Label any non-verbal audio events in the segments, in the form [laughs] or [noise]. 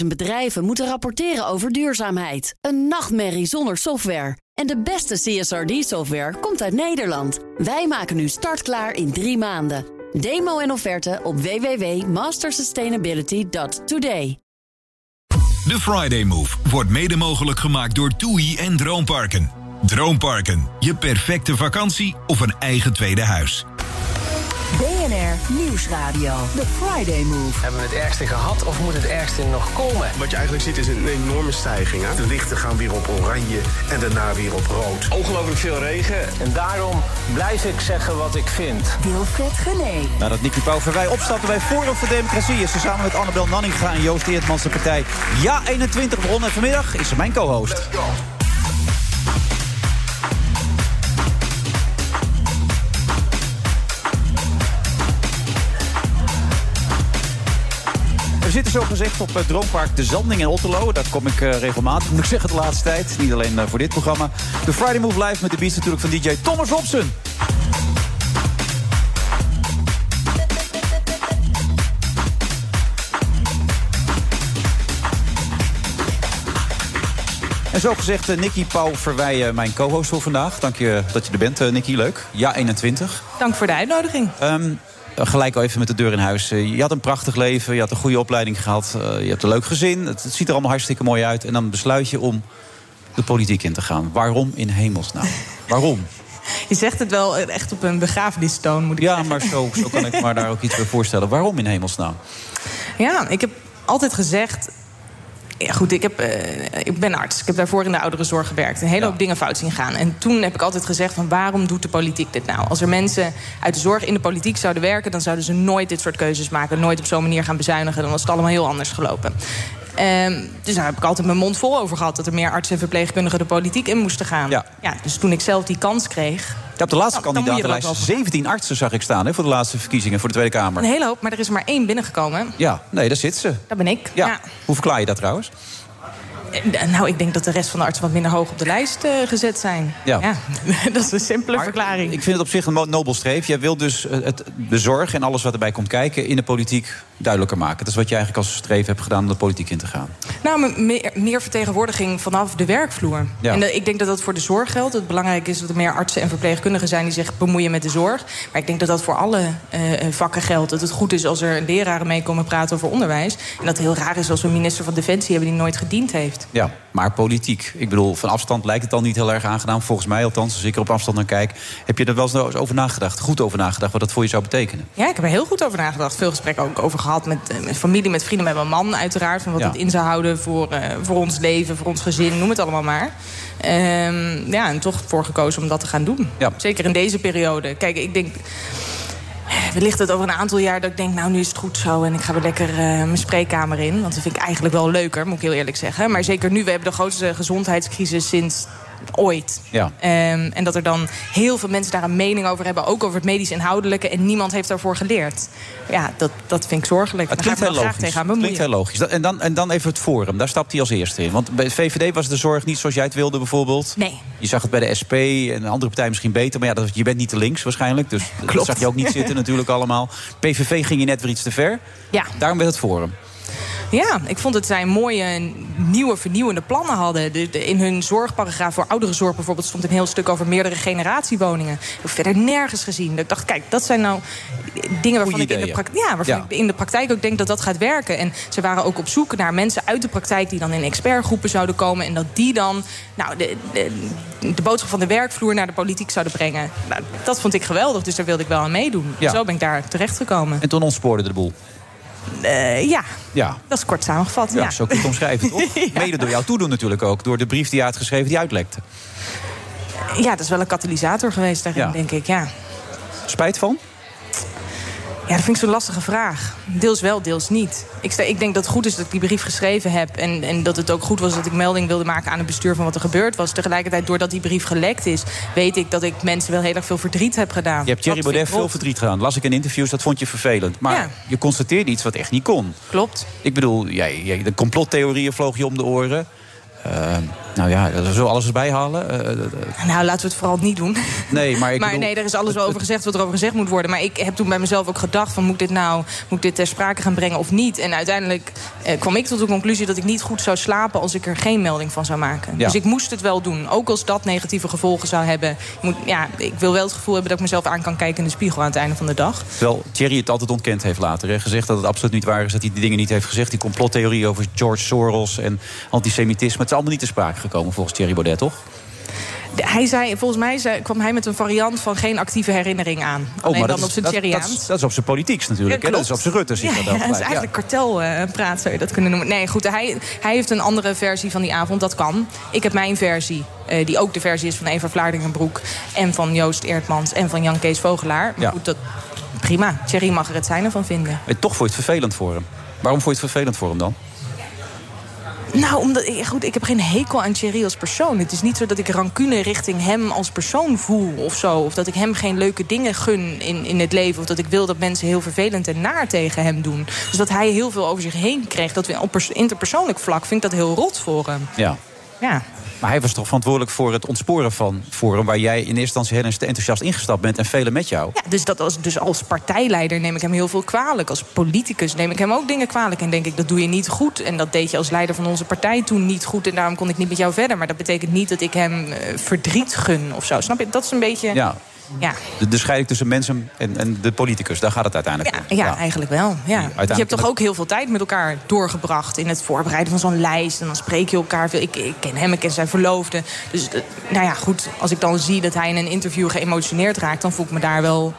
50.000 bedrijven moeten rapporteren over duurzaamheid. Een nachtmerrie zonder software. En de beste CSRD-software komt uit Nederland. Wij maken nu startklaar in drie maanden. Demo en offerte op www.mastersustainability.today. De Friday Move wordt mede mogelijk gemaakt door TUI en Droomparken. Droomparken, je perfecte vakantie of een eigen tweede huis. Nieuwsradio. The Friday Move. Hebben we het ergste gehad of moet het ergste nog komen? Wat je eigenlijk ziet is een enorme stijging. Hè? De lichten gaan weer op oranje en daarna weer op rood. Ongelooflijk veel regen. En daarom blijf ik zeggen wat ik vind. Wilfred Gené. Nadat Nicky Pauverwij opstapte bij Forum voor Democratie... is ze samen met Annabel Nanninga en Joost Eertmans de partij Ja 21 begonnen. En vanmiddag is ze mijn co-host. Zitten zo gezegd op het Droompark De Zanding in Otterlo. Daar kom ik eh, regelmatig, moet ik zeggen, de laatste tijd. Niet alleen eh, voor dit programma. De Friday Move Live met de beats natuurlijk van DJ Thomas Robson. En zo gezegd, eh, Nicky Pauw Verweijen, mijn co-host voor vandaag. Dank je dat je er bent, eh, Nicky. Leuk. Ja, 21. Dank voor de uitnodiging. Ehm, gelijk al even met de deur in huis. Eh, Je had een prachtig leven, je had een goede opleiding gehad. eh, Je hebt een leuk gezin. Het, het ziet er allemaal hartstikke mooi uit. En dan besluit je om de politiek in te gaan. Waarom in hemelsnaam? [laughs] Waarom? Je zegt het wel echt op een begrafenistoon, moet ik Ja, zeggen. maar zo, zo kan ik [laughs] me daar ook iets bij voorstellen. Waarom in hemelsnaam? Ja, ik heb altijd gezegd... Ja, goed, ik, heb, eh, ik ben arts. Ik heb daarvoor in de ouderenzorg gewerkt. Een hele hoop dingen fout zien gaan. En toen heb ik altijd gezegd van waarom doet de politiek dit nou? Als er mensen uit de zorg in de politiek zouden werken... dan zouden ze nooit dit soort keuzes maken. Nooit op zo'n manier gaan bezuinigen. Dan was het allemaal heel anders gelopen. Ehm, dus daar heb ik altijd mijn mond vol over gehad... dat er meer artsen en verpleegkundigen de politiek in moesten gaan. Ja. dus toen ik zelf die kans kreeg... Je hebt de laatste ook kandidatenlijst wel 17 artsen zag ik staan hè, voor de laatste verkiezingen voor de Tweede Kamer. Een hele hoop, maar er is er maar één binnengekomen. Ja, nee, daar zit ze. Dat ben ik. Ja. Ja. Hoe verklaar je dat trouwens? Eh, Nou, ik denk dat de rest van de artsen wat minder hoog op de lijst eh, gezet zijn. Ja. [laughs] dat is een simpele Maar verklaring. Ik vind het op zich een nobel streef. Jij wilt dus eh, het, de zorg en alles wat erbij komt kijken... in de politiek duidelijker maken. Dat is wat je eigenlijk als streef hebt gedaan om de politiek in te gaan. Nou, me- meer, meer vertegenwoordiging vanaf de werkvloer. Ja. En de- ik denk dat dat voor de zorg geldt. Het belangrijk is dat er meer artsen en verpleegkundigen zijn... die zich bemoeien met de zorg. Maar ik denk dat dat voor alle vakken geldt. Dat het goed is als er leraren mee komen praten over onderwijs. En dat het heel raar is als we een minister van Defensie hebben... die nooit gediend heeft. Ja, maar politiek. Ik bedoel, van afstand lijkt het dan niet heel erg aangenaam. Volgens mij althans, als ik er op afstand naar kijk. Heb je er wel eens over nagedacht? Goed over nagedacht wat dat voor je zou betekenen? Ja, ik heb er heel goed over nagedacht. Veel gesprekken ook over gehad met, eh, met familie, met vrienden, met mijn man uiteraard. Van wat Ja. het in zou houden voor, eh, voor ons leven, voor ons gezin, noem het allemaal maar. Ehm, ja, en toch voor gekozen om dat te gaan doen. Ja. Zeker in deze periode. Kijk, ik denk... Wellicht het over een aantal jaar dat ik denk, nou nu is het goed zo... en ik ga weer lekker eh, mijn spreekkamer in. Want dat vind ik eigenlijk wel leuker, moet ik heel eerlijk zeggen. Maar zeker nu, we hebben de grootste gezondheidscrisis sinds ooit. Ja. Ehm, en dat er dan heel veel mensen daar een mening over hebben. Ook over het medisch inhoudelijke. En niemand heeft daarvoor geleerd. Ja, dat, dat vind ik zorgelijk. Het klinkt heel logisch. tegen Het klinkt heel logisch. Dat- En dan, en dan even het Forum. Daar stapt hij als eerste in. Want bij het VVD was de zorg niet zoals jij het wilde bijvoorbeeld. Nee. Je zag het bij de SP en een andere partij misschien beter. Maar ja, dat, je bent niet te links waarschijnlijk. Dus dat Klopt. zag je ook niet zitten [laughs] natuurlijk allemaal. PVV ging je net weer iets te ver. Ja. Daarom werd het Forum. Ja, ik vond dat zij mooie, nieuwe, vernieuwende plannen hadden. De, de- in hun zorgparagraaf voor ouderenzorg bijvoorbeeld... stond een heel stuk over meerdere generatiewoningen. Ik verder nergens gezien. Ik dacht, kijk, dat zijn nou dingen waarvan, ik in de, praktijk, ja, waarvan Ja. ik in de praktijk ook denk dat dat gaat werken. En ze waren ook op zoek naar mensen uit de praktijk... die dan in expertgroepen zouden komen... en dat die dan nou, de, de, de boodschap van de werkvloer naar de politiek zouden brengen. Nou, dat vond ik geweldig, dus daar wilde ik wel aan meedoen. Ja. Zo ben ik daar terechtgekomen. En toen ontspoorde de boel. Eh, ja, Ja. dat is kort samengevat. Ja, ja. zo kun je het omschrijven, toch? [laughs] Mede door jouw toedoen natuurlijk ook. Door de brief die je had geschreven die uitlekte. Ja, dat is wel een katalysator geweest daarin, Ja. denk ik. Ja. Spijt van? Ja, dat vind ik zo'n lastige vraag. Deels wel, deels niet. Ik, ik denk dat het goed is dat ik die brief geschreven heb... En, en dat het ook goed was dat ik melding wilde maken aan het bestuur... van wat er gebeurd was. Tegelijkertijd, doordat die brief gelekt is... weet ik dat ik mensen wel heel erg veel verdriet heb gedaan. Je hebt Thierry Dat Baudet veel verdriet gedaan. Las ik in interviews, dat vond je vervelend. Maar Ja. je constateerde iets wat echt niet kon. Klopt. Ik bedoel, jij, jij, de complottheorieën vlogen je om de oren. Eh, Nou ja, we zullen alles erbij halen. Uh, nou, laten we het vooral niet doen. Nee, maar ik [laughs] Maar bedoel, nee, er is alles wel over gezegd wat er over gezegd moet worden. Maar ik heb toen bij mezelf ook gedacht van... moet ik dit nou moet ik dit ter sprake gaan brengen of niet? En uiteindelijk eh, kwam ik tot de conclusie dat ik niet goed zou slapen... als ik er geen melding van zou maken. Ja. Dus ik moest het wel doen. Ook als dat negatieve gevolgen zou hebben. Ik Moet, ja, ik wil wel het gevoel hebben dat ik mezelf aan kan kijken in de spiegel... aan het einde van de dag. Terwijl Thierry het altijd ontkend heeft later. Hè? Gezegd dat het absoluut niet waar is dat hij die dingen niet heeft gezegd. Die complottheorie over George Soros en antisemitisme. Het is allemaal niet te sprake gekomen volgens Thierry Baudet, toch? Hij zei, volgens mij zei, kwam hij met een variant van geen actieve herinnering aan. Alleen maar dan dat op zijn dat, dat, dat is op zijn politieks natuurlijk. Ja, hè? Dat is op zijn Rutte. Ja, dat ja, is eigenlijk kartelpraat, zou je dat kunnen noemen. Nee, goed, hij, hij heeft een andere versie van die avond, dat kan. Ik heb mijn versie, eh, die ook de versie is van Eva Vlaardingenbroek... en van Joost Eertmans en van Jan Kees Vogelaar. Maar Ja. goed, dat, prima. Thierry mag er het zijn ervan vinden. En toch vond je het vervelend voor hem. Waarom vond je het vervelend voor hem dan? Nou, omdat, ik- goed, ik heb geen hekel aan Thierry als persoon. Het is niet zo dat ik rancune richting hem als persoon voel of zo. Of dat ik hem geen leuke dingen gun in, in het leven. Of dat ik wil dat mensen heel vervelend en naar tegen hem doen. Dus dat hij heel veel over zich heen kreeg. Dat we op pers- interpersoonlijk vlak vind ik dat heel rot voor hem. Ja. Ja. Maar hij was toch verantwoordelijk voor het ontsporen van Forum... waar jij in eerste instantie heel enthousiast ingestapt bent... en velen met jou. Ja, dus, dat als, dus als partijleider neem ik hem heel veel kwalijk. Als politicus neem ik hem ook dingen kwalijk. En denk ik, dat doe je niet goed. En dat deed je als leider van onze partij toen niet goed. En daarom kon ik niet met jou verder. Maar dat betekent niet dat ik hem eh, verdriet gun of zo. Snap je? Dat is een beetje... Ja, ja. de, de scheiding tussen mensen en, en de politicus. Daar gaat het uiteindelijk Ja, om. ja, eigenlijk wel. Ja. uiteindelijk- Je hebt toch ook heel veel tijd met elkaar doorgebracht... in het voorbereiden van zo'n lijst. En dan spreek je elkaar veel. Ik, ik ken hem, ik ken zijn verloofde. Dus eh, nou ja, goed. Als ik dan zie dat hij in een interview geëmotioneerd raakt... dan voel ik me daar wel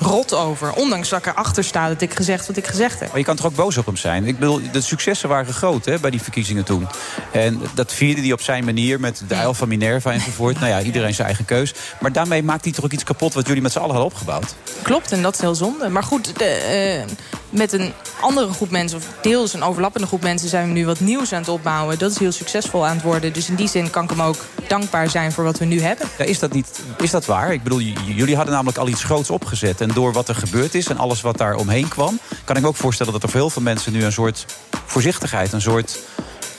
rot over. Ondanks dat ik erachter sta dat ik gezegd wat ik gezegd heb. Maar je kan toch ook boos op hem zijn? Ik bedoel, de successen waren groot hè, bij die verkiezingen toen. En dat vierde hij op zijn manier met de uil van Minerva enzovoort. [laughs] nou ja, iedereen zijn eigen keus. Maar daarmee maakt hij toch ook iets kapot wat jullie met z'n allen hadden opgebouwd? Klopt, en dat is heel zonde. Maar goed, de, eh, met een andere groep mensen... of deels een overlappende groep mensen... zijn we nu wat nieuws aan het opbouwen. Dat is heel succesvol aan het worden. Dus in die zin kan ik hem ook dankbaar zijn voor wat we nu hebben. Ja, is, dat niet, is dat waar? Ik bedoel, jullie hadden namelijk al iets groots opgezet. En door wat er gebeurd is en alles wat daar omheen kwam... kan ik me ook voorstellen dat er voor heel veel mensen nu een soort voorzichtigheid... een soort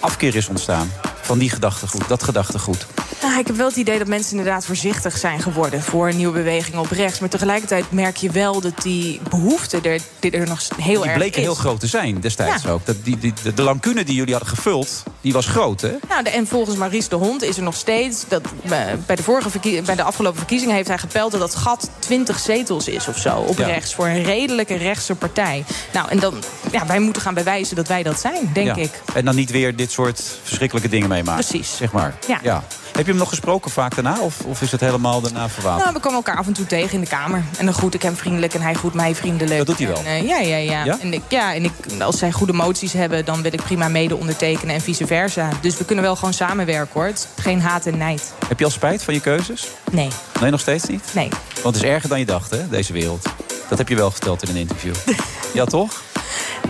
afkeer is ontstaan van die gedachtegoed, dat gedachtegoed. Nou, ik heb wel het idee dat mensen inderdaad voorzichtig zijn geworden... voor een nieuwe beweging op rechts. Maar tegelijkertijd merk je wel dat die behoefte er, die er nog heel Die erg bleken is. heel groot te zijn destijds Ja. ook. Dat die, die, de, de lacune die jullie hadden gevuld, die was groot, hè? Nou, de, en volgens Maurice de Hond is er nog steeds... Dat, eh, bij, de vorige bij de afgelopen verkiezingen heeft hij gepeld... dat dat gat 20 zetels is of zo op Ja. rechts. Voor een redelijke rechtse partij. Nou, en dan... Ja, wij moeten gaan bewijzen dat wij dat zijn, denk Ja. ik. En dan niet weer dit soort verschrikkelijke dingen meemaken. Precies. Zeg maar. Ja. Heb je hem nog gesproken vaak daarna? Of, of is het helemaal daarna verwaterd? Nou, we komen elkaar af en toe tegen in de kamer. En dan groet ik hem vriendelijk en hij groet mij vriendelijk. Dat doet hij wel? En, eh, ja, ja, ja. Ja? En, ik, ja, en ik, als zij goede moties hebben, dan wil ik prima mede ondertekenen en vice versa. Dus we kunnen wel gewoon samenwerken, hoor. Geen haat en nijd. Heb je al spijt van je keuzes? Nee, Nee, nog steeds niet? nee. Want het is erger dan je dacht, hè, deze wereld. Dat heb je wel verteld in een interview. [laughs] ja, toch?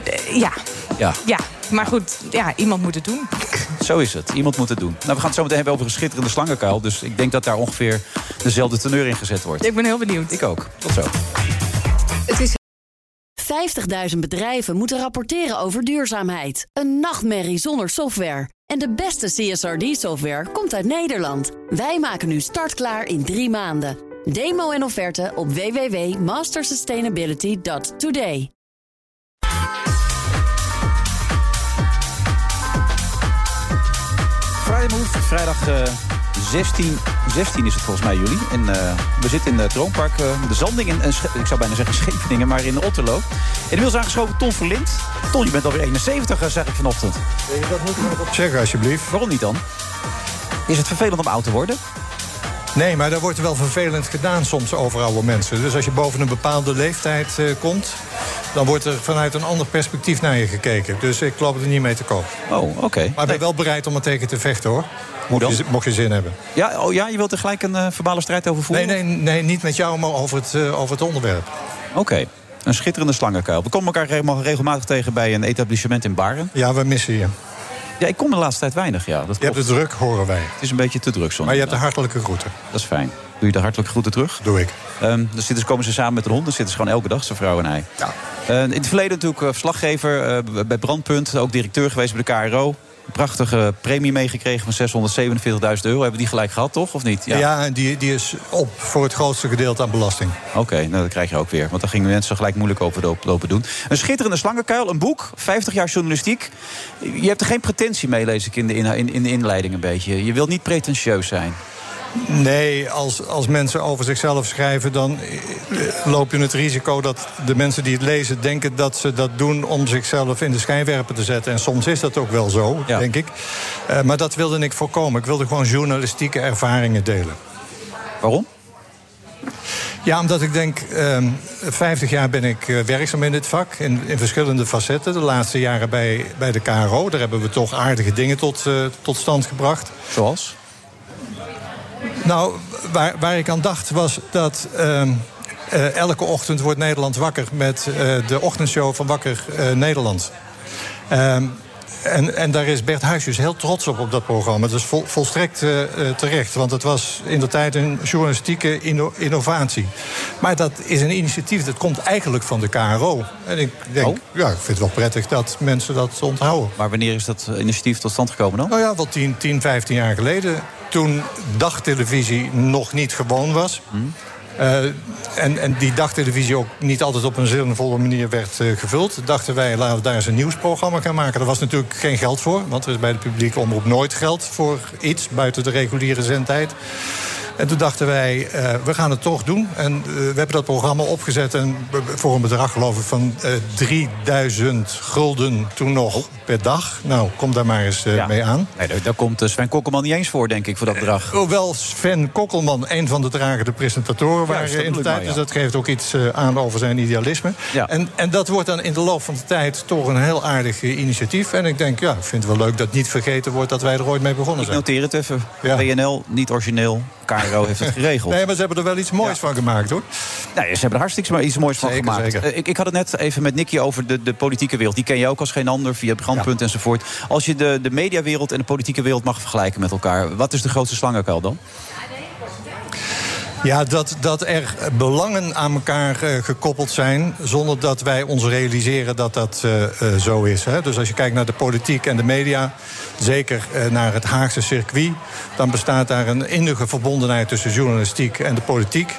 Eh, ja, Ja, ja. Maar goed, ja, iemand moet het doen. zo is het. Iemand moet het doen. Nou, we gaan het zo meteen hebben over een schitterende slangenkuil. Dus ik denk dat daar ongeveer dezelfde teneur in gezet wordt. Ik ben heel benieuwd. Ik ook. Tot zo. 50.000 bedrijven moeten rapporteren over duurzaamheid. Een nachtmerrie zonder software. En de beste CSRD-software komt uit Nederland. Wij maken nu startklaar in drie maanden. Demo en offerte op www.mastersustainability.today. Vrijdag eh, 16, 16 is het volgens mij jullie. En eh, we zitten in het Droompark, eh, de Zanding. En, ik zou bijna zeggen Scheveningen, maar in Otterlo. En inmiddels aangeschoven Ton Verlind. Ton, je bent alweer 71, eh, zeg ik vanochtend. Dat moet ik nog op alsjeblieft. Waarom niet dan? Is het vervelend om oud te worden? Nee, maar daar wordt wel vervelend gedaan soms over oude mensen. Dus als je boven een bepaalde leeftijd eh, komt... dan wordt er vanuit een ander perspectief naar je gekeken. Dus ik loop er niet mee te koop. Oh, oké. Maar ik ben wel bereid om er tegen te vechten, hoor. Hoe dan? Mocht je, mocht je zin hebben. Ja, oh ja, je wilt er gelijk een eh, verbale strijd over voeren? Nee, nee, nee, niet met jou, maar over het, eh, over het onderwerp. Oké. Een schitterende slangenkuil. We komen elkaar regel- regelmatig tegen bij een etablissement in Baren. Ja, we missen je. Ja, ik kom de laatste tijd weinig, ja. Dat Je hebt het druk, horen wij. Het is een beetje te druk soms. Maar je hebt de hartelijke groeten. Dat is fijn. Doe je de hartelijke groeten terug? Doe ik. Ehm dan zitten, ze- komen ze samen met een hond. Dan zitten ze gewoon elke dag, zijn vrouw en hij. Ja. Eh, in het verleden natuurlijk eh, verslaggever eh, bij Brandpunt. Ook directeur geweest bij de KRO. Prachtige premie meegekregen van 647.000 euro. Hebben die gelijk gehad, toch? Of niet? Ja, en die, die is op voor het grootste gedeelte aan belasting. Oké, nou dat krijg je ook weer. Want daar gingen mensen gelijk moeilijk over lopen- doen. Een schitterende slangenkuil, een boek, 50 jaar journalistiek. Je hebt er geen pretentie mee, lees ik in de, in, in de inleiding een beetje. Je wilt niet pretentieus zijn. Nee, als, als mensen over zichzelf schrijven, dan eh, loop je het risico dat de mensen die het lezen denken dat ze dat doen om zichzelf in de schijnwerper te zetten. En soms is dat ook wel zo, Ja. denk ik. Eh, maar dat wilde ik voorkomen. Ik wilde gewoon journalistieke ervaringen delen. Waarom? Ja, omdat ik denk, ehm 50 jaar ben ik eh, werkzaam in dit vak, in, in verschillende facetten. De laatste jaren bij, bij de KRO, daar hebben we toch aardige dingen tot, tot stand gebracht. Zoals? Nou, waar, waar ik aan dacht was dat ehm, eh, elke ochtend wordt Nederland wakker met eh, de ochtendshow van Wakker eh, Nederland. Ehm, en, en daar is Bert Huisjes heel trots op, op dat programma. Dat is vol, volstrekt eh, eh, terecht, want het was in de tijd een journalistieke inno- innovatie. Maar dat is een initiatief dat komt eigenlijk van de KRO. En ik denk, Oh. ja, ik vind het wel prettig dat mensen dat onthouden. Maar wanneer is dat initiatief tot stand gekomen dan? Nou ja, wel 10, 10 15 jaar geleden. Toen dagtelevisie nog niet gewoon was. Eh, en, en die dagtelevisie ook niet altijd op een zinvolle manier werd eh, gevuld. Dachten wij, laten we daar eens een nieuwsprogramma gaan maken. Daar was natuurlijk geen geld voor. Want er is bij de publieke omroep nooit geld voor iets buiten de reguliere zendtijd. En toen dachten wij, eh, we gaan het toch doen. En eh, we hebben dat programma opgezet en b- voor een bedrag geloof ik van eh 3000 gulden toen nog per dag. Nou, kom daar maar eens eh, mee aan. Nee, daar, daar komt eh, Sven Kokkelman niet eens voor, denk ik, voor dat bedrag. Hoewel Sven Kokkelman een van de dragende presentatoren waren in de ik tijd. ja. Dus dat geeft ook iets eh, aan over zijn idealisme. En, en dat wordt dan in de loop van de tijd toch een heel aardig eh, initiatief. En ik denk, ja, ik vind het wel leuk dat niet vergeten wordt dat wij er ooit mee begonnen Ik zijn. noteer het even. Ja. Niet origineel. KRO heeft het geregeld. Nee, maar ze hebben er wel iets moois van gemaakt, hoor. Nee, ze hebben er hartstikke maar iets moois van gemaakt. zeker. Eh, Ik, ik had het net even met Nicky over de, de politieke wereld. Die ken je ook als geen ander via het brandpunt enzovoort. Als je de, de mediawereld en de politieke wereld mag vergelijken met elkaar... wat is de grootste slangenkuil dan? Ja, dat, dat er belangen aan elkaar eh, gekoppeld zijn... zonder dat wij ons realiseren dat dat eh, eh, zo is. Hè. Dus als je kijkt naar de politiek en de media... zeker naar het Haagse circuit... dan bestaat daar een innige verbondenheid tussen journalistiek en de politiek.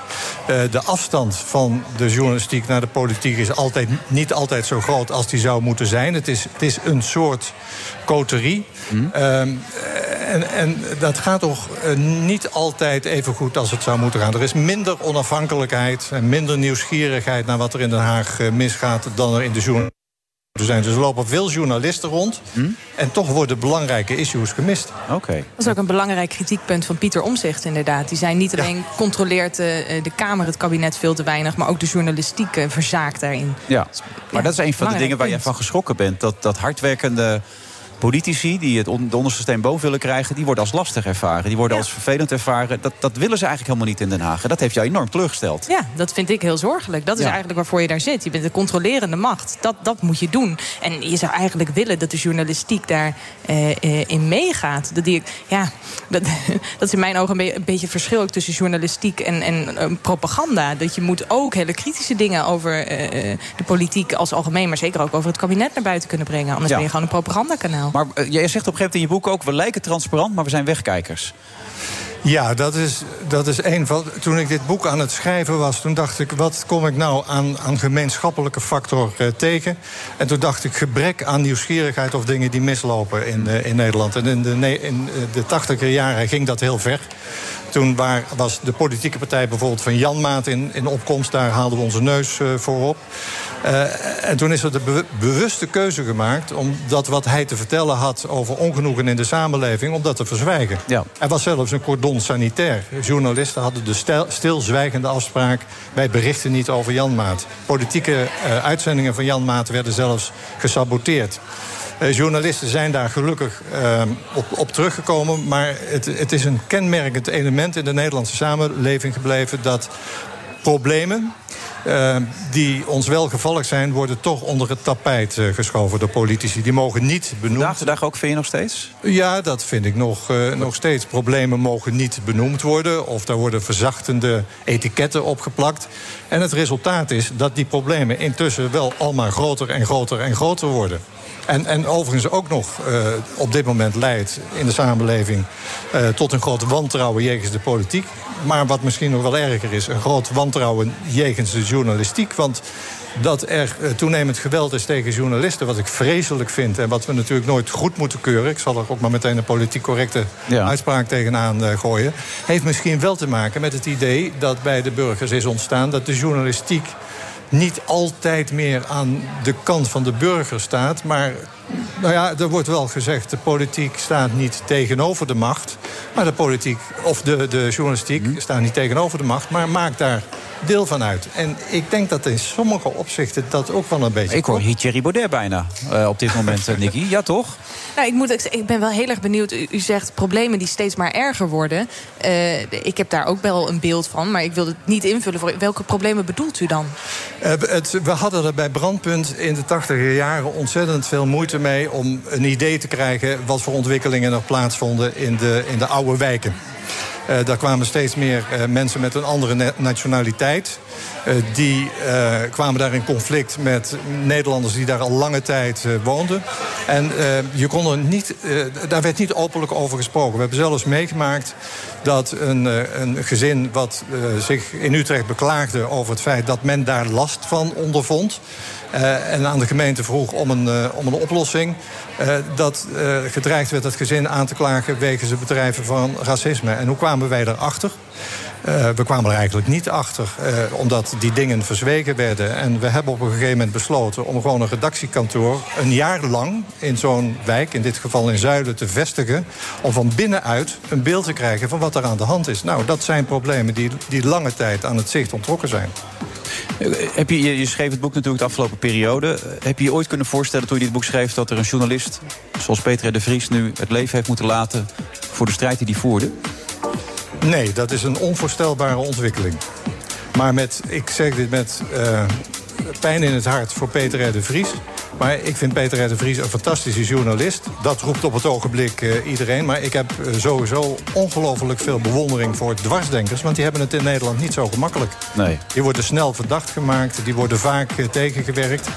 De afstand van de journalistiek naar de politiek... is altijd, niet altijd zo groot als die zou moeten zijn. Het is, het is een soort coterie. Ehm, en, en dat gaat toch eh, niet altijd even goed als het zou moeten gaan. Er is minder onafhankelijkheid en minder nieuwsgierigheid naar wat er in Den Haag eh, misgaat dan er in de journalistiek zijn. Dus er lopen veel journalisten rond. En toch worden belangrijke issues gemist. Oké. Dat is ook een belangrijk kritiekpunt van Pieter Omzicht inderdaad. Die zei niet alleen controleert eh, de Kamer het kabinet veel te weinig... maar ook de journalistiek verzaakt daarin. Ja, maar dat is een van de dingen waar je punt. van geschrokken bent. Dat, dat hardwerkende politici die het on- de onderste steen boven willen krijgen... die worden als lastig ervaren, die worden als vervelend ervaren. Dat, dat willen ze eigenlijk helemaal niet in Den Haag. En dat heeft jou enorm teleurgesteld. Ja, dat vind ik heel zorgelijk. Dat is Ja. eigenlijk waarvoor je daar zit. Je bent de controlerende macht. Dat, dat moet je doen. En je zou eigenlijk willen dat de journalistiek daarin in meegaat. Dat, die, ja, dat, [laughs] dat is in mijn ogen een, be- een beetje het verschil tussen journalistiek en, en eh, propaganda. Dat je moet ook hele kritische dingen over eh, eh, de politiek als algemeen... maar zeker ook over het kabinet naar buiten kunnen brengen. Anders Ja. ben je gewoon een propagandakanaal. Maar eh, jij zegt op een gegeven moment in je boek ook... we lijken transparant, maar we zijn wegkijkers. Ja, dat is, dat is een van. Toen ik dit boek aan het schrijven was, toen dacht ik: wat kom ik nou aan, aan gemeenschappelijke factor eh, tegen? En toen dacht ik: gebrek aan nieuwsgierigheid of dingen die mislopen in, eh, in Nederland. En in de, in de tachtiger jaren ging dat heel ver. Toen waar, was de politieke partij bijvoorbeeld van Jan Maat in, in opkomst. Daar haalden we onze neus eh, voor op. Eh, en toen is er de be- bewuste keuze gemaakt... om dat wat hij te vertellen had over ongenoegen in de samenleving... om dat te verzwijgen. Ja. Er was zelfs een cordon sanitair. Journalisten hadden de stil- stilzwijgende afspraak... wij berichten niet over Jan Maat. Politieke eh, uitzendingen van Jan Maat werden zelfs gesaboteerd. Eh, journalisten zijn daar gelukkig eh, op, op teruggekomen. Maar het, het is een kenmerkend element in de Nederlandse samenleving gebleven... dat problemen eh, die ons wel gevallig zijn... worden toch onder het tapijt geschoven door politici. Die mogen niet benoemd Vandaag de dag ook, vind je nog steeds? ja, dat vind ik nog, nog steeds. Problemen mogen niet benoemd worden. Of daar worden verzachtende etiketten opgeplakt. En het resultaat is dat die problemen intussen wel allemaal groter en groter en groter worden. En, en overigens ook nog uh, op dit moment leidt in de samenleving uh, tot een groot wantrouwen jegens de politiek. Maar wat misschien nog wel erger is, een groot wantrouwen jegens de journalistiek. Want dat er uh, toenemend geweld is tegen journalisten, wat ik vreselijk vind en wat we natuurlijk nooit goed moeten keuren. Ik zal er ook maar meteen een politiek correcte ja. uitspraak tegenaan gooien. Heeft misschien wel te maken met het idee dat bij de burgers is ontstaan dat de journalistiek niet altijd meer aan de kant van de burger staat. Maar nou ja, er wordt wel gezegd, de politiek staat niet tegenover de macht. Maar de politiek, of de, de journalistiek, mm. staat niet tegenover de macht, maar maakt daar deel van uit. En ik denk dat in sommige opzichten dat ook wel een beetje... Ik hoor hier Thierry Baudet bijna uh, op dit moment, uh, Nicky. Ja, toch? Nou, ik, moet, ik ben wel heel erg benieuwd. U, u zegt problemen die steeds maar erger worden. Uh, ik heb daar ook wel een beeld van, maar ik wil het niet invullen. Voor, welke problemen bedoelt u dan? Het, we hadden er bij Brandpunt in de tachtiger jaren ontzettend veel moeite mee... om een idee te krijgen wat voor ontwikkelingen er plaatsvonden in de, in de oude wijken. Uh, daar kwamen steeds meer uh, mensen met een andere nationaliteit. Uh, die kwamen daar in conflict met Nederlanders die daar al lange tijd woonden. En je kon er niet, daar werd niet openlijk over gesproken. We hebben zelfs meegemaakt dat een, een gezin wat zich in Utrecht beklaagde over het feit dat men daar last van ondervond. En aan de gemeente vroeg om een, om een oplossing. Dat gedreigd werd het gezin aan te klagen wegens het bedrijven van racisme. En hoe kwamen wij erachter? we kwamen er eigenlijk niet achter, omdat die dingen verzwegen werden. En we hebben op een gegeven moment besloten om gewoon een redactiekantoor een jaar lang in zo'n wijk, in dit geval in Zuiden, te vestigen. Om van binnenuit een beeld te krijgen van wat er aan de hand is. Nou, dat zijn problemen die, die lange tijd aan het zicht ontrokken zijn. Heb je, je schreef het boek natuurlijk de afgelopen periode. Heb je je ooit kunnen voorstellen toen je dit boek schreef... dat er een journalist zoals Peter de Vries nu het leven heeft moeten laten... voor de strijd die hij voerde? Nee, dat is een onvoorstelbare ontwikkeling. Maar met, ik zeg dit met uh, pijn in het hart voor Peter R. de Vries... Maar ik vind Peter R. de Vries een fantastische journalist. Dat roept op het ogenblik uh, iedereen. Maar ik heb uh, sowieso ongelooflijk veel bewondering voor dwarsdenkers. Want die hebben het in Nederland niet zo gemakkelijk. Nee. Die worden snel verdacht gemaakt. Die worden vaak uh, tegengewerkt.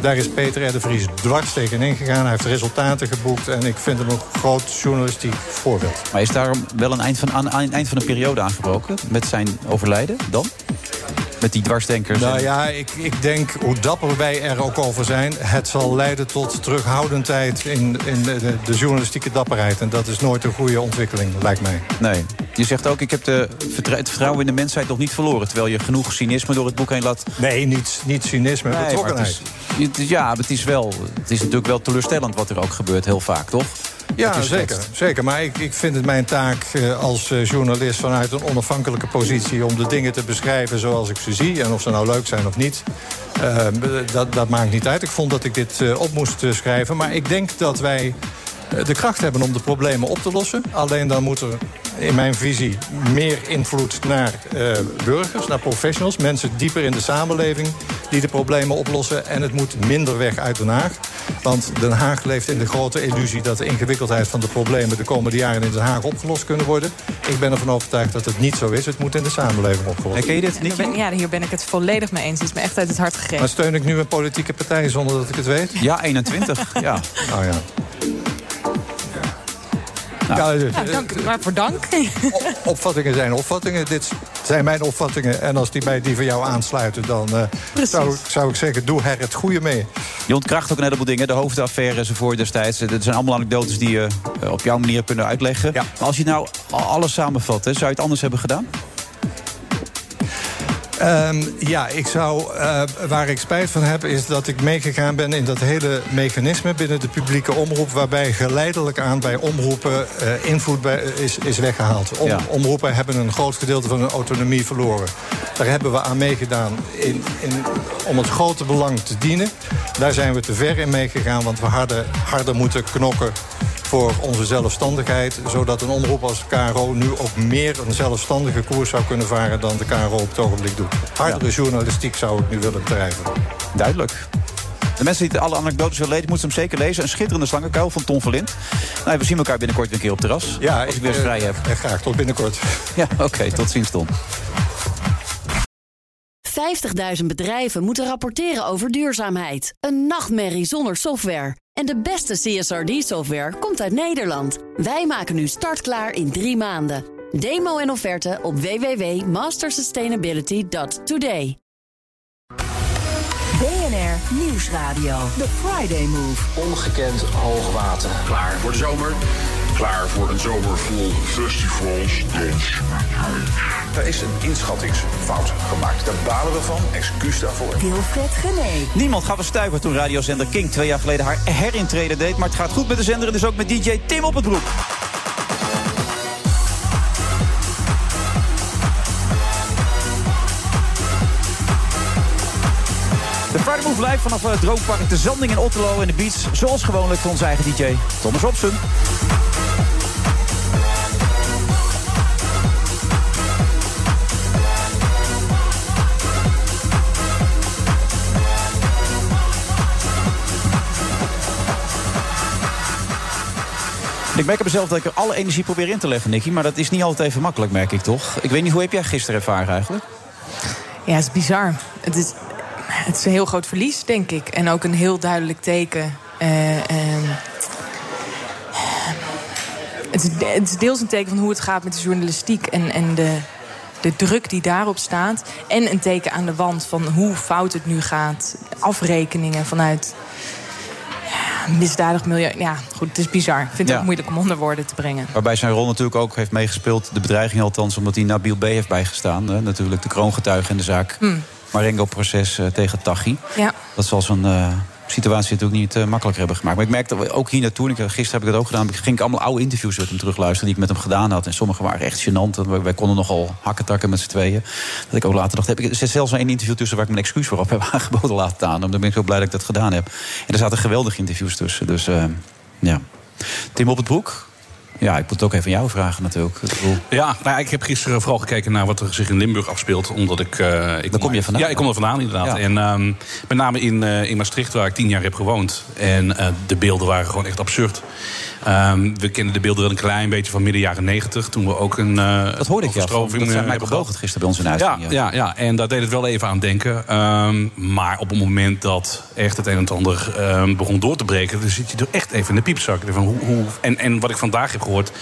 Daar is Peter R. de Vries dwars tegenin gegaan. Hij heeft resultaten geboekt. En ik vind hem een groot journalistiek voorbeeld. Maar is daarom wel een eind van, aan, eind van een periode aangebroken? Met zijn overlijden dan? Met die dwarsdenkers? Nou ja, ik, ik denk hoe dapper wij er ook over zijn... het zal leiden tot terughoudendheid in, in de, de, journalistieke dapperheid. En dat is nooit een goede ontwikkeling, lijkt mij. Nee. Je zegt ook, ik heb de, het vertrouwen in de mensheid nog niet verloren... terwijl je genoeg cynisme door het boek heen laat... Nee, niet, niet cynisme, nee, betrokkenheid. Het is, ja, maar het is, wel, het is natuurlijk wel teleurstellend wat er ook gebeurt, heel vaak, toch? Ja, zeker, zeker. Maar ik, ik vind het mijn taak uh, als uh, journalist vanuit een onafhankelijke positie... om de dingen te beschrijven zoals ik ze zie. En of ze nou leuk zijn of niet, uh, dat, dat maakt niet uit. Ik vond dat ik dit op moest schrijven. Maar ik denk dat wij de kracht hebben om de problemen op te lossen. Alleen dan moet er in mijn visie meer invloed naar uh, burgers, naar professionals. Mensen dieper in de samenleving die de problemen oplossen. En het moet minder weg uit Den Haag. Want Den Haag leeft in de grote illusie dat de ingewikkeldheid van de problemen de komende jaren in Den Haag opgelost kunnen worden. Ik ben ervan overtuigd dat het niet zo is. Het moet in de samenleving opgelost worden. Ken je dit niet? Ja, hier ben ik het volledig mee eens. Het is me echt uit het hart gegeven. Maar steun ik nu een politieke partij zonder dat ik het weet? Ja, 21. ja. Oh ja. Nou, ja, nou, dank, waarvoor dank. [laughs] opvattingen zijn opvattingen. Dit zijn mijn opvattingen. En als die bij die van jou aansluiten, dan uh, zou, zou, ik zeggen, doe er het goede mee. Je ontkracht ook een heleboel dingen. De hoofdaffaire enzovoort destijds. Dat zijn allemaal anekdotes die je uh, op jouw manier kunnen uitleggen. Ja. Maar als je nou alles samenvat, hè, zou je het anders hebben gedaan? Um, ja, ik zou, uh, waar ik spijt van heb, is dat ik meegegaan ben in dat hele mechanisme binnen de publieke omroep, waarbij geleidelijk aan bij omroepen uh, invloed bij, is, is weggehaald. Om, ja. Omroepen hebben een groot gedeelte van hun autonomie verloren. Daar hebben we aan meegedaan in, in, om het grote belang te dienen. Daar zijn we te ver in meegegaan, want we hadden harder moeten knokken voor onze zelfstandigheid. Zodat een omroep als KRO nu ook meer een zelfstandige koers zou kunnen varen... dan de KRO op het ogenblik doet. Hardere ja. journalistiek zou ik nu willen bedrijven. Duidelijk. De mensen die alle anekdotes willen lezen, moeten hem zeker lezen. Een schitterende slangenkuil van Tom Verlind. Nou, we zien elkaar binnenkort weer een keer op terras. Ja, als ik, weer eens vrij heb. Uh, graag, tot binnenkort. Ja, oké, okay, tot ziens Tom. 50.000 bedrijven moeten rapporteren over duurzaamheid. Een nachtmerrie zonder software. En de beste CSRD-software komt uit Nederland. Wij maken nu startklaar in drie maanden. Demo en offerte op www.mastersustainability.today. BNR Nieuwsradio. The Friday Move. Ongekend hoog water. Klaar voor de zomer. Klaar voor een zomer vol festivals, dans. Er is een inschattingsfout gemaakt. Daar balen we van. Excuus daarvoor. Wilfred Genee. Niemand gaf een stuiver toen radiozender King twee jaar geleden haar herintreden deed. Maar het gaat goed met de zender en dus ook met DJ Tim op het broek. De Friday Move live vanaf het Droompark de Zanding in Otterlo en de Beats. Zoals gewoonlijk van onze eigen DJ Thomas Robson. Ik merk op mezelf dat ik er alle energie probeer in te leggen, Nicky. Maar dat is niet altijd even makkelijk, merk ik toch? Ik weet niet, hoe heb jij gisteren ervaren eigenlijk? Ja, het is bizar. Het is, het is een heel groot verlies, denk ik. En ook een heel duidelijk teken. Eh, ehm, het, is, deels een teken van hoe het gaat met de journalistiek en, en de, de druk die daarop staat. En een teken aan de wand van hoe fout het nu gaat. Afrekeningen vanuit misdadig milieu. Ja, goed, het is bizar. Ik vind het Ja. ook moeilijk om onder woorden te brengen. Waarbij zijn rol natuurlijk ook heeft meegespeeld. De bedreiging althans, omdat hij Nabil B. heeft bijgestaan. Hè? Natuurlijk de kroongetuige in de zaak. Hmm. Marengo-proces eh, tegen Taghi. Ja. Dat zal zo'n situatie natuurlijk niet eh, makkelijker hebben gemaakt. Maar ik merkte ook hier naartoe, ik, gisteren heb ik dat ook gedaan... ging ik allemaal oude interviews met hem terugluisteren... die ik met hem gedaan had. En sommige waren echt gênant. Wij- Wij konden nogal hakketakken met z'n tweeën. Dat ik ook later dacht, heb ik, er zit zelfs een interview tussen... waar ik mijn excuus voor op heb [laughs] aangeboden laten aan. Dan ben ik zo blij dat ik dat gedaan heb. En er zaten geweldige interviews tussen. Dus eh, ja. Tim op het broek. Ja, ik moet het ook even aan jou vragen natuurlijk. Ik bedoel, Ja, nou, ja, ik heb gisteren vooral gekeken naar wat er zich in Limburg afspeelt. Omdat ik. eh ik Daar kom je vandaan? Ja, ik kom er vandaan inderdaad. Ja. En ehm, met name in, eh, in Maastricht, waar ik tien jaar heb gewoond. En eh, de beelden waren gewoon echt absurd. Ehm, we kennen de beelden wel een klein beetje van midden jaren negentig. Toen we ook een. eh dat hoorde ik ja. Dat eh, zei Michael gisteren bij ons in de ja, ja, ja, en daar deed het wel even aan denken. Ehm, maar op het moment dat echt het een en het ander ehm, begon door te breken... dan zit je er echt even in de piepzak. Van hoe, hoe, en, en wat ik vandaag heb gehoord...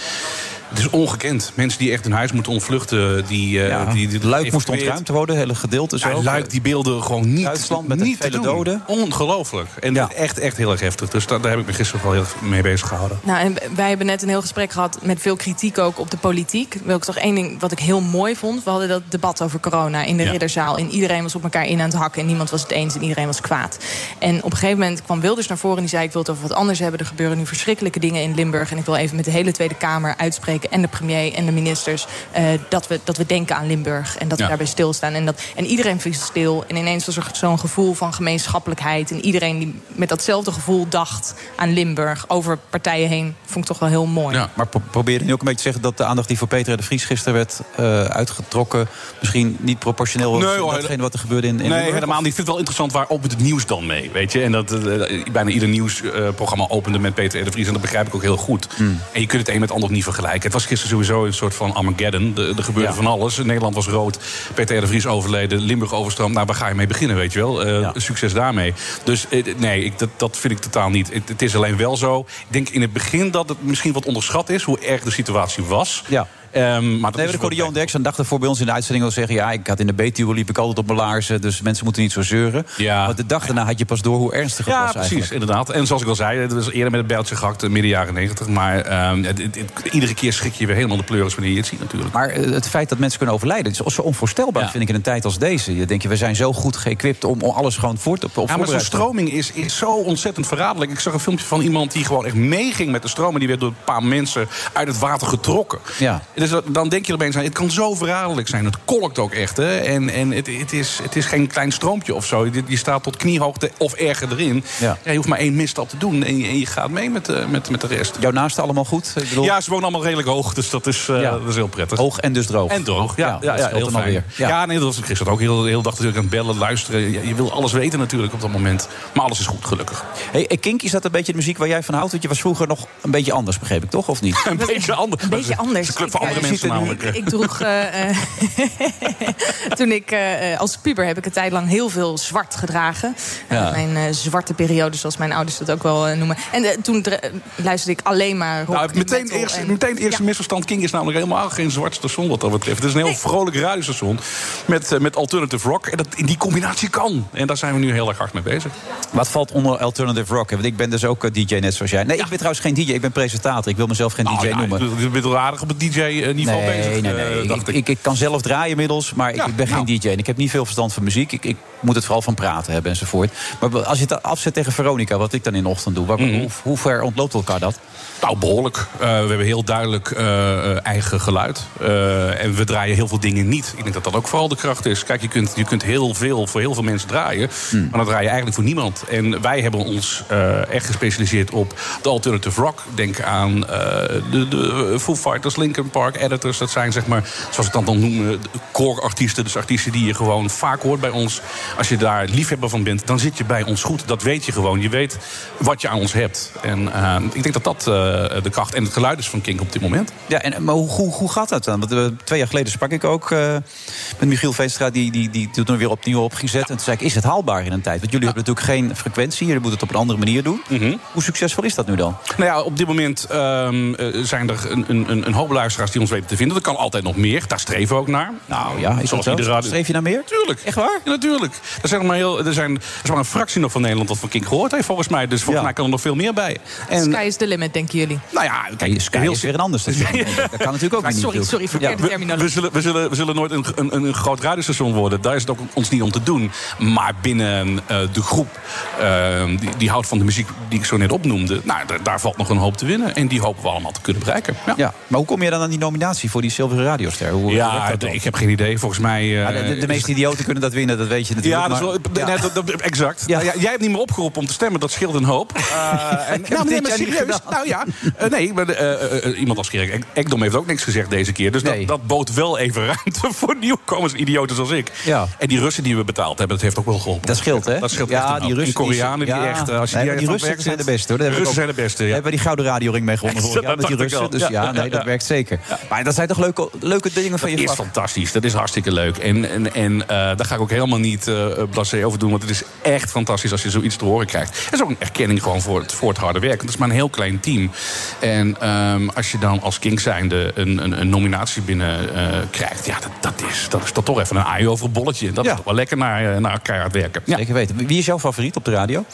Het is ongekend. Mensen die echt hun huis moeten ontvluchten. Die, eh, Ja, die, die Luik moest ontruimd worden, hele gedeelte zo. Ja, Luik die beelden gewoon niet, Duitsland met niet vele te doen. doden. Ongelooflijk. En echt, echt heel erg heftig. Dus daar, daar heb ik me gisteren wel heel mee bezig gehouden. Nou, en wij hebben net een heel gesprek gehad met veel kritiek ook op de politiek. Wil ik toch één ding wat ik heel mooi vond. We hadden dat debat over corona in de Ja. ridderzaal. En iedereen was op elkaar in aan het hakken. En niemand was het eens en iedereen was kwaad. En op een gegeven moment kwam Wilders naar voren en die zei... ik wil het over wat anders hebben. Er gebeuren nu verschrikkelijke dingen in Limburg. En ik wil even met de hele Tweede Kamer uitspreken... en de premier en de ministers... eh, dat, we, dat we denken aan Limburg en dat we daarbij stilstaan. En, dat, en iedereen viel stil. En ineens was er zo'n gevoel van gemeenschappelijkheid. En iedereen die met datzelfde gevoel dacht aan Limburg... over partijen heen, vond ik toch wel heel mooi. Ja, maar pro- probeer je nu ook een beetje te zeggen dat de aandacht die voor Peter de Vries gisteren werd eh, uitgetrokken, misschien niet proportioneel was Nee, met hoor, datgene wat er gebeurde in, in nee, Limburg? helemaal niet. Ik vind het wel interessant waar opent het nieuws dan mee. Weet je? En dat eh, bijna ieder nieuwsprogramma opende met Peter R. de Vries. En dat begrijp ik ook heel goed. Hmm. En je kunt het een met het ander niet vergelijken. Het was gisteren sowieso een soort van Armageddon. Er er gebeurde Ja. van alles. Nederland was rood. Peter R. de Vries overleden. Limburg overstroomd. Nou, waar ga je mee beginnen, weet je wel? Eh, Succes daarmee. Dus eh, nee, ik, dat, dat vind ik totaal niet. Het, het is alleen wel zo. Ik denk in het begin dat het misschien wat onderschat is... hoe erg de situatie was. Ja. Ehm, maar dat Nee, ik hoorde wel- Johan Derksen dag ervoor bij ons in de uitzending al zeggen... ja, ik had in de Betuwe liep ik altijd op mijn laarzen... dus mensen moeten niet zo zeuren. Ja. Maar de dag daarna had je pas door hoe ernstig het Ja, was precies, eigenlijk. inderdaad. En zoals ik al zei, het was eerder met het bijltje gehakt, eh, midden jaren negentig. Maar ehm, het- het- het- iedere keer schrik je weer helemaal de pleuris wanneer je het ziet natuurlijk. Maar eh, het feit dat mensen kunnen overlijden... is zo onvoorstelbaar, Ja. vind ik, in een tijd als deze. Je denkt, je, we zijn zo goed geëquipt om, alles gewoon voort op, op Ja, maar zo'n stroming is, is zo ontzettend verraderlijk. Ik zag een filmpje van iemand die gewoon echt meeging met de stroom... en die werd door een paar mensen uit het water getrokken. Ja. Dus dan denk je opeens aan, het kan zo verraderlijk zijn. Het kolkt ook echt, hè. En, en het, het, is, het is geen klein stroompje of zo. Je, je staat tot kniehoogte of erger erin. Ja. je hoeft maar één misstap te doen en je, en je gaat mee met, de- met, met de rest. Jouw naasten allemaal goed? Ik bedoel, Ja, ze wonen allemaal redelijk hoog, dus dat is, eh, Ja. dat is heel prettig. Hoog en dus droog. En droog, ja. ja, dat ja, heel fijn. alweer. Ja. Ja. nee, dat was gisteren ook heel, heel dag natuurlijk aan het bellen, luisteren. Je, je wil alles weten natuurlijk op dat moment. Maar alles is goed, gelukkig. Hey, eh, Kink, is dat een beetje de muziek waar jij van houdt? Want je was vroeger nog een beetje anders, begreep ik toch? Of niet? [laughs] Een beetje anders. Een beetje anders. Een club van andere mensen namelijk. Ik, ik droeg. eh, eh, [laughs] toen ik eh, als puber heb ik een tijd lang heel veel zwart gedragen. Ja. Eh, mijn eh, zwarte periode, zoals mijn ouders dat ook wel eh, noemen. En eh, toen luisterde ik alleen maar rock Nou, en meteen, metal eerst, en- meteen het eerste misverstand. King is namelijk helemaal geen zwart station wat dat betreft. Het is een heel vrolijk radiostation met, eh, met alternative rock. En dat, in die combinatie kan. En daar zijn we nu heel erg hard mee bezig. Wat valt onder alternative rock? Want ik ben dus ook eh, DJ net zoals jij. Nee, ik ben trouwens geen DJ, ik ben presentator. Ik wil mezelf geen DJ Nou ja, noemen. Je bent wel aardig op het DJ-niveau nee, bezig. Nee, eh, nee, ik, ik, ik kan zelf draaien inmiddels, maar Ja, ik ben nou. geen DJ. En ik heb niet veel verstand van muziek. Ik, ik moet het vooral van praten hebben enzovoort. Maar als je het afzet tegen Veronica, wat ik dan in de ochtend doe... Waar, Mhm. hoe, hoe ver ontloopt elkaar dat? Nou, behoorlijk. Eh, we hebben heel duidelijk eh, eigen geluid. Eh, en we draaien heel veel dingen niet. Ik denk dat dat ook vooral de kracht is. Kijk, je kunt, je kunt heel veel voor heel veel mensen draaien. Hmm. Maar dan draai je eigenlijk voor niemand. En wij hebben ons eh, echt gespecialiseerd op de alternative rock. Denk aan eh, de, de Foo Fighters, Linkin Park, Editors. Dat zijn zeg maar, zoals ik dat dan noem, de core-artiesten. Dus artiesten die je gewoon vaak hoort bij ons. Als je daar liefhebber van bent, dan zit je bij ons goed. Dat weet je gewoon. Je weet wat je aan ons hebt. En eh, ik denk dat dat eh, de kracht en het geluid is van King op dit moment. Ja, en, maar hoe, hoe, gaat dat dan? Want, eh, twee jaar geleden sprak ik ook met Michiel Veenstra... die, die, die toen weer opnieuw opgezet. En toen zei ik, is het haalbaar in een tijd? Want jullie hebben natuurlijk geen frequentie. Jullie moeten het op een andere manier doen. Hoe succesvol is dat nu dan? Nou ja, op dit moment ehm, eh, zijn er een, een, een hoop luisteraars die ons weten te vinden. Er kan altijd nog meer. Daar streven we ook naar. Nou ja, is dat Zoals zo? iedere radio- Streef je naar meer? Tuurlijk. Echt waar? Ja, natuurlijk. Er, zijn maar heel, er, zijn, er is maar een fractie nog van Nederland dat van King gehoord heeft, volgens mij. Dus volgens Ja. mij kan er nog veel meer bij. En, Sky is the limit, denken jullie. nou ja, kijk, Sky heel is weer een ander station. [laughs] Dat kan natuurlijk ook Maar niet. sorry, sorry, verkeerde we, terminologie. we, zullen, we, zullen, we zullen nooit een, een, een groot radiostation worden. Daar is het ook ons niet om te doen. Maar binnen eh, de groep eh, die, die houdt van de muziek die ik zo net opnoemde... Nou, daar, valt nog een hoop te winnen. En die hopen we allemaal te kunnen bereiken. Ja, Ja, maar hoe kom je dan aan die nominatie voor die zilveren radioster? Hoe Ja, ik heb geen idee. Volgens mij... eh, Ah, de, de, de meeste idioten kunnen dat winnen, dat weet je [laughs] natuurlijk. Ja, dat is wel, nee, dat, dat- exact. Ja. Nou ja, jij hebt niet meer opgeroepen om te stemmen, dat scheelt een hoop. Uh, [laughs] en, nou, nee, maar serieus. Nou ja, eh, nee, maar, eh, iemand als Gerrit Ekdom heeft ook niks gezegd deze keer. Dus Nee. dat, dat bood wel even ruimte [laughs] voor nieuwkomers, idioten zoals ik. Ja. En die Russen die we betaald hebben, dat heeft ook wel geholpen. Dat scheelt, hè? Dat scheelt echt ja, die. Russen. En Koreanen die, ja, echt... Als je nee, die, die Russen zijn de beste, hoor. Russen ook- zijn de beste, ja. hebben die Gouden Radioring mee gewonnen [laughs] Dat met die Russen. Dus Ja, ja, ja, nee, dat ja. werkt zeker. Maar dat zijn toch leuke, leuke dingen van je Dat is vak? fantastisch. Dat is hartstikke leuk. En, daar ga ik ook helemaal niet blasé over doen. Want het is echt fantastisch als je zoiets te horen krijgt. Het is ook een erkenning gewoon voor het, voor het harde werk. Het is maar een heel klein team. En ehm, als je dan als King zijnde een, een, een nominatie binnen eh, krijgt... ja, dat, dat, is, dat is dat toch even een aai over een bolletje. Dat Ja. is toch wel lekker naar, eh, naar keihard werken. Ja. Zeker weten. Wie is jouw favoriet op de radio?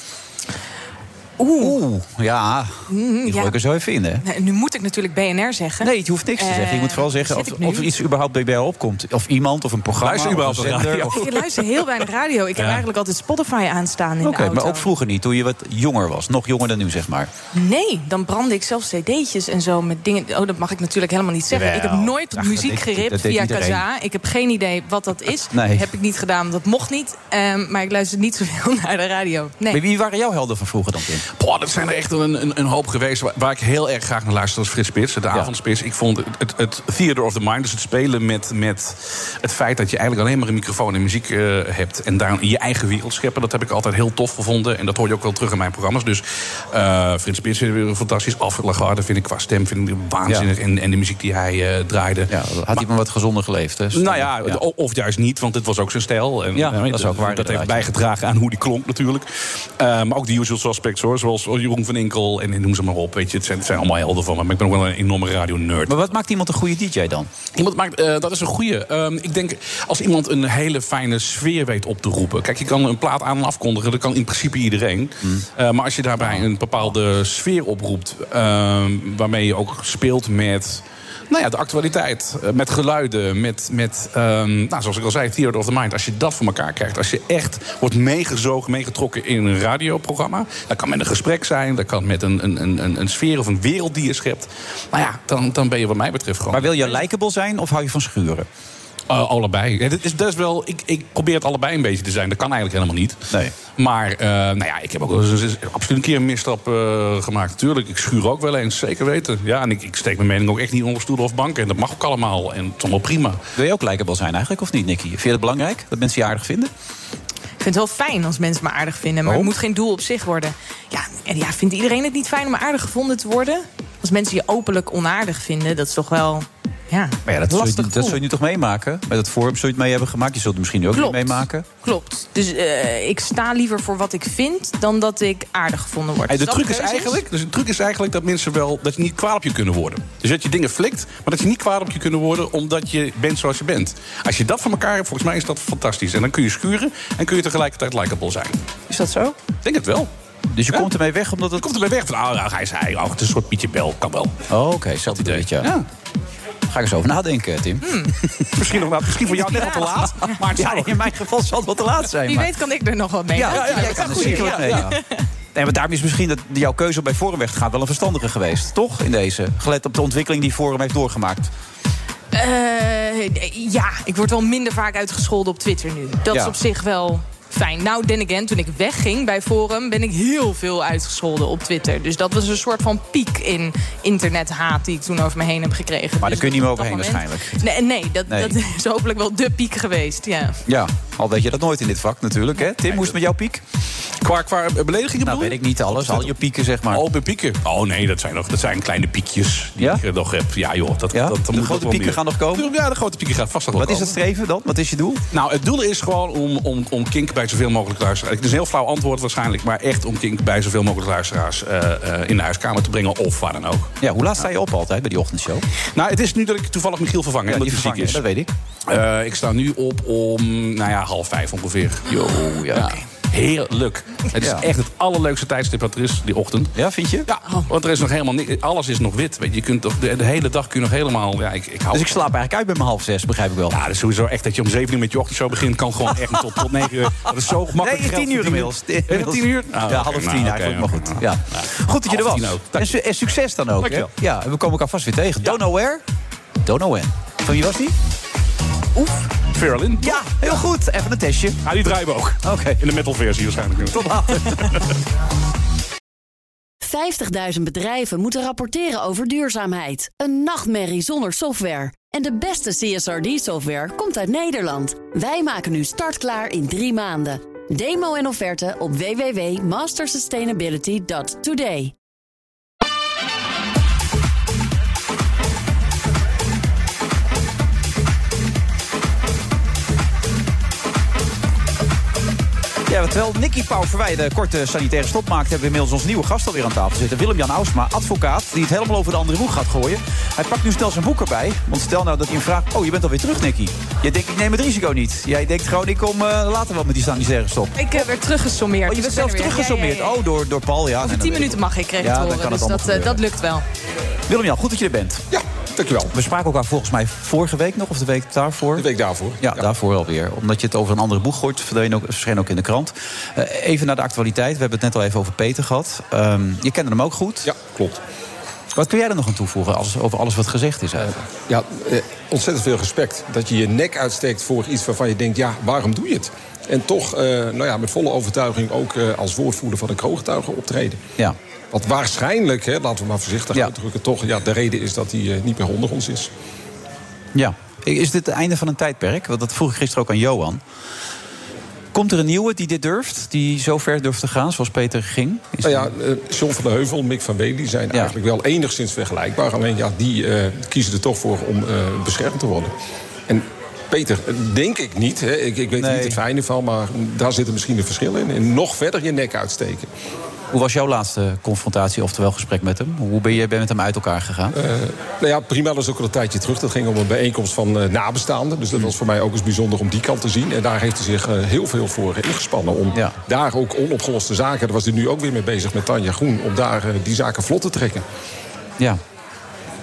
Oeh, ja. Die Mm, wil ja. ik er zo even in, hè? Nou, Nu moet ik natuurlijk BNR zeggen. Nee, je hoeft niks te zeggen. Je moet vooral Eh, zeggen zit of, er iets überhaupt bij jou opkomt. Of iemand, of een programma, Luister überhaupt radio? of- Ik luister heel weinig radio. Ik heb Ja. eigenlijk altijd Spotify aanstaan in Oké, de auto. maar ook vroeger niet, toen je wat jonger was. Nog jonger dan nu, zeg maar. Nee, dan brandde ik zelf cd'tjes en zo met dingen. Oh, dat mag ik natuurlijk helemaal niet zeggen. Jawel. Ik heb nooit Ach, dat muziek geript via. Kaza. Ik heb geen idee wat dat is. Nee. Heb ik niet gedaan, dat mocht niet. Ehm, maar ik luister niet zoveel [laughs] naar de radio. Nee. Maar wie waren jouw helden van vroeger dan, Tim? Boah, dat zijn er echt een, een, een hoop geweest waar, waar ik heel erg graag naar luister. als Frits Spits, de avondspits. Ik vond het, het, het theater of the mind, dus het spelen met, met het feit dat je eigenlijk alleen maar een microfoon en muziek eh, hebt. En daar je eigen wereld scheppen. Dat heb ik altijd heel tof gevonden. En dat hoor je ook wel terug in mijn programma's. Dus eh Frits Spits vind ik fantastisch. Alfred Lagarde vind ik qua stem vind ik waanzinnig. En, en de muziek die hij eh, draaide. Ja, had hij maar wat gezonder geleefd, hè? Nou ja, of juist niet, want het was ook zijn stijl. En, Ja, dat is ook waar, Dat heeft bijgedragen aan hoe die klonk natuurlijk. Maar ook de usual suspects hoor, zoals Jeroen van Inkel en noem ze maar op. Weet je, het, zijn, het zijn allemaal helden van me. Maar ik ben ook wel een enorme radio-nerd. Maar wat maakt iemand een goede DJ dan? Iemand maakt, eh, dat is een goede. ik denk, als iemand een hele fijne sfeer weet op te roepen. Kijk, je kan een plaat aan en afkondigen. Dat kan in principe iedereen. Hmm. Eh, maar als je daarbij een bepaalde sfeer oproept... eh, waarmee je ook speelt met... Nou ja, de actualiteit, eh, met geluiden, met, met ehm, nou, zoals ik al zei, Theater of the Mind. Als je dat voor elkaar krijgt, als je echt wordt meegezogen, meegetrokken in een radioprogramma. Dat kan met een gesprek zijn, dat kan met een, een, een, een sfeer of een wereld die je schept. Nou ja, dan, dan ben je wat mij betreft gewoon... Maar wil je likable zijn of hou je van schuren? Uh, allebei. Ja, dat is, dat is wel, ik, ik probeer het allebei een beetje te zijn. Dat kan eigenlijk helemaal niet. Nee. Maar uh, nou ja, ik heb ook wel eens, eens absoluut een keer een misstap uh, gemaakt. Tuurlijk, ik schuur ook wel eens, zeker weten. Ja, en ik, ik steek mijn mening ook echt niet onder stoelen of banken. En dat mag ook allemaal. En het is allemaal prima. Wil je ook likable zijn eigenlijk, of niet, Nicky? Vind je het belangrijk dat mensen je aardig vinden? Ik vind het wel fijn als mensen me aardig vinden. Maar Waarom? het moet geen doel op zich worden. Ja, en ja, vindt iedereen het niet fijn om aardig gevonden te worden? Als mensen je openlijk onaardig vinden, dat is toch wel... ja, Maar ja, dat zul, je, dat zul je nu toch meemaken? Met het forum zul je het mee hebben gemaakt. Je zult het misschien nu ook Klopt. niet meemaken. Klopt. Dus eh, ik sta liever voor wat ik vind dan dat ik aardig gevonden word. Hey, de Is dat truc is, eigenlijk, dus de truc is eigenlijk dat mensen wel dat je niet kwaad op je kunnen worden. Dus dat je dingen flikt, maar dat je niet kwaad op je kunnen worden omdat je bent zoals je bent. Als je dat van elkaar hebt, volgens mij is dat fantastisch. En dan kun je schuren en kun je tegelijkertijd likable zijn. Is dat zo? Ik denk het wel. Dus je komt ermee weg omdat het... Je komt ermee weg van, oh, nou, hij zei, oh, het is een soort Pietje Bel, kan wel. Oh, oké, zo bedoel je het, ja. Ja. Ga ik eens over nadenken, Tim. [laughs] Misschien, nog, misschien voor jou net al te laat, maar het Ja, zou in mijn geval zal het wel te laat zijn. Wie maar- weet kan ik er nog wat mee. Ja, Ja, ja, jij kan er zeker wat mee. Ja. Nee, maar daarom is misschien dat jouw keuze om bij Forum weg te gaan wel een verstandige geweest. Toch? In deze. Gelet op de ontwikkeling die Forum heeft doorgemaakt. Eh, ja, ik word wel minder vaak uitgescholden op Twitter nu. Dat Ja. is op zich wel fijn. Nou, then again, toen ik wegging bij Forum... ben ik heel veel uitgescholden op Twitter. Dus dat was een soort van piek in internethaat... die ik toen over me heen heb gekregen. Maar Dus daar kun je niet meer overheen waarschijnlijk. Nee, nee, dat, Nee. dat is hopelijk wel de piek geweest, ja. Ja, al weet je dat nooit in dit vak natuurlijk. Hè? Tim, hoe is het met jouw piek? Qua, qua beledigingen Nou, weet ik niet alles. Al je pieken, zeg maar. Oh, pieken. Oh nee, dat zijn, nog, dat zijn kleine piekjes die Ja? ik eh, nog heb. Ja joh, dat, Ja? dat, dat De moet grote pieken meer. gaan nog komen? Ja, de grote pieken gaan vast nog Wat is het streven dan? Wat is je doel? Nou, het doel is gewoon om, om, om Kink bij zoveel mogelijk luisteraars... Het is een heel flauw antwoord waarschijnlijk... maar echt om Kink bij zoveel mogelijk luisteraars eh, eh, in de huiskamer te brengen... of waar dan ook. Ja, hoe laat sta je op altijd bij die ochtendshow? Nou, het is nu dat ik toevallig Michiel vervang, Ja, omdat hij ziek is. dat weet ik. Eh, ik sta nu op om, nou ja, half vijf ongeveer. Jo, ja. Heerlijk. Het is Ja. echt het allerleukste tijdstip wat er is, die ochtend. Ja, vind je? Ja, want er is nog helemaal niks. Alles is nog wit. Weet je, je kunt toch de, de hele dag kun je nog helemaal. Ja, ik, ik hou Dus ik slaap eigenlijk uit bij mijn half zes, begrijp ik wel. Ja, dat is sowieso echt dat je om 7 uur met je ochtendshow begint. Kan gewoon echt tot, tot 9 uur. Dat is zo gemakkelijk. Nee, tien uur inmiddels. Het 10 uur? Ah, ja, half nou, tien oké, eigenlijk, maar goed. Ja. Goed dat je er was. tien En, su- en succes dan ook. Hè? Dankjewel. Ja, en we komen elkaar vast weer tegen. Don't know where, don't know when. Van wie was die? Oef. Feralin? Ja, heel goed. Even een testje. Ah, die draaien we ook. Oké. In de metal versie waarschijnlijk. Tot later. [laughs] 50.000 bedrijven moeten rapporteren over duurzaamheid. Een nachtmerrie zonder software. En de beste CSRD-software komt uit Nederland. Wij maken nu startklaar in drie maanden. Demo en offerte op www.mastersustainability.today. Ja, terwijl Nicky Pauw Verwij de korte sanitaire stop maakt... hebben we inmiddels onze nieuwe gast alweer aan tafel zitten. Willem-Jan Ausma, advocaat, die het helemaal over de andere boeg gaat gooien. Hij pakt nu snel zijn boek erbij. Want stel nou dat hij hem vraagt... Oh, je bent alweer terug, Nicky. Je denkt, ik neem het risico niet. Jij denkt gewoon, ik kom eh, later wel met die sanitaire stop. Ik eh, werd teruggesommeerd. Oh, je er weer. teruggesommeerd. Ja, ja, ja. Oh, door, door Paul, ja. Over nee, 10 dat weet minuten mag ik, kreeg ik Ja, horen. kan het Dus dat, eh, dat lukt wel. Willem-Jan, goed dat je er bent. Ja, dankjewel. We spraken elkaar volgens mij vorige week nog, of de week daarvoor. De week daarvoor. Ja, daarvoor alweer. Omdat je het over een andere boeg gooit, verdween ook, verscheen ook in de krant. Eh, even naar de actualiteit. We hebben het net al even over Peter gehad. Ehm, je kende hem ook goed. Ja, klopt. Wat kun jij er nog aan toevoegen als, over alles wat gezegd is eigenlijk? Ja, eh, ontzettend veel respect. Dat je je nek uitsteekt voor iets waarvan je denkt... ja, waarom doe je het? En toch, eh, nou ja, met volle overtuiging... ook eh, als woordvoerder van de kroongetuigen optreden. Ja. Wat waarschijnlijk, hè, laten we maar voorzichtig Ja. uitdrukken... toch ja, de reden is dat hij eh, niet meer onder ons is. Ja. Is dit het einde van een tijdperk? Want dat vroeg ik gisteren ook aan Johan. Komt er een nieuwe die dit durft? Die zo ver durft te gaan zoals Peter ging? Is Nou ja, eh, John van der Heuvel, Mick van Wely zijn eigenlijk wel enigszins vergelijkbaar. Alleen ja, die eh, kiezen er toch voor om beschermd te worden. En Peter, denk ik niet. Hè. Ik, ik weet er Nee. niet het fijne van, maar daar zit er misschien een verschil in. En nog verder je nek uitsteken. Hoe was jouw laatste confrontatie, oftewel gesprek met hem? Hoe ben je ben met hem uit elkaar gegaan? Eh, nou ja, prima, dat is ook al een tijdje terug. Dat ging om een bijeenkomst van eh, nabestaanden. Dus dat was voor mij ook eens bijzonder om die kant te zien. En daar heeft hij zich eh, heel veel voor ingespannen. Om daar ook onopgeloste zaken, daar was hij nu ook weer mee bezig met Tanja Groen... om daar die zaken vlot te trekken. Ja.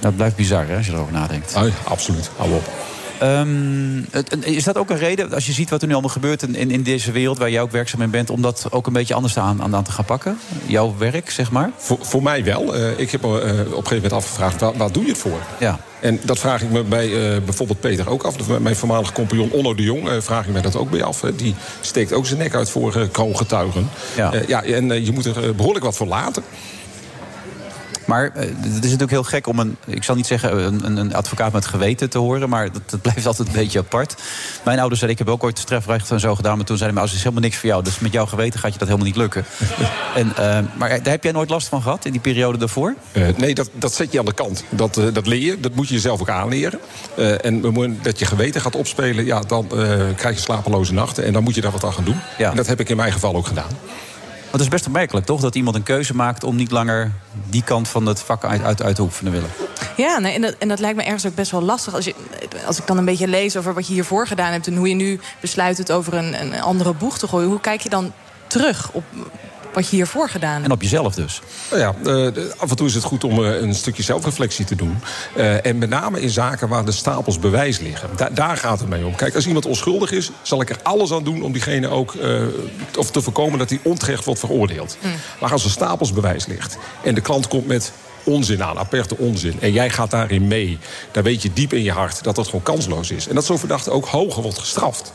Dat blijft bizar hè, als je erover nadenkt. Ah, absoluut, hou op. Ehm, is dat ook een reden, als je ziet wat er nu allemaal gebeurt in, in, deze wereld waar jij ook werkzaam in bent, om dat ook een beetje anders aan, aan, aan te gaan pakken? Jouw werk, zeg maar? Voor, voor mij wel. Eh, ik heb me eh, op een gegeven moment afgevraagd, waar, waar doe je het voor? Ja. En dat vraag ik me bij eh, bijvoorbeeld Peter ook af. Mijn voormalige compagnon Onno de Jong vraag ik me dat ook bij af. hè. Die steekt ook zijn nek uit voor eh kroongetuigen. Ja. Ja, en je moet er eh, behoorlijk wat voor laten. Maar eh, het is natuurlijk heel gek om een, ik zal niet zeggen een, een advocaat met geweten te horen, maar dat, dat [laughs] blijft altijd een beetje apart. Mijn ouders zeiden, ik heb ook ooit strafrecht en zo gedaan, maar toen zeiden mijn ouders, is helemaal niks voor jou. Dus met jouw geweten gaat je dat helemaal niet lukken. [laughs] en, uh, maar daar heb jij nooit last van gehad in die periode daarvoor? Nee, dat, dat zet je aan de kant. Dat, dat leer je, dat moet je jezelf ook aanleren. en dat je geweten gaat opspelen, ja, dan krijg je slapeloze nachten en dan moet je daar wat aan gaan doen. Ja. En dat heb ik in mijn geval ook gedaan. Het is best opmerkelijk, toch? Dat iemand een keuze maakt om niet langer die kant van het vak uit, uit, uit te oefenen willen. Ja, nee, en, dat, en dat lijkt me ergens ook best wel lastig. Als, je, als ik dan een beetje lees over wat je hiervoor gedaan hebt... en hoe je nu besluit het over een, een andere boeg te gooien... hoe kijk je dan terug op wat je hiervoor gedaan hebt. En op jezelf dus. Nou ja, uh, af en toe is het goed om uh, een stukje zelfreflectie te doen. Uh, en met name in zaken waar de stapels bewijs liggen. Da daar gaat het mee om. Kijk, als iemand onschuldig is, zal ik er alles aan doen om diegene ook of te voorkomen dat hij onterecht wordt veroordeeld. Mm. Maar als er stapels bewijs ligt en de klant komt met onzin aan, aperte onzin. En jij gaat daarin mee. Dan weet je diep in je hart dat dat gewoon kansloos is. En dat zo'n verdachte ook hoger wordt gestraft.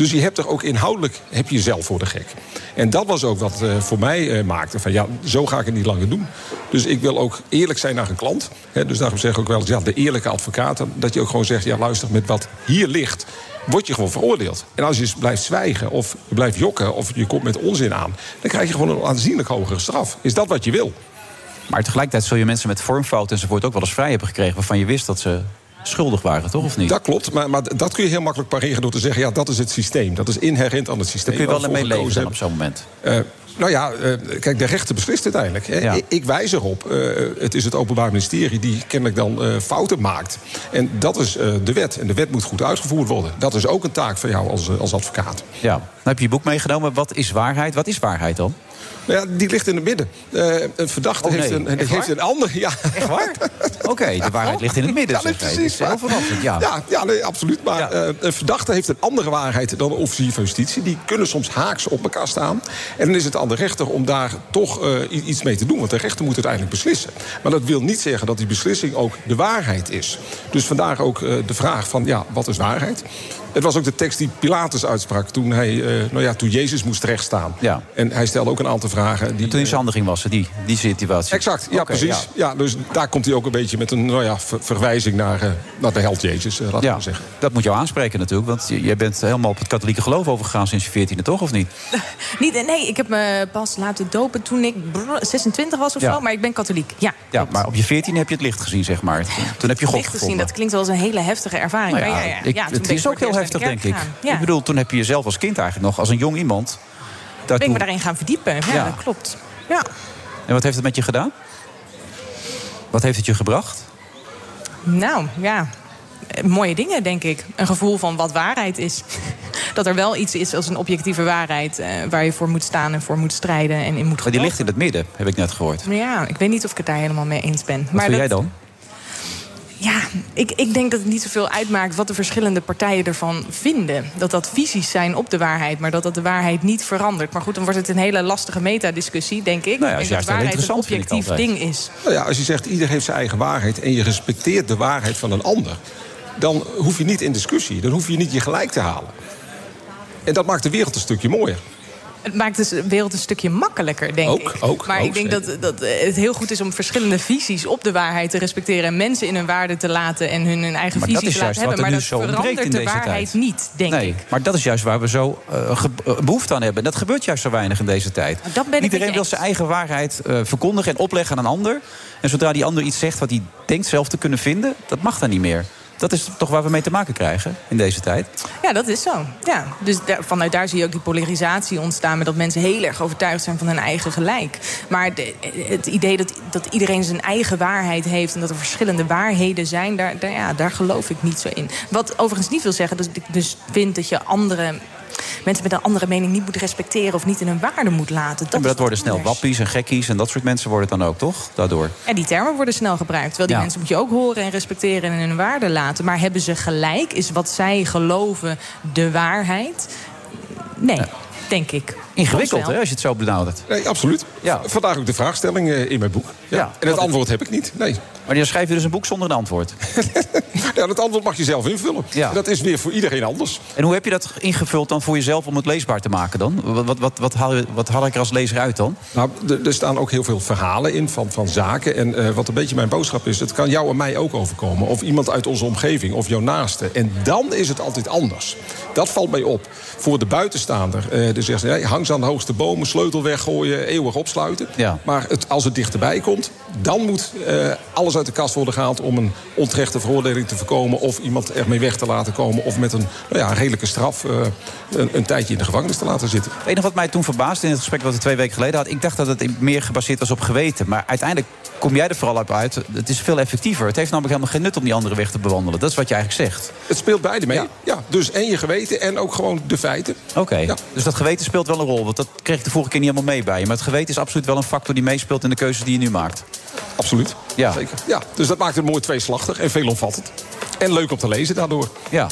Dus je hebt er ook inhoudelijk heb je jezelf voor de gek. En dat was ook wat uh, voor mij uh, maakte van ja, zo ga ik het niet langer doen. Dus ik wil ook eerlijk zijn naar een klant. Hè, dus daarom zeg ik ook wel eens, ja, de eerlijke advocaat. Dat je ook gewoon zegt, ja luister, met wat hier ligt word je gewoon veroordeeld. En als je blijft zwijgen of je blijft jokken of je komt met onzin aan... dan krijg je gewoon een aanzienlijk hogere straf. Is dat wat je wil? Maar tegelijkertijd zul je mensen met vormfouten enzovoort ook wel eens vrij hebben gekregen... waarvan je wist dat ze schuldig waren, toch? Of niet? Dat klopt, maar, maar dat kun je heel makkelijk pareren door te zeggen... ja, dat is het systeem, dat is inherent aan het systeem. Daar kun je wel mee leven op zo'n moment. Uh, nou ja, uh, kijk, de rechter beslist uiteindelijk. Ja. Ik, ik, wijs erop. Uh, het is het Openbaar Ministerie die kennelijk dan fouten maakt. En dat is de wet. En de wet moet goed uitgevoerd worden. Dat is ook een taak van jou als, als advocaat. Ja. Dan heb je je boek meegenomen. Wat is waarheid? Wat is waarheid dan? Ja, die ligt in het midden. Uh, een verdachte oh, nee. heeft, een, heeft een ander. Ja. Echt waar? Oké, de waarheid ligt in het midden. Ja, precies. Heel verrassend, ja. Ja, ja nee, absoluut. Maar ja. uh, een verdachte heeft een andere waarheid dan een officier van justitie. Die kunnen soms haaks op elkaar staan. En dan is het aan de rechter om daar toch uh, iets mee te doen. Want de rechter moet uiteindelijk beslissen. Maar dat wil niet zeggen dat die beslissing ook de waarheid is. Dus vandaar ook de vraag van, ja, wat is waarheid? Het was ook de tekst die Pilatus uitsprak toen, hij, uh, nou ja, toen Jezus moest rechtstaan. Ja. En hij stelde ook een aantal vragen. Die, toen hij zijn ging wassen, die, die situatie. Exact, ja, okay, precies. Ja. ja. dus daar komt hij ook een beetje met een nou ja, verwijzing naar, uh, naar de held Jezus, uh, laat ja, zeggen. Dat moet jou aanspreken natuurlijk, want jij bent helemaal op het katholieke geloof overgegaan sinds je 14e, toch, of niet? [laughs] niet, nee, ik heb me pas laten dopen toen ik 26 was of ja. zo, maar ik ben katholiek. Ja, ja maar op je 14e heb je het licht gezien, zeg maar. [laughs] Toen heb je God licht gezien, dat klinkt wel als een hele heftige ervaring. Nou ja, ja, ja, het is ook heel heftig, denk ik. Ja. Ik bedoel, toen heb je jezelf als kind eigenlijk nog, als een jong iemand... Daartoe... Ben ik me daarin gaan verdiepen. Ja, ja, dat klopt. Ja. En wat heeft het met je gedaan? Wat heeft het je gebracht? Nou, ja, mooie dingen, denk ik. Een gevoel van wat waarheid is. [laughs] Dat er wel iets is als een objectieve waarheid... Eh, waar je voor moet staan en voor moet strijden en in moet Maar die ligt in het midden, heb ik net gehoord. Ja, ik weet niet of ik het daar helemaal mee eens ben. Wat maar vind jij dan? Ja, ik, ik denk dat het niet zoveel uitmaakt wat de verschillende partijen ervan vinden. Dat dat visies zijn op de waarheid, maar dat dat de waarheid niet verandert. Maar goed, dan wordt het een hele lastige metadiscussie, denk ik. Nou ja, dat waarheid een objectief ding is. Nou ja, als je zegt, ieder heeft zijn eigen waarheid... en je respecteert de waarheid van een ander... dan hoef je niet in discussie, dan hoef je niet je gelijk te halen. En dat maakt de wereld een stukje mooier. Het maakt dus de wereld een stukje makkelijker, denk ook, ik. Ook, maar ik denk dat, dat het heel goed is om verschillende visies op de waarheid te respecteren... en mensen in hun waarde te laten en hun, eigen visie te laten hebben. Maar dat verandert de waarheid tijd. niet, denk nee, ik. Maar dat is juist waar we zo uh, behoefte aan hebben. En dat gebeurt juist zo weinig in deze tijd. Iedereen wil zijn eigen waarheid uh, verkondigen en opleggen aan een ander. En zodra die ander iets zegt wat hij denkt zelf te kunnen vinden... dat mag dan niet meer. Dat is toch waar we mee te maken krijgen in deze tijd? Ja, dat is zo. Ja. Dus vanuit daar zie je ook die polarisatie ontstaan... met dat mensen heel erg overtuigd zijn van hun eigen gelijk. Maar het idee dat, dat iedereen zijn eigen waarheid heeft... en dat er verschillende waarheden zijn, daar, daar, ja, daar geloof ik niet zo in. Wat overigens niet wil zeggen dat ik dus vind dat je andere mensen met een andere mening niet moet respecteren of niet in hun waarde moet laten. Dat, dat worden snel wappies en gekkies en dat soort mensen worden dan ook, toch? Daardoor. En die termen worden snel gebruikt. Terwijl die mensen moet je ook horen en respecteren en in hun waarde laten. Maar hebben ze gelijk? Is wat zij geloven de waarheid? Nee. denk ik. Ingewikkeld, hè, als je het zo benadert. Nee, absoluut. Ja. Vandaar ook de vraagstelling eh, in mijn boek. Ja. En het antwoord heb ik niet, nee. Maar dan schrijf je dus een boek zonder een antwoord. [laughs] Ja, dat antwoord mag je zelf invullen. Ja. Dat is weer voor iedereen anders. En hoe heb je dat ingevuld dan voor jezelf om het leesbaar te maken dan? Wat, wat, wat, wat, haal, je- wat haal ik er als lezer uit dan? Nou, er, staan ook heel veel verhalen in van, van zaken. En eh, wat een beetje mijn boodschap is, het kan jou en mij ook overkomen. Of iemand uit onze omgeving, of jouw naaste. En dan is het altijd anders. Dat valt mij op. Voor de buitenstaander, die zegt, hey, hang ze aan de hoogste bomen, sleutel weggooien, eeuwig opsluiten. Ja. Maar het, als het dichterbij komt, dan moet eh, alles uit de kast worden gehaald... om een onterechte veroordeling te voorkomen... of iemand ermee weg te laten komen... of met een nou ja, redelijke straf eh, een, een tijdje in de gevangenis te laten zitten. Het enige wat mij toen verbaasde in het gesprek wat we twee weken geleden hadden... ik dacht dat het meer gebaseerd was op geweten. Maar uiteindelijk kom jij er vooral op uit. Het is veel effectiever. Het heeft namelijk helemaal geen nut om die andere weg te bewandelen. Dat is wat je eigenlijk zegt. Het speelt beide mee. Ja. dus en je geweten en ook gewoon de feiten. Oké, dus dat geweten speelt wel een rol. Want dat kreeg ik de vorige keer niet helemaal mee bij je. Maar het geweten is absoluut wel een factor die meespeelt... in de keuzes die je nu maakt. Absoluut. Ja. Zeker. Ja, dus dat maakt het mooi tweeslachtig en veelomvattend. En leuk om te lezen daardoor. Ja.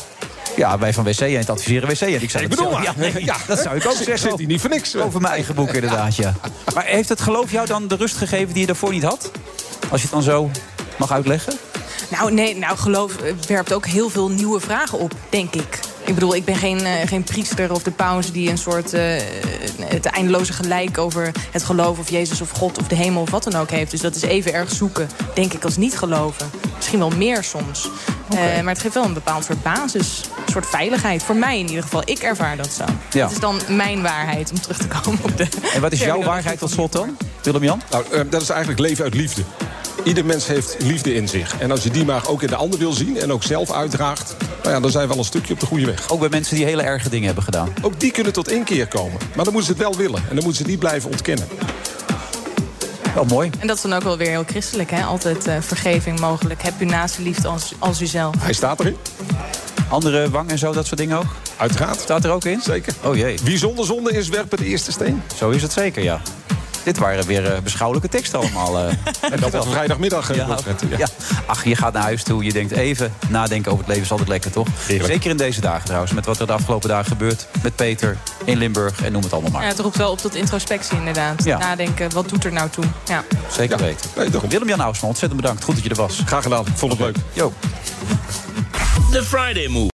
Ja, wij van WC en het adviseren WC. En ik, zou Ik bedoel zelf-. Ja, nee, Ja. [laughs] dat zou ik ook zeggen. zit hier niet voor niks. Over mijn eigen boek inderdaad, ja. Maar heeft het geloof jou dan de rust gegeven die je daarvoor niet had? Als je het dan zo mag uitleggen? Nou, nee, nou, geloof eh, werpt ook heel veel nieuwe vragen op, denk ik. Ik bedoel, ik ben geen, eh, geen priester of de paus die een soort eh, het eindeloze gelijk over het geloof of Jezus of God of de hemel of wat dan ook heeft. Dus dat is even erg zoeken, denk ik, als niet geloven. Misschien wel meer soms. Eh, maar het geeft wel een bepaald soort basis, een soort veiligheid. Voor mij in ieder geval. Ik ervaar dat zo. Ja. Dat is dan mijn waarheid om terug te komen op de. En wat is jouw waarheid tot slot dan, Willem-Jan? Nou, dat is eigenlijk leven uit liefde. Ieder mens heeft liefde in zich. En als je die maar ook in de ander wil zien en ook zelf uitdraagt... Nou ja, dan zijn we al een stukje op de goede weg. Ook bij mensen die hele erge dingen hebben gedaan. Ook die kunnen tot inkeer komen. Maar dan moeten ze het wel willen. En dan moeten ze niet blijven ontkennen. Wel mooi. En dat is dan ook wel weer heel christelijk, hè? Altijd eh, vergeving mogelijk. Heb uw naaste liefde als, als uzelf. Hij staat erin. Andere wang en zo, dat soort dingen ook? Uiteraard. Staat er ook in? Zeker. Oh jee. Wie zonder zonde is, werpen de eerste steen. Zo is het zeker, ja. Dit waren weer eh, beschouwelijke teksten allemaal. eh. En dat op vrijdagmiddag. eh, Ja, ja. Ach, je gaat naar huis toe. Je denkt even nadenken over het leven is altijd lekker, toch? Heerlijk. Zeker in deze dagen trouwens. Met wat er de afgelopen dagen gebeurt. Met Peter in Limburg en noem het allemaal maar. Ja, het roept wel op tot introspectie inderdaad. Ja. Nadenken, wat doet er nou toe? Ja. Zeker weten. Willem-Jan Ausman, ontzettend bedankt. Goed dat je er was. Graag gedaan. Vond het leuk. Jo. The Friday Move.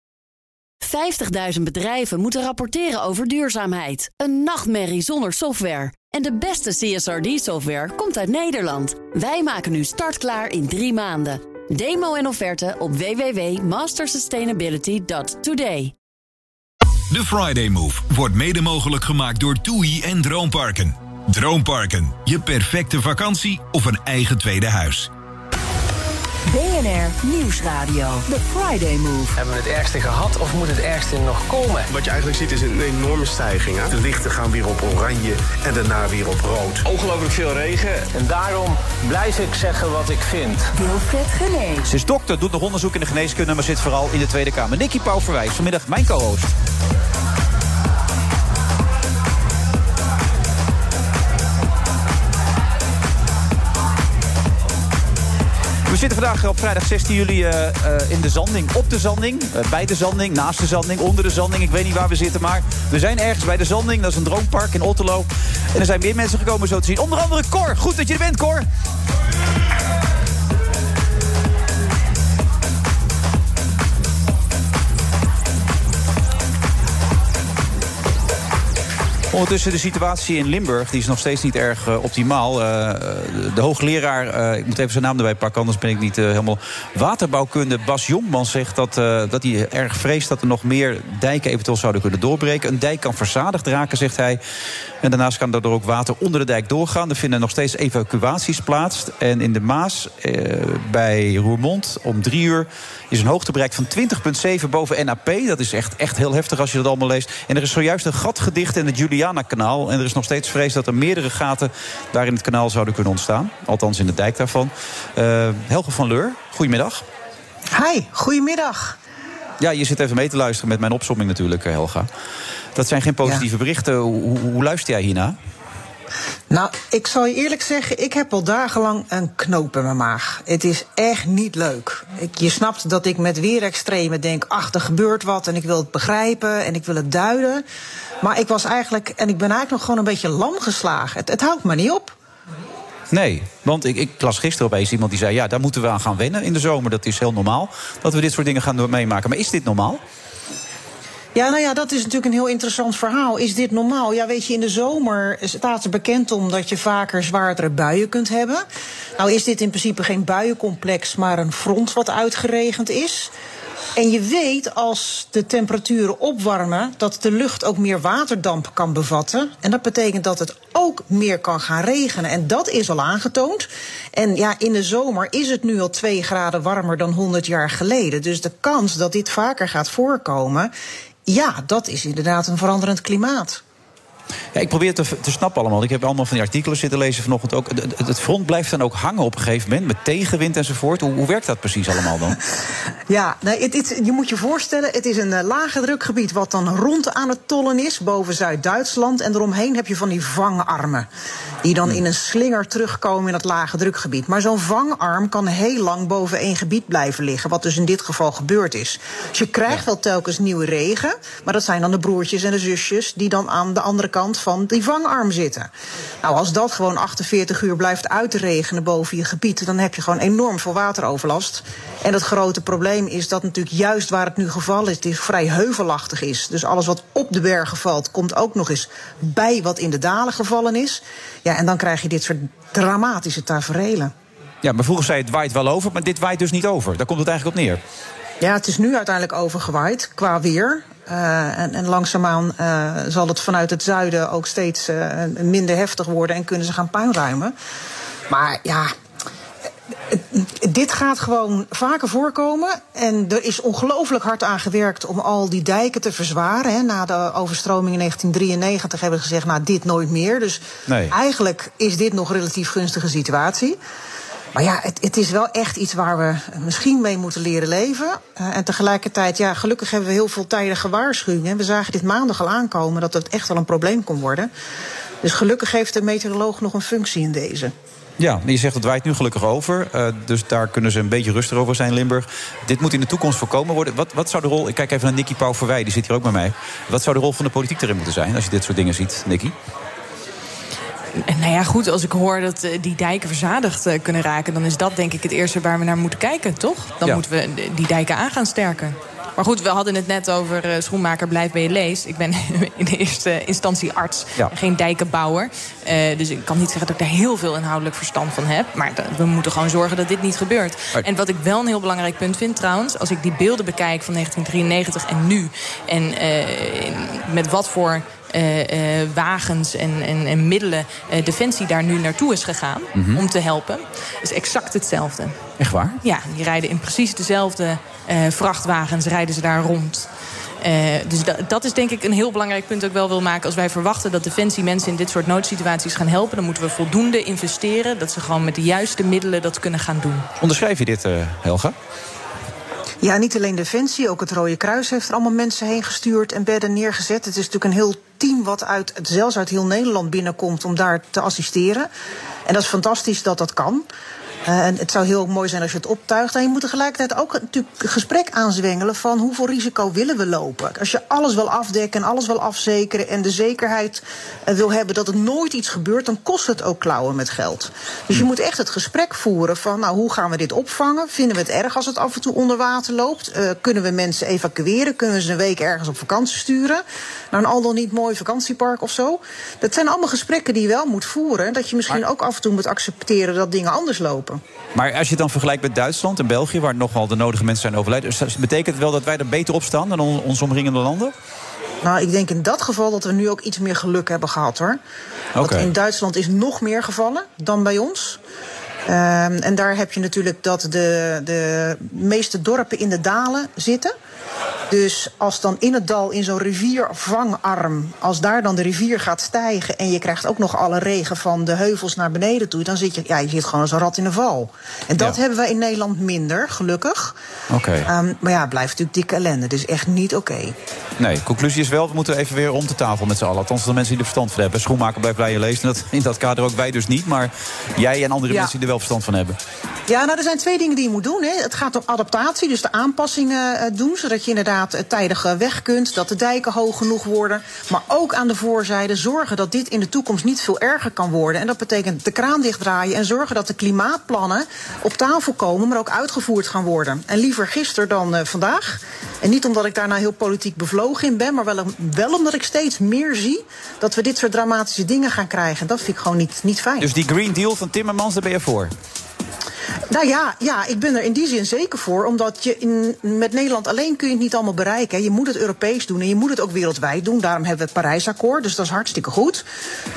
50.000 bedrijven moeten rapporteren over duurzaamheid. Een nachtmerrie zonder software. En de beste CSRD-software komt uit Nederland. Wij maken nu startklaar in drie maanden. Demo en offerte op www.mastersustainability.today. De Friday Move wordt mede mogelijk gemaakt door TUI en Droomparken. Droomparken, je perfecte vakantie of een eigen tweede huis. BNR Nieuwsradio. The Friday Move. Hebben we het ergste gehad of moet het ergste nog komen? Wat je eigenlijk ziet is een enorme stijging. Hè? De lichten gaan weer op oranje en daarna weer op rood. Ongelooflijk veel regen. En daarom blijf ik zeggen wat ik vind. Wilfred Genee. Ze is dokter, doet nog onderzoek in de geneeskunde... maar zit vooral in de Tweede Kamer. Nicky Pauw-Verwijs, vanmiddag mijn co-host. We zitten vandaag op vrijdag 16 juli eh, eh, in de Zanding. Op de Zanding, eh, bij de Zanding, naast de Zanding, onder de Zanding. Ik weet niet waar we zitten, maar we zijn ergens bij de Zanding. Dat is een droompark in Otterlo. En er zijn meer mensen gekomen zo te zien. Onder andere Cor. Goed dat je er bent, Cor. Ondertussen de situatie in Limburg die is nog steeds niet erg eh, optimaal. Eh, de hoogleraar, eh, ik moet even zijn naam erbij pakken, anders ben ik niet helemaal. Waterbouwkunde Bas Jongman zegt dat, dat hij erg vreest dat er nog meer dijken eventueel zouden kunnen doorbreken. Een dijk kan verzadigd raken, zegt hij. En daarnaast kan daardoor ook water onder de dijk doorgaan. Er vinden nog steeds evacuaties plaats. En in de Maas, bij Roermond, om drie uur is een hoogte bereikt van 20,7 boven NAP. Dat is echt, echt heel heftig als je dat allemaal leest. En er is zojuist een gat gedicht in het Juliana-kanaal. En er is nog steeds vrees dat er meerdere gaten daar in het kanaal zouden kunnen ontstaan. Althans in de dijk daarvan. Eh, Helge van Leur, goedemiddag. Hi, goedemiddag. Ja, je zit even mee te luisteren met mijn opsomming natuurlijk, eh, Helga. Dat zijn geen positieve berichten. Hoe, hoe, hoe luister jij hierna? Nou, ik zal je eerlijk zeggen, ik heb al dagenlang een knoop in mijn maag. Het is echt niet leuk. Ik, je snapt dat ik met weerextremen denk, ach, er gebeurt wat en ik wil het begrijpen en ik wil het duiden. Maar ik was eigenlijk, en ik ben eigenlijk nog gewoon een beetje lam geslagen. Het, het houdt me niet op. Nee, want ik, ik las gisteren opeens iemand die zei... ja, daar moeten we aan gaan wennen in de zomer. Dat is heel normaal dat we dit soort dingen gaan meemaken. Maar is dit normaal? Ja, nou ja, dat is natuurlijk een heel interessant verhaal. Is dit normaal? Ja, weet je, in de zomer staat er bekend om dat je vaker zwaardere buien kunt hebben. Nou is dit in principe geen buiencomplex, maar een front wat uitgeregend is. En je weet als de temperaturen opwarmen dat de lucht ook meer waterdamp kan bevatten. En dat betekent dat het ook meer kan gaan regenen. En dat is al aangetoond. En ja, in de zomer is het nu al 2 graden warmer dan 100 jaar geleden. Dus de kans dat dit vaker gaat voorkomen, ja, dat is inderdaad een veranderend klimaat. Ja, ik probeer het te, te snappen allemaal. Ik heb allemaal van die artikelen zitten lezen vanochtend ook. Het- front blijft dan ook hangen op een gegeven moment... met tegenwind enzovoort. Hoe, hoe werkt dat precies allemaal dan? [laughs] Ja, het- je moet je voorstellen, het is een eh, lage drukgebied wat dan rond aan het tollen is, boven Zuid-Duitsland. En eromheen heb je van die vangarmen, die dan in een slinger terugkomen in dat lage drukgebied. Maar zo'n vangarm kan heel lang boven één gebied blijven liggen, wat dus in dit geval gebeurd is. Dus je krijgt wel telkens nieuwe regen, maar dat zijn dan de broertjes en de zusjes die dan aan de andere kant van die vangarm zitten. Nou, als dat gewoon 48 uur blijft uitregenen boven je gebied, dan heb je gewoon enorm veel wateroverlast. En het grote probleem is dat natuurlijk juist waar het nu gevallen is, is vrij heuvelachtig is. Dus alles wat op de bergen valt, komt ook nog eens bij wat in de dalen gevallen is. Ja, en dan krijg je dit soort dramatische taferelen. Ja, maar vroeger zei het waait wel over, maar dit waait dus niet over. Daar komt het eigenlijk op neer. Ja, het is nu uiteindelijk overgewaaid qua weer. Eh, en, en langzaamaan eh, zal het vanuit het zuiden ook steeds eh, minder heftig worden en kunnen ze gaan puinruimen. Maar ja, dit gaat gewoon vaker voorkomen. En er is ongelooflijk hard aan gewerkt om al die dijken te verzwaren. Hè. Na de overstroming in 1993 hebben we gezegd, nou dit nooit meer. Dus Nee. eigenlijk is dit nog een relatief gunstige situatie. Maar ja, het, het is wel echt iets waar we misschien mee moeten leren leven. Eh, en tegelijkertijd, ja, gelukkig hebben we heel veel tijdige waarschuwingen. We zagen dit maandag al aankomen dat het echt wel een probleem kon worden. Dus gelukkig heeft de meteoroloog nog een functie in deze. Ja, je zegt het waait nu gelukkig over. eh, dus daar kunnen ze een beetje rustiger over zijn Limburg. Dit moet in de toekomst voorkomen worden. Wat, wat zou de rol... Ik kijk even naar Nicky Pauverwij, die zit hier ook bij mij. Wat zou de rol van de politiek erin moeten zijn als je dit soort dingen ziet, Nicky? Nou ja, goed, als ik hoor dat eh, die dijken verzadigd eh, kunnen raken... dan is dat denk ik het eerste waar we naar moeten kijken, toch? Dan Ja. moeten we die dijken aan gaan sterken. Maar goed, we hadden het net over eh, schoenmaker blijft bij je lees. Ik ben [laughs] in de eerste instantie arts, Ja. geen dijkenbouwer. Dus ik kan niet zeggen dat ik daar heel veel inhoudelijk verstand van heb. Maar we moeten gewoon zorgen dat dit niet gebeurt. En wat ik wel een heel belangrijk punt vind trouwens... als ik die beelden bekijk van 1993 en nu... en met wat voor wagens en, en, en middelen eh, Defensie daar nu naartoe is gegaan Mhm. om te helpen, is exact hetzelfde. Echt waar? Ja, die rijden in precies dezelfde eh, vrachtwagens, rijden ze daar rond. Eh, dus da- dat is denk ik een heel belangrijk punt dat ik wel wil maken. Als wij verwachten dat Defensie mensen in dit soort noodsituaties gaan helpen... dan moeten we voldoende investeren. Dat ze gewoon met de juiste middelen dat kunnen gaan doen. Onderschrijf je dit, eh, Helga? Ja, niet alleen Defensie, ook het Rode Kruis heeft er allemaal mensen heen gestuurd en bedden neergezet. Het is natuurlijk een heel team wat uit, zelfs uit heel Nederland binnenkomt om daar te assisteren. En dat is fantastisch dat dat kan. Eh, en het zou heel mooi zijn als je het optuigt. En je moet tegelijkertijd ook natuurlijk een gesprek aanzwengelen van hoeveel risico willen we lopen. Als je alles wil afdekken en alles wil afzekeren en de zekerheid eh, wil hebben dat er nooit iets gebeurt, dan kost het ook klauwen met geld. Dus je moet echt het gesprek voeren van nou, hoe gaan we dit opvangen? Vinden we het erg als het af en toe onder water loopt? Eh, kunnen we mensen evacueren? Kunnen we ze een week ergens op vakantie sturen? Naar een al dan niet mooi vakantiepark of zo? Dat zijn allemaal gesprekken die je wel moet voeren. Dat je misschien ook af en toe moet accepteren dat dingen anders lopen. Maar als je het dan vergelijkt met Duitsland en België... waar nogal de nodige mensen zijn overlijden... dus betekent het wel dat wij er beter op staan dan on- onze omringende landen? Nou, ik denk in dat geval dat we nu ook iets meer geluk hebben gehad hoor. Want in Duitsland is nog meer gevallen dan bij ons. Ehm, en daar heb je natuurlijk dat de, de meeste dorpen in de dalen zitten. Dus als dan in het dal, in zo'n riviervangarm, als daar dan de rivier gaat stijgen en je krijgt ook nog alle regen van de heuvels naar beneden toe, dan zit je, ja, je zit gewoon als een rat in een val. En dat Ja. hebben wij in Nederland minder, gelukkig. Oké. Ehm, maar ja, blijft natuurlijk dikke ellende. Dus echt niet oké. Nee, conclusie is wel, we moeten even weer om de tafel met z'n allen. Althans, de mensen die er verstand van hebben. Schoenmaker blijft bij je lezen. En dat, in dat kader ook wij dus niet. Maar jij en andere Ja. mensen die er wel verstand van hebben. Ja, nou, er zijn twee dingen die je moet doen. Hè. Het gaat om adaptatie, dus de aanpassingen eh, doen... zodat je inderdaad inderdaad eh, tijdig weg kunt. Dat de dijken hoog genoeg worden. Maar ook aan de voorzijde zorgen dat dit in de toekomst niet veel erger kan worden. En dat betekent de kraan dichtdraaien en zorgen dat de klimaatplannen op tafel komen, maar ook uitgevoerd gaan worden. En liever gisteren dan eh, vandaag. En niet omdat ik daar nou heel politiek bevlogen in ben, maar wel, wel omdat ik steeds meer zie dat we dit soort dramatische dingen gaan krijgen. Dat vind ik gewoon niet, niet fijn. Dus die Green Deal van Timmermans, daar ben je voor? Nou ja, ja, ik ben er in die zin zeker voor. Omdat je in, met Nederland alleen kun je het niet allemaal bereiken. Je moet het Europees doen en je moet het ook wereldwijd doen. Daarom hebben we het Parijsakkoord, dus dat is hartstikke goed.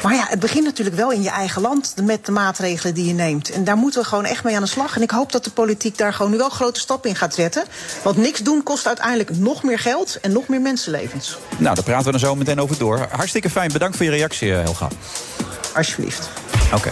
Maar ja, het begint natuurlijk wel in je eigen land met de maatregelen die je neemt. En daar moeten we gewoon echt mee aan de slag. En ik hoop dat de politiek daar gewoon nu wel grote stappen in gaat zetten. Want niks doen kost uiteindelijk nog meer geld en nog meer mensenlevens. Nou, daar praten we dan zo meteen over door. Hartstikke fijn. Bedankt voor je reactie, eh, Helga. Alsjeblieft. Oké.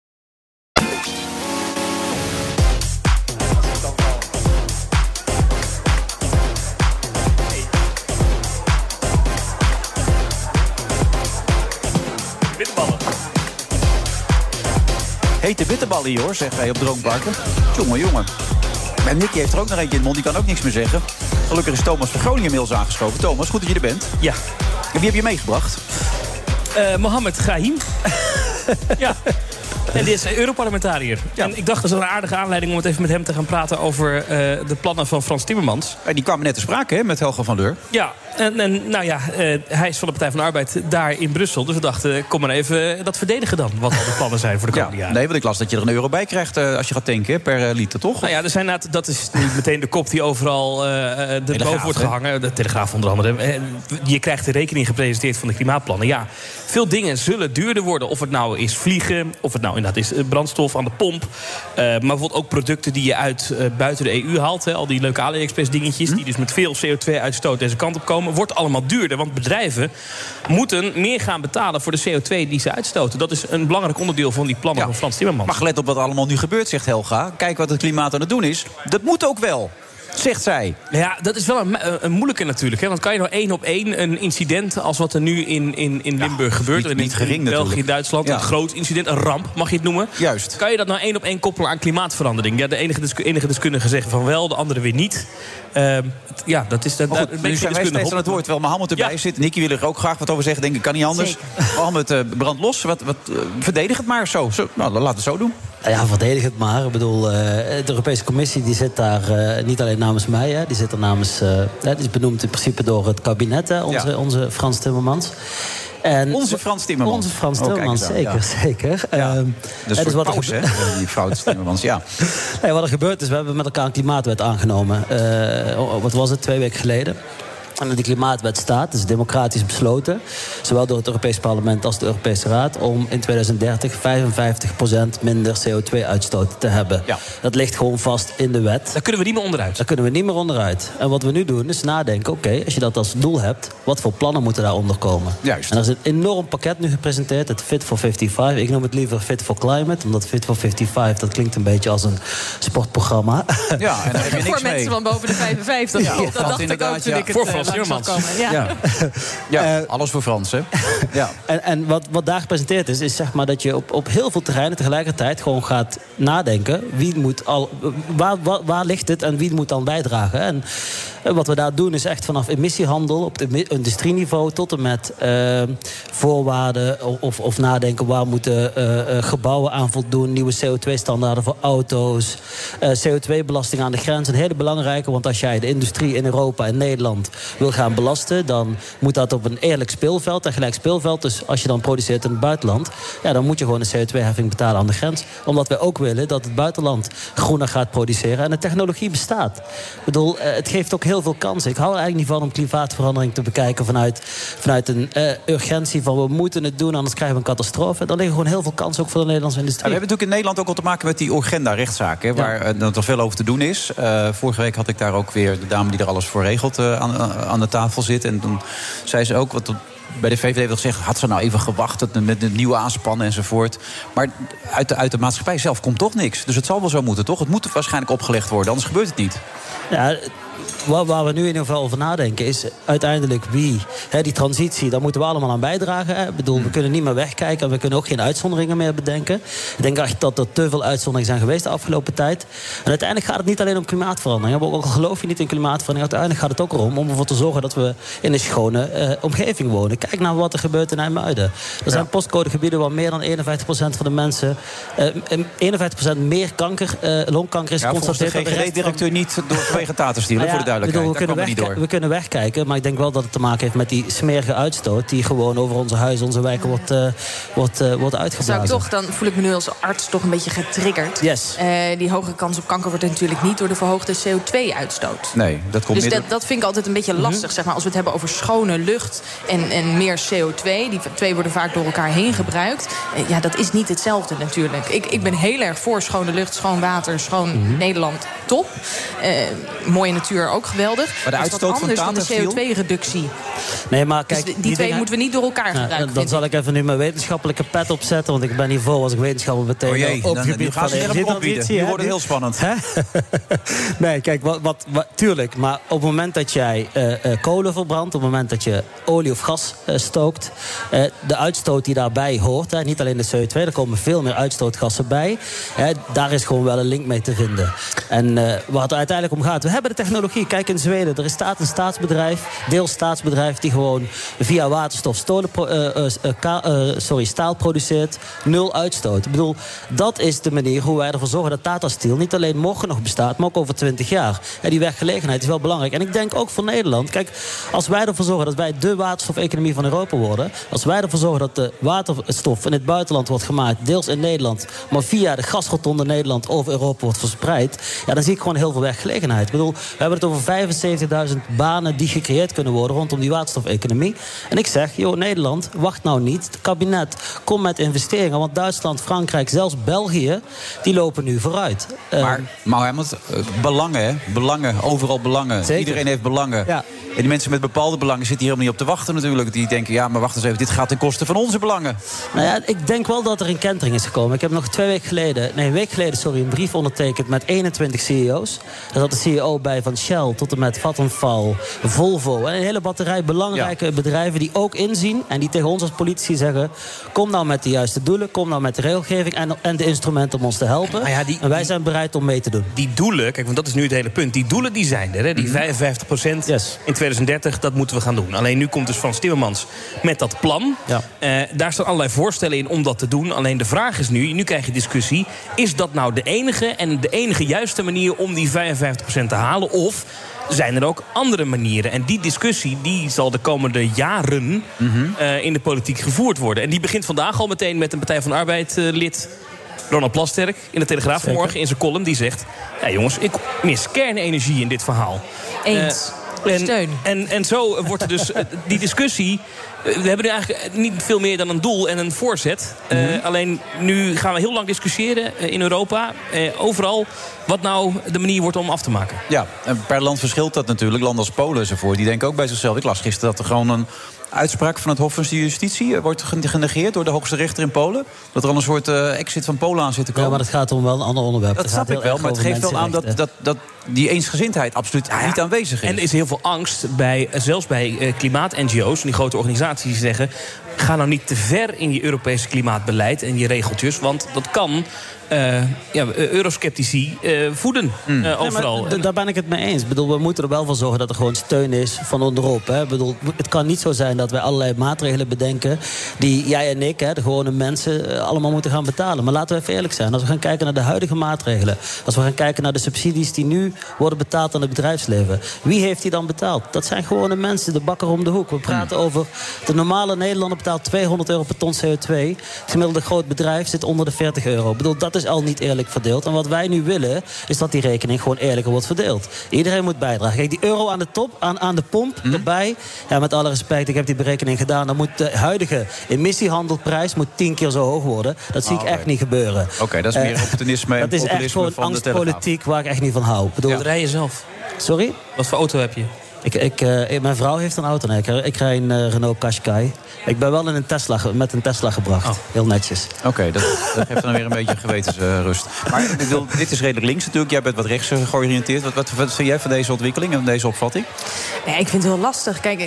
Hete bitterballen hier hoor, zegt hij op Droomparken. Jongen, jongen. En Nicky heeft er ook nog eentje in de mond, die kan ook niks meer zeggen. Gelukkig is Thomas van Groningen inmiddels aangeschoven. Thomas, goed dat je er bent. Ja. En wie heb je meegebracht? Eh Mohammed Grahim. [laughs] ja. En die is Europarlementariër. En ik dacht dat is een aardige aanleiding om het even met hem te gaan praten over eh, de plannen van Frans Timmermans. En die kwamen net te sprake hè, met Helga van Leur. Ja, en, en nou ja, eh, hij is van de Partij van de Arbeid daar in Brussel. Dus we dachten, kom maar even dat verdedigen dan. Wat al de plannen zijn voor de [laughs] komende jaren. Nee, want ik las dat je er een euro bij krijgt eh, als je gaat tanken per eh, liter, toch? Nou ja, er zijn dat is niet meteen de kop die overal eh eh, de boven wordt hè? gehangen. De Telegraaf onder andere. Eh, Je krijgt de rekening gepresenteerd van de klimaatplannen. Ja, veel dingen zullen duurder worden. Of het nou is vliegen, of het nou inderdaad is eh, brandstof aan de pomp. Eh, maar bijvoorbeeld ook producten die je uit eh, buiten de EU haalt. Hè, al die leuke AliExpress dingetjes. Die dus met veel CO2-uitstoot deze kant op komen. Wordt allemaal duurder. Want bedrijven moeten meer gaan betalen voor de CO2 die ze uitstoten. Dat is een belangrijk onderdeel van die plannen van Frans Timmermans. Maar gelet op wat allemaal nu gebeurt, zegt Helga. Kijk wat het klimaat aan het doen is. Dat moet ook wel, zegt zij. Ja, dat is wel een, een, een moeilijke natuurlijk. Hè? Want kan je nou één op één een incident als wat er nu in, in, in Limburg gebeurt... niet- in, niet gering in België, natuurlijk. Duitsland, Ja. een groot incident, een ramp mag je het noemen. Juist. Kan je dat nou één op één koppelen aan klimaatverandering? Ja, de enige, desku- enige deskundigen zeggen van wel, de andere weer niet. Ehm, het- ja, dat is... Dat, goed, nu zijn wij deskundige steeds aan het woord, terwijl Mohammed erbij zit. Nicky wil er ook graag wat over zeggen. Denk ik, kan niet anders. Mohammed, eh, brand los. Wat, wat, eh, verdedig het maar zo. zo. Nou, dan laten we het zo doen. Ja, verdedig het maar. Ik bedoel, eh, de Europese Commissie die zit daar eh, niet alleen namens mij. Hè, die zit er namens. eh, die is benoemd in principe door het kabinet, hè, onze, Ja. onze Frans Timmermans. En Onze Frans Timmermans. Onze Frans Oh, Timmermans, zeker, ja. zeker. Ehm, Dat is hè, dus wat er pauze, hè? gebe- Die [laughs] Frans Timmermans, ja. Nee, wat er gebeurd is, we hebben met elkaar een klimaatwet aangenomen. Wat was het, twee weken geleden? En die klimaatwet staat, dus democratisch besloten... zowel door het Europees Parlement als de Europese Raad... om in 2030 55% minder CO2-uitstoot te hebben. Dat ligt gewoon vast in de wet. Daar kunnen we niet meer onderuit. Daar kunnen we niet meer onderuit. En wat we nu doen is nadenken... oké, als je dat als doel hebt, wat voor plannen moeten daaronder komen? Juist. En er is een enorm pakket nu gepresenteerd, het Fit for 55. Ik noem het liever Fit for Climate, omdat Fit for 55... dat klinkt een beetje als een sportprogramma. Ja, en daar heb je [laughs] niks Voor mee. mensen van boven de 55. Ja, dat want dacht ik ook toen ja. ik het Voor eh, langs komen. Ja. Ja. Ja, alles voor Frans, hè? Ja. En, en wat, wat daar gepresenteerd is, is zeg maar dat je op, op heel veel terreinen tegelijkertijd gewoon gaat nadenken. Wie moet al, waar, waar, waar ligt het en wie moet dan bijdragen? En eh, wat we daar doen is echt vanaf emissiehandel op de industrieniveau tot en met eh, voorwaarden of- of, nadenken waar moeten eh, eh, gebouwen aan voldoen, nieuwe CO2-standaarden voor auto's, eh, CO2-belasting aan de grens. Een hele belangrijke, want als jij de industrie in Europa en Nederland wil gaan belasten, dan moet dat op een eerlijk speelveld, een gelijk speelveld. Dus als je dan produceert in het buitenland, ja, dan moet je gewoon een CO2-heffing betalen aan de grens. Omdat wij ook willen dat het buitenland groener gaat produceren en de technologie bestaat. Ik bedoel, eh, het geeft ook heel veel kansen. Ik hou er eigenlijk niet van om klimaatverandering te bekijken vanuit, vanuit een eh, urgentie van we moeten het doen, anders krijgen we een catastrofe. Dan liggen gewoon heel veel kansen ook voor de Nederlandse Ja, industrie. we hebben natuurlijk in Nederland ook al te maken met die Urgenda-rechtszaak. hè, Waar eh, nog veel over te doen is. Eh, vorige week had ik daar ook weer de dame die er alles voor regelt aan, aan de tafel zitten. En toen zei ze ook, wat bij de VVD wil zeggen... had ze nou even gewacht met de nieuwe aanspannen enzovoort. Maar uit de, uit de maatschappij zelf komt toch niks. Dus het zal wel zo moeten, toch? Het moet waarschijnlijk opgelegd worden, anders gebeurt het niet. Ja, waar, waar we nu in ieder geval over nadenken is uiteindelijk wie. Hè, die transitie, daar moeten we allemaal aan bijdragen. Hè. Ik bedoel, we kunnen niet meer wegkijken en we kunnen ook geen uitzonderingen meer bedenken. Ik denk echt dat er te veel uitzonderingen zijn geweest de afgelopen tijd. En uiteindelijk gaat het niet alleen om klimaatverandering. Ook al geloof je niet in klimaatverandering, uiteindelijk gaat het ook erom om ervoor te zorgen dat we in een schone eh, omgeving wonen. Kijk naar wat er gebeurt in IJmuiden. Er zijn postcodegebieden waar meer dan 51% van de mensen, eh, 51% meer kanker, eh, longkanker is ja, geconstateerd. de GGD-directeur niet door [laughs] vegetatoren stielen, voor de duidelijkheid. we, kunnen wegkijken, we kunnen wegkijken, maar ik denk wel dat het te maken heeft met die smerige uitstoot... die gewoon over onze huizen, onze wijken wordt, uh, wordt, uh, wordt uitgeblazen. Zou ik toch, dan voel ik me nu als arts toch een beetje getriggerd. Yes. Uh, die hoge kans op kanker wordt natuurlijk niet door de verhoogde CO2-uitstoot. Nee, dat komt Dus niet. dat, dat vind ik altijd een beetje lastig, Mhm. zeg maar. Als we het hebben over schone lucht en, en meer CO2... die twee worden vaak door elkaar heen gebruikt. ja, dat is niet hetzelfde natuurlijk. Ik, ik ben heel erg voor schone lucht, schoon water, schoon Mhm. Nederland. Top. mooie natuur ook geweldig. Maar de Dat is wat uitstoot van anders dan de Steel? CO2-reductie. Nee, maar Dus kijk, die, twee dingen- moeten we niet door elkaar Nou, gebruiken. dan zal ik even nu mijn wetenschappelijke pet opzetten. Want ik ben hiervoor als ik wetenschapper meteen Oh jee, op dan- gebied nu gaan ze van energietransitie, hè, wordt het heel spannend. Hè? [laughs] nee, kijk, wat, wat, wat- tuurlijk. Maar op het moment dat jij eh, eh, kolen verbrandt... op het moment dat je olie of gas eh, stookt... eh, de uitstoot die daarbij hoort, hè, niet alleen de CO2... er komen veel meer uitstootgassen bij. Hè, daar is gewoon wel een link mee te vinden. En eh, waar het er uiteindelijk om gaat... we hebben de technologie. Kijk in Zweden, er is staat een staatsbedrijf... deels staatsbedrijf die gewoon via waterstof stolen, eh, eh, eh, sorry, staal produceert. Nul uitstoot. Ik bedoel, dat is de manier hoe wij ervoor zorgen dat Tata Steel niet alleen morgen nog bestaat, maar ook over 20 jaar. En die werkgelegenheid is wel belangrijk. En ik denk ook voor Nederland. Kijk, als wij ervoor zorgen dat wij de waterstofeconomie van Europa worden. Als wij ervoor zorgen dat de waterstof in het buitenland wordt gemaakt, deels in Nederland, maar via de gasrotonde Nederland over Europa wordt verspreid. Ja, dan zie ik gewoon heel veel werkgelegenheid. Ik bedoel, we hebben het over 75.000 banen die gecreëerd kunnen worden rondom die waterstofeconomie. En ik zeg, joh, Nederland, wacht nou niet. Het kabinet, kom met investeringen. Want Duitsland, Frankrijk, zelfs België, die lopen nu vooruit. Eh, Maar, maar Helmut, eh, belangen? Belangen, overal belangen. Zeker. Iedereen heeft belangen. Ja. En die mensen met bepaalde belangen zitten hier helemaal niet op te wachten natuurlijk. Die denken, ja, maar wacht eens even, dit gaat ten koste van onze belangen. Nou ja, ik denk wel dat er een kentering is gekomen. Ik heb nog twee weken geleden, nee, een week geleden, sorry, een brief ondertekend met 21 CEO's. Daar zat de CEO bij van Shell tot en met Vattenfall, Volvo. En een hele batterij belangrijke bedrijven die ook inzien en die tegen ons als politici zeggen: kom nou met de juiste doelen, kom nou met de regelgeving en, en de instrumenten om ons te helpen. Nou ja, die- en wij zijn bereid om mee te doen. Die doelen, kijk, want dat is nu het hele punt. Die doelen die zijn er, hè, die 55% in 2030, dat moeten we gaan doen. Alleen nu komt dus Frans Timmermans met dat plan. Ja. Eh, daar staan allerlei voorstellen in om dat te doen. Alleen de vraag is nu, nu krijg je discussie... is dat nou de enige en de enige juiste manier om die 55% te halen? Of zijn er ook andere manieren? En die discussie die zal de komende jaren eh, in de politiek gevoerd worden. En die begint vandaag al meteen met een Partij van Arbeid-lid... Ronald Plasterk in de Telegraaf Zeker. vanmorgen in zijn column. Die zegt, ja jongens, ik mis kernenergie in dit verhaal. Eens. Eh, en, Steun. En, en zo wordt er dus eh, die discussie... eh, We hebben nu eigenlijk niet veel meer dan een doel en een voorzet. Eh, Alleen nu gaan we heel lang discussiëren eh, in Europa. eh, overal wat nou de manier wordt om af te maken. Ja, en per land verschilt dat natuurlijk. Landen als Polen enzovoort, die denken ook bij zichzelf. Ik las gisteren dat er gewoon een uitspraak van het Hof van Justitie eh, wordt gen- genegeerd door de hoogste rechter in Polen. Dat er al een soort eh, exit van Polen aan zit te Ja, komen. maar dat gaat om wel een ander onderwerp. dat Het snap gaat ik wel, maar het geeft wel aan dat, dat, dat die eensgezindheid absoluut niet aanwezig is. En er is heel veel angst, bij, zelfs bij eh, klimaat-NGO's... die grote organisaties die zeggen... ga nou niet te ver in je Europese klimaatbeleid en je regeltjes... want dat kan eh, ja, eh, eurosceptici eh, voeden maar overal. daar ben ik het mee eens. Ik bedoel, we moeten er wel voor zorgen dat er gewoon steun is van onderop. Hè. Ik bedoel, het kan niet zo zijn dat wij allerlei maatregelen bedenken... die jij en ik, hè, de gewone mensen, allemaal moeten gaan betalen. Maar laten we even eerlijk zijn. Als we gaan kijken naar de huidige maatregelen... als we gaan kijken naar de subsidies die nu worden betaald aan het bedrijfsleven... wie heeft die dan betaald? Dat zijn gewone mensen, de bakker om de hoek. We praten over... de normale Nederlander betaalt 200 euro per ton CO2. Het gemiddelde groot bedrijf zit onder de 40 euro. Ik bedoel, dat is al niet eerlijk verdeeld. En wat wij nu willen, is dat die rekening gewoon eerlijker wordt verdeeld. Iedereen moet bijdragen. Kijk, die euro aan de top, aan, aan de pomp, erbij. Ja, met alle respect, ik heb die berekening gedaan. Dan moet de huidige emissiehandelprijs moet tien keer zo hoog worden. Dat zie ik echt niet gebeuren. Oké, dat is meer Eh, opportunisme [laughs] en Dat is echt gewoon angstpolitiek waar ik echt niet van hou. Ik bedoel, rij je zelf? Sorry? Wat voor auto heb je? Ik, ik, eh, mijn vrouw heeft een auto. Nee, ik, ik rij een eh, Renault Qashqai. Ik ben wel in een Tesla, met een Tesla gebracht. Heel netjes. Oké, dat, dat geeft dan weer een beetje gewetensrust. Maar ik bedoel, dit is redelijk links natuurlijk. Jij bent wat rechts eh, georiënteerd. Wat, wat, wat vind jij van deze ontwikkeling en deze opvatting? Ja, ik vind het heel lastig. Kijk,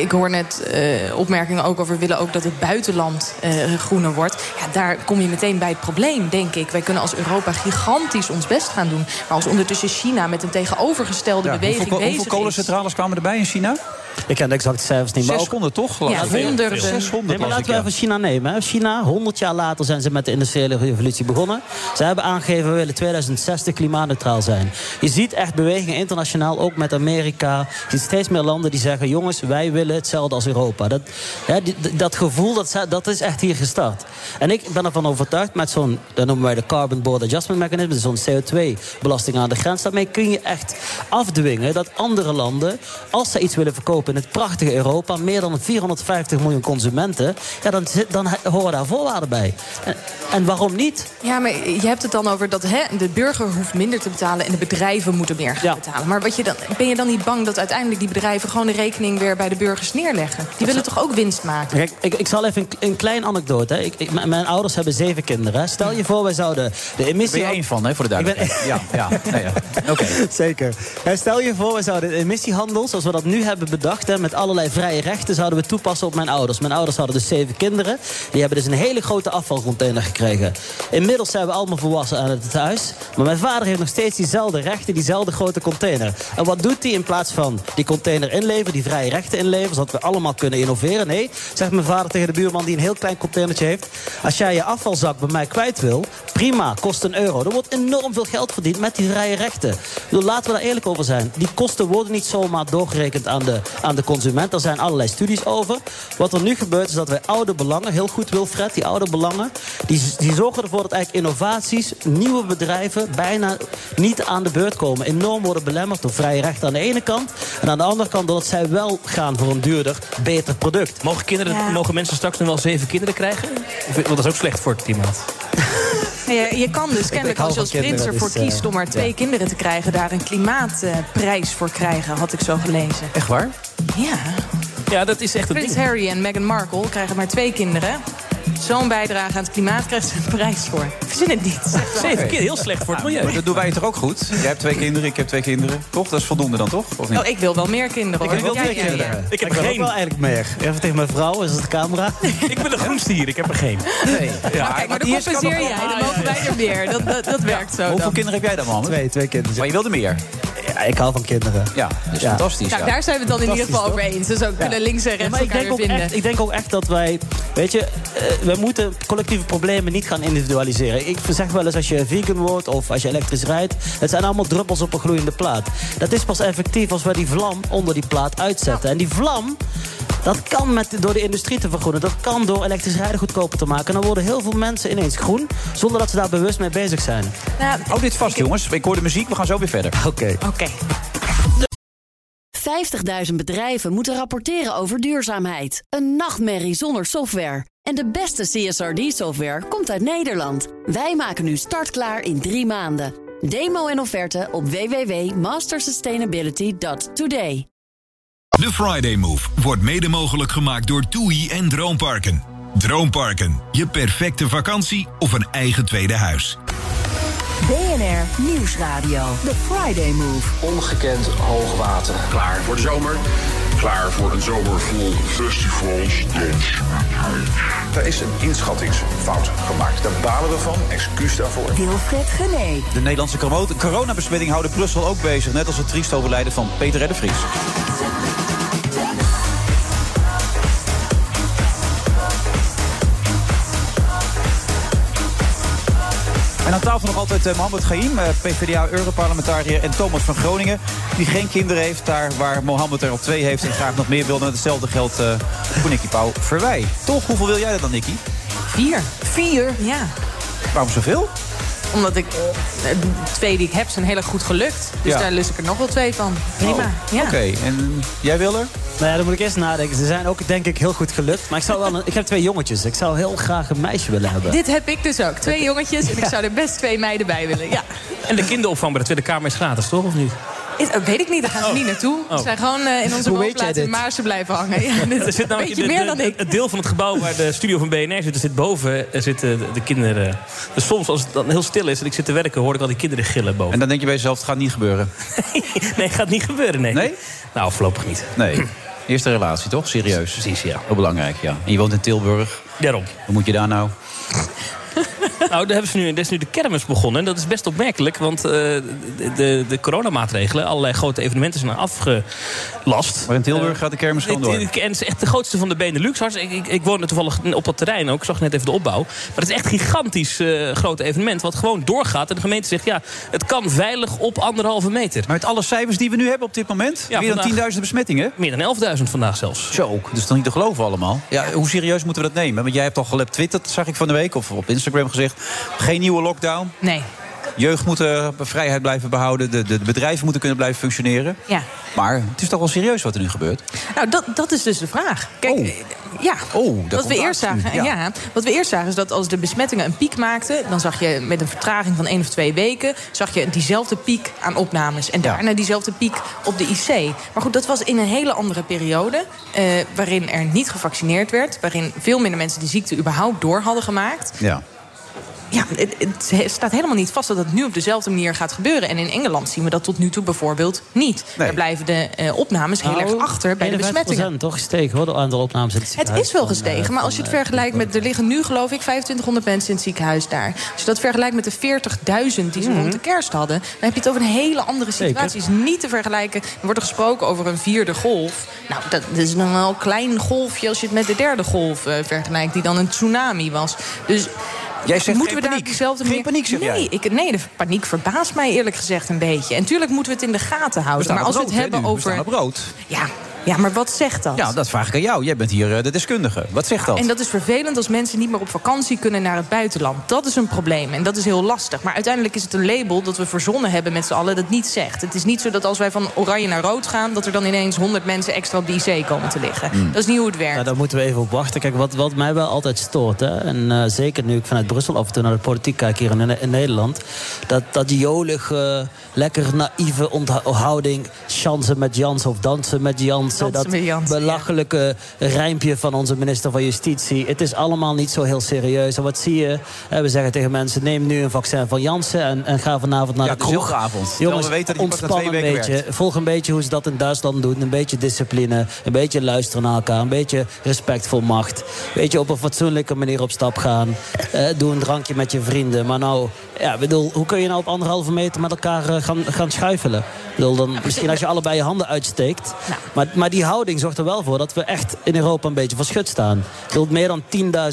ik hoor net eh, opmerkingen ook over... we willen ook dat het buitenland eh, groener wordt. Ja, daar kom je meteen bij het probleem, denk ik. Wij kunnen als Europa gigantisch ons best gaan doen. Maar als ondertussen China met een tegenovergestelde Ja, beweging hoeveel, bezig hoeveel kolencentrales kwamen erbij in China? Ik ken de exacte cijfers niet. maar ook- 600 toch? geloof Ja, ik? honderden. 600 Nee, maar laten we even China nemen. hè. China, 100 jaar later zijn ze met de industriële revolutie begonnen. Ze hebben aangegeven, we willen 2060 klimaatneutraal zijn. Je ziet echt bewegingen internationaal, ook met Amerika. Je ziet steeds meer landen die zeggen, jongens, wij willen hetzelfde als Europa. Dat, hè, die- dat gevoel, dat, dat is echt hier gestart. En ik ben ervan overtuigd, met zo'n, dat noemen wij de Carbon Border Adjustment Mechanism, zo'n CO2-belasting aan de grens. Daarmee kun je echt afdwingen dat andere landen, als ze iets willen verkopen in het prachtige Europa, meer dan 450 miljoen consumenten, ja, dan, dan horen daar voorwaarden bij. En, en waarom niet? Ja, maar je hebt het dan over dat hè, de burger hoeft minder te betalen... en de bedrijven moeten meer gaan betalen. Maar wat je dan, ben je dan niet bang dat uiteindelijk die bedrijven... gewoon de rekening weer bij de burgers neerleggen? Die willen toch ook winst maken? Kijk, ik, ik zal even een, een klein anekdote. Hè. Ik, mijn ouders hebben zeven kinderen. hè. Stel je voor, wij zouden de emissie... Ben je één van, hè, voor de duidelijkheid? Ja, ja. Nee, ja. Oké. [laughs] Zeker. Stel je voor, we zouden de emissiehandel, zoals we dat nu hebben bedacht... Hè, met allerlei vrije rechten, zouden we toepassen op mijn ouders. Mijn ouders hadden dus zeven kinderen. Die hebben dus een hele grote afvalcontainer gekregen. Inmiddels zijn we allemaal volwassen aan het huis. Maar mijn vader heeft nog steeds diezelfde rechten, diezelfde grote container. En wat doet hij in plaats van die container inleveren, die vrije rechten inleveren... zodat we allemaal kunnen innoveren? Nee, zegt mijn vader tegen de buurman die een heel klein containertje heeft... als jij je afvalzak bij mij kwijt wil, prima, kost een euro. Er wordt enorm veel geld verdiend met die vrije rechten. Laten we daar eerlijk over zijn. Die kosten worden niet zomaar doorgerekend aan de, aan de consument. Er zijn allerlei studies over. Wat er nu gebeurt is dat wij oude belangen, heel goed Wilfred, die oude belangen... die, die zorgen ervoor dat eigenlijk innovaties, nieuwe bedrijven... bijna niet aan de beurt komen. Enorm worden belemmerd door vrije rechten aan de ene kant... en aan de andere kant doordat zij wel gaan voor een duurder, beter product. Mogen, kinderen, Ja. mogen mensen straks nog wel zeven kinderen krijgen? Want dat is ook slecht voor het klimaat. Je, je kan dus kennelijk als je als prins kinderen, ervoor dus, eh, kiest om maar twee ja. kinderen te krijgen... daar een klimaatprijs voor krijgen, had ik zo gelezen. Echt waar? Ja. Ja, dat is echt een Prins ding. Harry en Meghan Markle krijgen maar twee kinderen. Zo'n bijdrage aan het klimaat krijgt ze een prijs voor. Ik verzin het niet. Zeven keer heel slecht voor het milieu. Maar dat doen wij toch ook goed? Jij hebt twee kinderen, ik heb twee kinderen. Toch? Dat is voldoende dan, toch? Of niet? Oh, ik wil wel meer kinderen. Ik wil twee kinderen. Ik heb wil er geen. wel eigenlijk meer. Even tegen mijn vrouw, is het de camera? Ik ben een groenstier, ik heb er geen. Nee. Ja, Maar kijk, maar dan compenseer jij. Dan mogen wij er meer. Dat, dat, dat werkt zo Hoeveel dan. kinderen heb jij dan, man? Twee, twee kinderen. Maar je wilde meer? Ja, ik hou van kinderen. Ja, dus Ja. fantastisch. Nou, daar zijn we het dan in ieder geval over eens. Dus ook kunnen links en Ja, rechts maar ik elkaar denk, ook vinden. echt, ik denk ook echt dat wij, weet je, eh, we moeten collectieve problemen niet gaan individualiseren. Ik zeg wel eens als je vegan wordt of als je elektrisch rijdt, het zijn allemaal druppels op een gloeiende plaat. Dat is pas effectief als we die vlam onder die plaat uitzetten. En die vlam, dat kan met, door de industrie te vergroenen. Dat kan door elektrisch rijden goedkoper te maken. En dan worden heel veel mensen ineens groen, zonder dat ze daar bewust mee bezig zijn. Nou, Hou dit vast, jongens. Ik hoor de muziek, we gaan zo weer verder. Oké. Oké. 50.000 bedrijven moeten rapporteren over duurzaamheid. Een nachtmerrie zonder software. En de beste CSRD-software komt uit Nederland. Wij maken nu startklaar in drie maanden. Demo en offerte op www.mastersustainability.today. De Friday Move wordt mede mogelijk gemaakt door TUI en Droomparken. Droomparken, je perfecte vakantie of een eigen tweede huis. BNR Nieuwsradio. The Friday Move. Ongekend hoog water. Klaar voor de zomer. Klaar voor een zomer vol festivals, dans. Er is een inschattingsfout gemaakt. Daar balen we van. Excuus daarvoor. Wilfred Genee. De Nederlandse corona- coronabesmetting houden Brussel ook bezig. Net als het triest overlijden van Peter R. de Vries. En aan tafel nog altijd eh, Mohammed Gaim, eh, PvdA-Europarlementariër... en Thomas van Groningen, die geen kinderen heeft... daar waar Mohammed er al twee heeft en graag nog meer wil. En hetzelfde geldt eh, voor Nicky Pauw Verwij. Toch, hoeveel wil jij er dan, Nicky? Vier. Vier? Ja. Waarom zoveel? Omdat ik... eh, De twee die ik heb zijn heel erg goed gelukt. Dus Ja. daar lust ik er nog wel twee van. Prima. Oh, ja. Oké, en jij wil er? Nou ja, dan moet ik eerst nadenken. Ze zijn ook denk ik heel goed gelukt. Maar ik, zou wel een, ik heb twee jongetjes. Ik zou heel graag een meisje willen hebben. Dit heb ik dus ook. Twee jongetjes en ik zou er best twee meiden bij willen. Ja. En de kinderopvang bij de Tweede Kamer is gratis, toch? Of niet? Is- eh, weet ik niet, daar gaan ze niet naartoe. Oh. Ze zijn gewoon eh, in onze woonplaats in? Maarsen blijven hangen. Ja, [laughs] dit Er zit namelijk weet je in de- meer de- dan de- ik. Het deel van het gebouw waar de studio van BNR zit, er zit boven er zitten de, de kinderen. Dus soms als het dan heel stil is en ik zit te werken, hoor ik al die kinderen gillen boven. En dan denk je bij jezelf, het gaat niet gebeuren. [laughs] Nee, gaat niet gebeuren, nee. Nee? Nou, voorlopig niet. Nee. Eerste relatie, toch? Serieus. Precies, ja. Heel belangrijk, ja. En je woont in Tilburg. Daarom. Hoe moet je daar nou? Nou, daar hebben ze nu, er is nu de kermis begonnen. En dat is best opmerkelijk, want eh, de, de, coronamaatregelen... allerlei grote evenementen zijn afgelast. Maar in Tilburg gaat de kermis gewoon door. En het is echt de grootste van de Benelux. Ik, ik, ik woonde toevallig op dat terrein ook. Ik zag net even de opbouw. Maar het is echt een gigantisch eh groot evenement... wat gewoon doorgaat. En de gemeente zegt, ja, het kan veilig op anderhalve meter. Maar met alle cijfers die we nu hebben op dit moment... Ja, meer dan vandaag- 10.000 besmettingen? Meer dan 11.000 vandaag zelfs. Zo, dat is toch niet te geloven allemaal? Ja, hoe serieus moeten we dat nemen? Want jij hebt al gelept twitterd, zag ik van de week... of op Instagram gezegd, geen nieuwe lockdown. Nee. Jeugd moet eh, vrijheid blijven behouden. De, de, de bedrijven moeten kunnen blijven functioneren. Ja. Maar het is toch wel serieus wat er nu gebeurt? Nou, dat, dat is dus de vraag. Kijk, eh, ja. Oh, wat we eerst zagen, Ja. ja. wat we eerst zagen is dat als de besmettingen een piek maakten, dan zag je met een vertraging van één of twee weken, zag je diezelfde piek aan opnames en daarna diezelfde piek op de IC. Maar goed, dat was in een hele andere periode, eh, waarin er niet gevaccineerd werd, waarin veel minder mensen de ziekte überhaupt door hadden gemaakt. Ja. Ja, het, het he- staat helemaal niet vast dat het nu op dezelfde manier gaat gebeuren. En in Engeland zien we dat tot nu toe bijvoorbeeld niet. Daar blijven de eh, opnames heel erg achter bij de besmettingen. toch gestegen hoor, het aantal opnames in het is wel gestegen, eh, maar als je het vergelijkt met... er liggen nu geloof ik 2500 mensen in het ziekenhuis daar. Als je dat vergelijkt met de 40.000 die ze rond de kerst hadden... dan heb je het over een hele andere situatie. Het is niet te vergelijken. Er wordt er gesproken over een vierde golf. Nou, dat is dan wel een klein golfje als je het met de derde golf eh, vergelijkt... die dan een tsunami was. Dus... Jij zegt moeten we daar paniek. dezelfde Geen manier... paniek, zeg nee, jij. Ik, nee, de paniek verbaast mij eerlijk gezegd een beetje. En tuurlijk moeten we het in de gaten houden. Maar als we het hebben. We over... Ja, ja, maar wat zegt dat? Ja, dat vraag ik aan jou. Jij bent hier eh, de deskundige. Wat zegt dat? En dat is vervelend als mensen niet meer op vakantie kunnen naar het buitenland. Dat is een probleem en dat is heel lastig. Maar uiteindelijk is het een label dat we verzonnen hebben met z'n allen dat niet zegt. Het is niet zo dat als wij van oranje naar rood gaan... dat er dan ineens 100 mensen extra op de IC komen te liggen. Hmm. Dat is niet hoe het werkt. Ja, daar moeten we even op wachten. Kijk, wat, wat mij wel altijd stoort, hè, en eh, zeker nu ik vanuit Brussel af en toe naar de politiek kijk hier in, in Nederland, dat, dat die jolige, lekker naïeve onthouding, chansen met Jansen of dansen met Jansen, Dansen dat belachelijke rijmpje van onze minister van Justitie. Het is allemaal niet zo heel serieus. En wat zie je? Eh, We zeggen tegen mensen, neem nu een vaccin van Jansen en, en ga vanavond naar Ja, de kroeg. Jongens, we weten dat je pas na ontspan twee een weken beetje. werkt. Volg een beetje hoe ze dat in Duitsland doen. Een beetje discipline, een beetje luisteren naar elkaar... een beetje respect voor macht. Een beetje op een fatsoenlijke manier op stap gaan. Eh, doe een drankje met je vrienden. Maar nou, ja, bedoel, hoe kun je nou op anderhalve meter met elkaar eh, gaan, gaan schuifelen? Bedoel, dan, misschien als je allebei je handen uitsteekt. Maar, maar die houding zorgt er wel voor dat we echt in Europa een beetje verschut staan. Ik bedoel, meer dan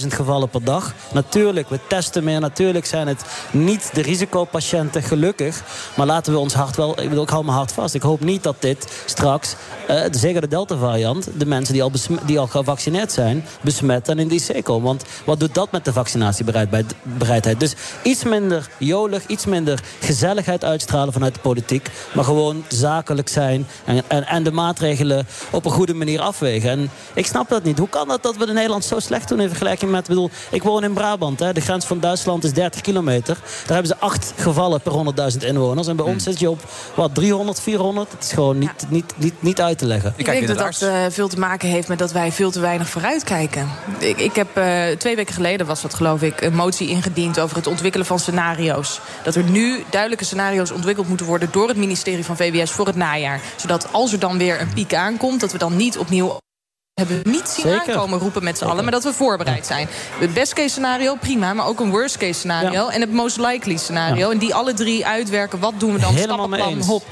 10.000 gevallen per dag. Natuurlijk, we testen meer. Natuurlijk zijn het niet de risicopatiënten, gelukkig. Maar laten we ons hart wel... Ik bedoel, ik hou mijn hart vast. Ik hoop niet dat dit straks, eh, zeker de Delta-variant... de mensen die al, die al gevaccineerd zijn, besmet en in de IC komen. Want wat doet dat met de vaccinatiebereidheid? Dus iets minder jolig, iets minder gezelligheid uitstralen vanuit de politiek. Maar gewoon zakelijk zijn en, en, en de maatregelen op een goede manier afwegen. En ik snap dat niet. Hoe kan dat dat we in Nederland zo slecht doen in vergelijking met... Ik bedoel, ik woon in Brabant. Hè. De grens van Duitsland is 30 kilometer. Daar hebben ze acht gevallen per 100.000 inwoners. En bij ons zit je op, wat, 300, 400? Het is gewoon niet, niet, niet, niet uit te leggen. Ik denk dat dat eh, veel te maken heeft met dat wij veel te weinig vooruitkijken. Ik, ik heb eh, twee weken geleden, was dat geloof ik, een motie ingediend over het ontwikkelen van scenario's. Dat er nu duidelijke scenario's ontwikkeld moeten worden door het ministerie van VWS voor het najaar. Zodat als er dan weer een piek aankomt, dat we dan niet opnieuw hebben we niet zien Zeker. aankomen roepen met z'n allen, maar dat we voorbereid zijn. Het best case scenario, prima, maar ook een worst case scenario en het most likely scenario. En die alle drie uitwerken, wat doen we dan? Helemaal Stappenplan, hop.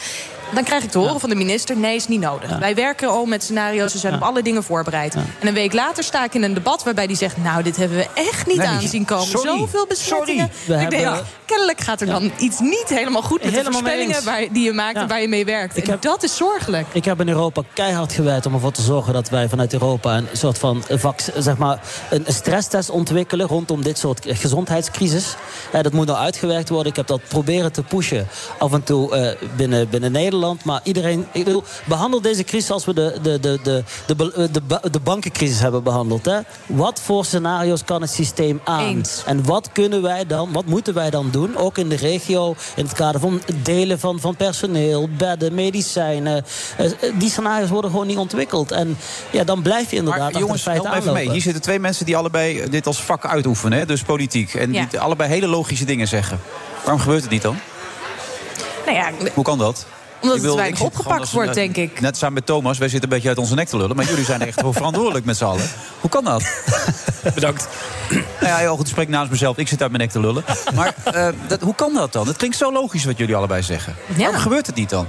Dan krijg ik te horen van de minister, nee, is niet nodig. Wij werken al met scenario's, we zijn op alle dingen voorbereid. En een week later sta ik in een debat waarbij die zegt... nou, dit hebben we echt niet Nee, aanzien komen. sorry. Zoveel besmettingen. Ik denk, ja, kennelijk gaat er dan iets niet helemaal goed... met de Helemaal voorspellingen waar, die je maakt en waar je mee werkt. En dat is zorgelijk. Ik heb in Europa keihard gewerkt om ervoor te zorgen dat wij vanuit Europa een soort van zeg maar, een stresstest ontwikkelen rondom dit soort gezondheidscrisis. Dat moet nou uitgewerkt worden. Ik heb dat proberen te pushen af en toe eh, binnen, binnen Nederland. Nederland. Maar iedereen. Ik bedoel, behandel deze crisis als we de, de, de, de, de, de, de, ba- de bankencrisis hebben behandeld. Hè? Wat voor scenario's kan het systeem aan? En wat kunnen wij dan, wat moeten wij dan doen? Ook in de regio, in het kader van delen van, van personeel, bedden, medicijnen. Eh, Die scenario's worden gewoon niet ontwikkeld. En ja, dan blijf je inderdaad. Maar jongens, de help even mee. Hier zitten twee mensen die allebei dit als vak uitoefenen, hè? dus politiek. En Ja. die allebei hele logische dingen zeggen. Waarom gebeurt het niet dan? Nou ja, Hoe kan dat? Omdat het weinig opgepakt wordt, een- denk ik. Net samen met Thomas, wij zitten een beetje uit onze nek te lullen. Maar jullie zijn echt wel verantwoordelijk met z'n allen. Hoe kan dat? [laughs] Bedankt. Nou ja, heel goed, ik spreek namens mezelf. Ik zit uit mijn nek te lullen. Maar eh, dat, hoe kan dat dan? Het klinkt zo logisch wat jullie allebei zeggen. Waarom gebeurt het niet dan?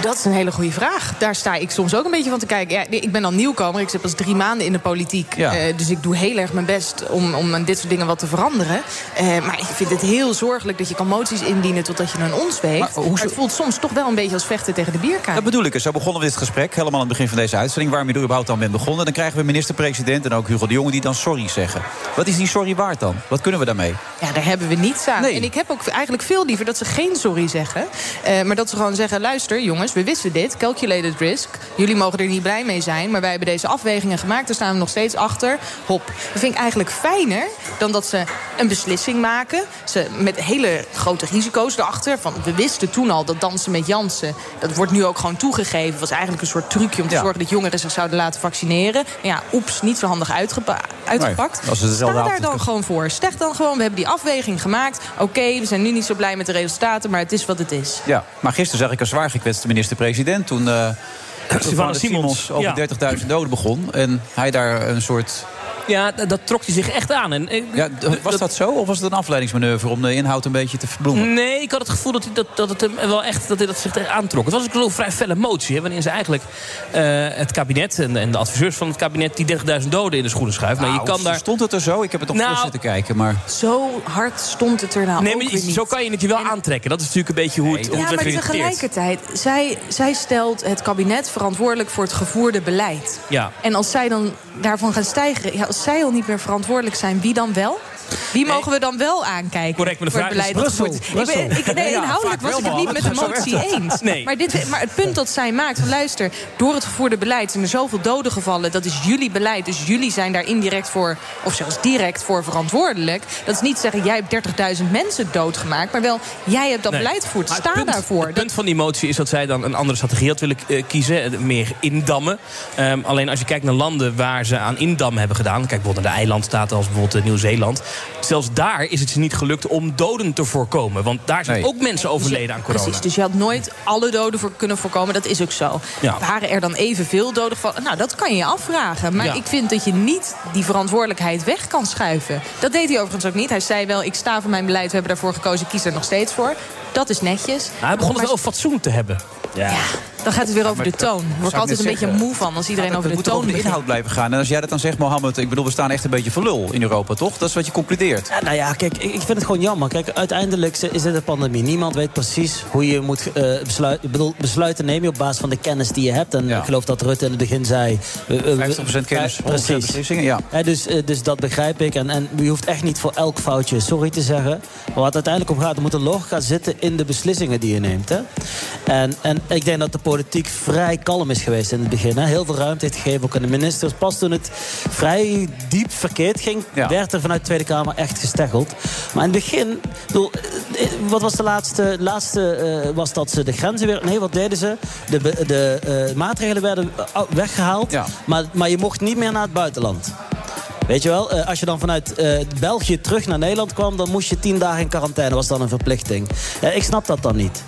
Dat is een hele goede vraag. Daar sta ik soms ook een beetje van te kijken. Ja, ik ben dan nieuwkomer. Ik zit pas drie maanden in de politiek. Ja. Eh, dus ik doe heel erg mijn best om, om aan dit soort dingen wat te veranderen. Eh, maar ik vind het heel zorgelijk dat je kan moties indienen totdat je een ons weegt. Maar het voelt soms toch wel een beetje als vechten tegen de bierkaart. Dat bedoel ik. Zo begonnen we dit gesprek, helemaal aan het begin van deze uitzending. Waarom je er überhaupt aan bent begonnen. Dan krijgen we minister-president en ook Hugo de Jonge die dan sorry zeggen. Wat is die sorry waard dan? Wat kunnen we daarmee? Ja, daar hebben we niets aan. En ik heb ook eigenlijk veel liever dat ze geen sorry zeggen. eh, maar dat ze gewoon zeggen: luister, jongens, we wisten dit. Calculated risk. Jullie mogen er niet blij mee zijn. Maar wij hebben deze afwegingen gemaakt. Daar staan we nog steeds achter. Hop. Dat vind ik eigenlijk fijner dan dat ze een beslissing maken. Ze met hele grote risico's erachter. Van, we wisten toen al dat dansen met Jansen. Dat wordt nu ook gewoon toegegeven. Was eigenlijk een soort trucje om te zorgen dat jongeren zich zouden laten vaccineren. Ja, oeps, niet zo handig uitgepa- uitgepakt. Nee, als het dezelfde Sta daar dan gewoon voor. Zeg dan gewoon, we hebben die afweging gemaakt. Oké, we zijn nu niet zo blij met de resultaten, maar het is wat het is. Ja, maar gisteren zag ik een zwaar gekwetste minister-president. Toen Sylvana Simons, Simons over ja. 30.000 doden begon. En hij daar een soort... Ja, dat trok hij zich echt aan. En, eh, Ja, was dat zo? Of was het een afleidingsmanoeuvre om de inhoud een beetje te verbloemen? Nee, ik had het gevoel dat, hij, dat, dat het hem wel echt dat hij dat zich aantrok. Het was ook een vrij felle motie. Hè, waarin ze eigenlijk eh, het kabinet en, en de adviseurs van het kabinet... die 30.000 doden in de schoenen schuiven. Nou, je Nou, kan daar... Stond het er zo? Ik heb het nog Nou, voor zitten kijken, maar... Zo hard stond het er nou nee, ook maar weer niet. zo kan je het je wel aantrekken. Dat is natuurlijk een beetje hoe het, hoe Ja, het maar werd geïnterpreteerd. tegelijkertijd, zij, zij stelt het kabinet verantwoordelijk voor het gevoerde beleid. Ja. En als zij dan daarvan gaan stijgen, ja, als zij al niet meer verantwoordelijk zijn, wie dan wel? Wie mogen we dan wel aankijken? Correct, maar de vraag is Brussel. Ik ben, ik, nee, inhoudelijk was ik het niet met de motie eens. Nee. Maar, dit, maar het punt dat zij maakt, van luister, door het gevoerde beleid zijn er zoveel doden gevallen. Dat is jullie beleid, dus jullie zijn daar indirect voor, of zelfs direct voor verantwoordelijk. Dat is niet zeggen, jij hebt 30.000 mensen doodgemaakt, maar wel, jij hebt dat Nee. beleid gevoerd. Sta punt- daarvoor. Het punt van die motie is dat zij dan een andere strategie had willen eh, kiezen. eh, Meer indammen. Ehm, alleen als je kijkt naar landen waar ze aan indammen hebben gedaan. Kijk bijvoorbeeld naar de eilandstaten als bijvoorbeeld eh, Nieuw-Zeeland. Zelfs daar is het ze niet gelukt om doden te voorkomen. Want daar zijn Nee. ook mensen overleden aan corona. Precies, dus je had nooit alle doden voor kunnen voorkomen. Dat is ook zo. Ja. Waren er dan evenveel doden gevallen? Nou, dat kan je je afvragen. Maar Ja. ik vind dat je niet die verantwoordelijkheid weg kan schuiven. Dat deed hij overigens ook niet. Hij zei wel, ik sta voor mijn beleid. We hebben daarvoor gekozen, ik kies er nog steeds voor. Dat is netjes. Nou, hij begon het wel over fatsoen te hebben. Ja. Dan gaat het weer over de toon. Daar ik word ik altijd een beetje moe van als iedereen over de moet toon over de inhoud blijven gaan. En als jij dat dan zegt, Mohammed, ik bedoel, we staan echt een beetje voor lul in Europa, toch? Dat is wat je concludeert. Ja, nou ja, kijk, ik ik vind het gewoon jammer. Kijk, uiteindelijk is dit een pandemie. Niemand weet precies hoe je moet eh, besluiten. Ik bedoel, besluiten neem je op basis van de kennis die je hebt. En ik geloof dat Rutte in het begin zei... eh, eh, 50% kennis, 100% Precies. beslissingen, ja. Hè, dus, eh, dus dat begrijp ik. En, en je hoeft echt niet voor elk foutje sorry te zeggen. Maar wat uiteindelijk om gaat, er moet een logica zitten in de beslissingen die je neemt. Hè? En, en ik denk dat de politiek vrij kalm is geweest in het begin. Hè? Heel veel ruimte heeft gegeven, ook aan de ministers. Pas toen het vrij diep verkeerd ging, werd er vanuit de Tweede Kamer echt gesteggeld. Maar in het begin, bedoel, eh, wat was de laatste? laatste eh, was dat ze de grenzen weer. Nee, wat deden ze? De, de eh, maatregelen werden eh, weggehaald. Maar, maar je mocht niet meer naar het buitenland. Weet je wel, als je dan vanuit België terug naar Nederland kwam... dan moest je tien dagen in quarantaine, was dan een verplichting. Ik snap dat dan niet.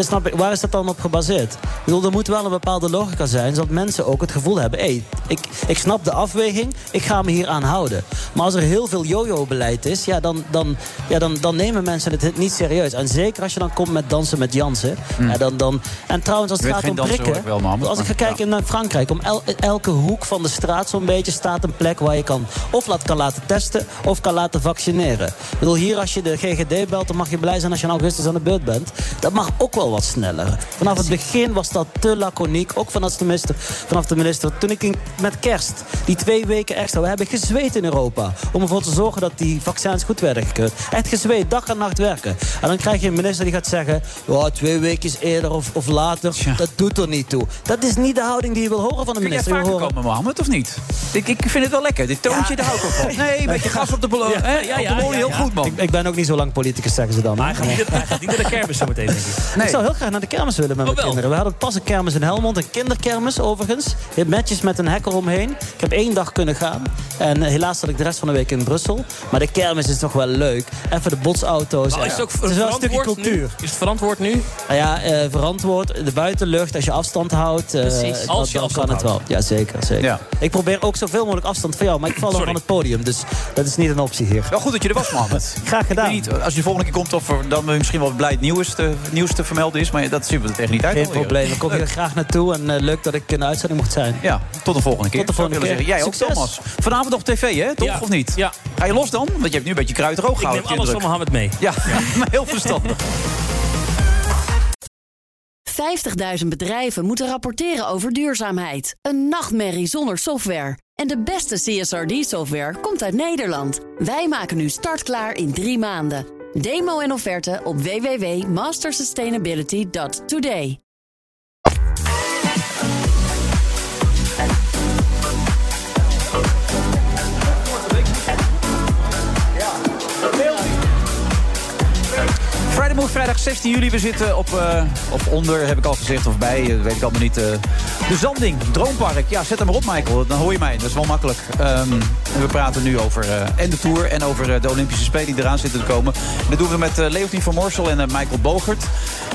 Snap ik, waar is dat dan op gebaseerd? Ik bedoel, er moet wel een bepaalde logica zijn... zodat mensen ook het gevoel hebben... hé, ik, ik snap de afweging, ik ga me hier aan houden. Maar als er heel veel yo-yo-beleid is... Ja, dan, dan, ja, dan, dan nemen mensen het niet serieus. En zeker als je dan komt met dansen met Jansen. Ja, dan, dan, en trouwens, als het gaat om prikken... wel, als ik ga kijken naar Frankrijk... om el- elke hoek van de straat zo'n beetje staat een plek... waar je kan of laat, kan laten testen of kan laten vaccineren. Ik bedoel, hier als je de GGD belt... dan mag je blij zijn als je in augustus aan de beurt bent. Dat mag ook wel wat sneller. Vanaf het begin was dat te laconiek. Ook vanaf de minister. Vanaf de minister. Toen ik in- met kerst die twee weken extra. We hebben gezweet in Europa. Om ervoor te zorgen dat die vaccins goed werden gekeurd. Echt gezweet, dag en nacht werken. En dan krijg je een minister die gaat zeggen... "Ja, twee weken eerder of, of later, dat doet er niet toe. Dat is niet de houding die je wil horen van de Kun minister. Je wil vaker horen- komen, Mohammed, of niet? Ik, ik vind het wel lekker. Dit toontje, daar hou ik van. [laughs] Nee, een beetje gas op de ballon. op de bol, heel goed, man. Ik, ik ben ook niet zo lang politicus, zeggen ze dan. Maar hij gaat niet, hij gaat niet naar de kermis zo meteen, denk ik. Ik zou heel graag naar de kermis willen met mijn kinderen. We hadden pas een kermis in Helmond, een kinderkermis overigens. Heel netjes met een hek eromheen. Ik heb één dag kunnen gaan. En eh, helaas zat ik de rest van de week in Brussel. Maar de kermis is toch wel leuk. Even de botsauto's. Maar is het ook het is wel een stukje verantwoord cultuur. nu? Is het verantwoord nu? Nou ja, eh, verantwoord. De buitenlucht, als je afstand houdt. eh, Precies, dat- als je dan afstand kan het wel. houdt. Ja, zeker. zeker. Ja. Ik probeer ook zoveel mogelijk afstand van jou. Maar ik val nog van het podium. Dus dat is niet een optie hier. Wel goed dat je er was, Mohammed. [laughs] Graag gedaan. Ik weet niet, als je de volgende keer komt, of er dan misschien wel blij het nieuws te, nieuws te vermelden is. Maar dat zien we er echt niet uit. Geen probleem. Ik kom hier graag naartoe. En eh, leuk dat ik in de uitzending mocht zijn. Ja, tot de volgende keer. Tot de volgende keer. zeggen. Jij ook. Thomas. Vanavond nog tv, hè? Toch, Ja. of niet? Ja. Ga je los dan? Want je hebt nu een beetje kruid droog Ik gehouden. neem alles van Mohammed mee. Ja, [laughs] maar heel verstandig. 50.000 bedrijven moeten rapporteren over duurzaamheid. Een nachtmerrie zonder software. En de beste CSRD-software komt uit Nederland. Wij maken nu startklaar in drie maanden. Demo en offerte op www.mastersustainability.today. Move, vrijdag 16 juli. We zitten op, eh, op onder, heb ik al gezegd, of bij, eh, weet ik allemaal niet. eh, de Zanding, Droompark. Ja, zet hem maar op, Michael. Dan hoor je mij. Dat is wel makkelijk. Ehm, we praten nu over en de Tour en over de Olympische Spelen die eraan zitten te komen. En dat doen we met Leontien van Morsel en Michael Bogert.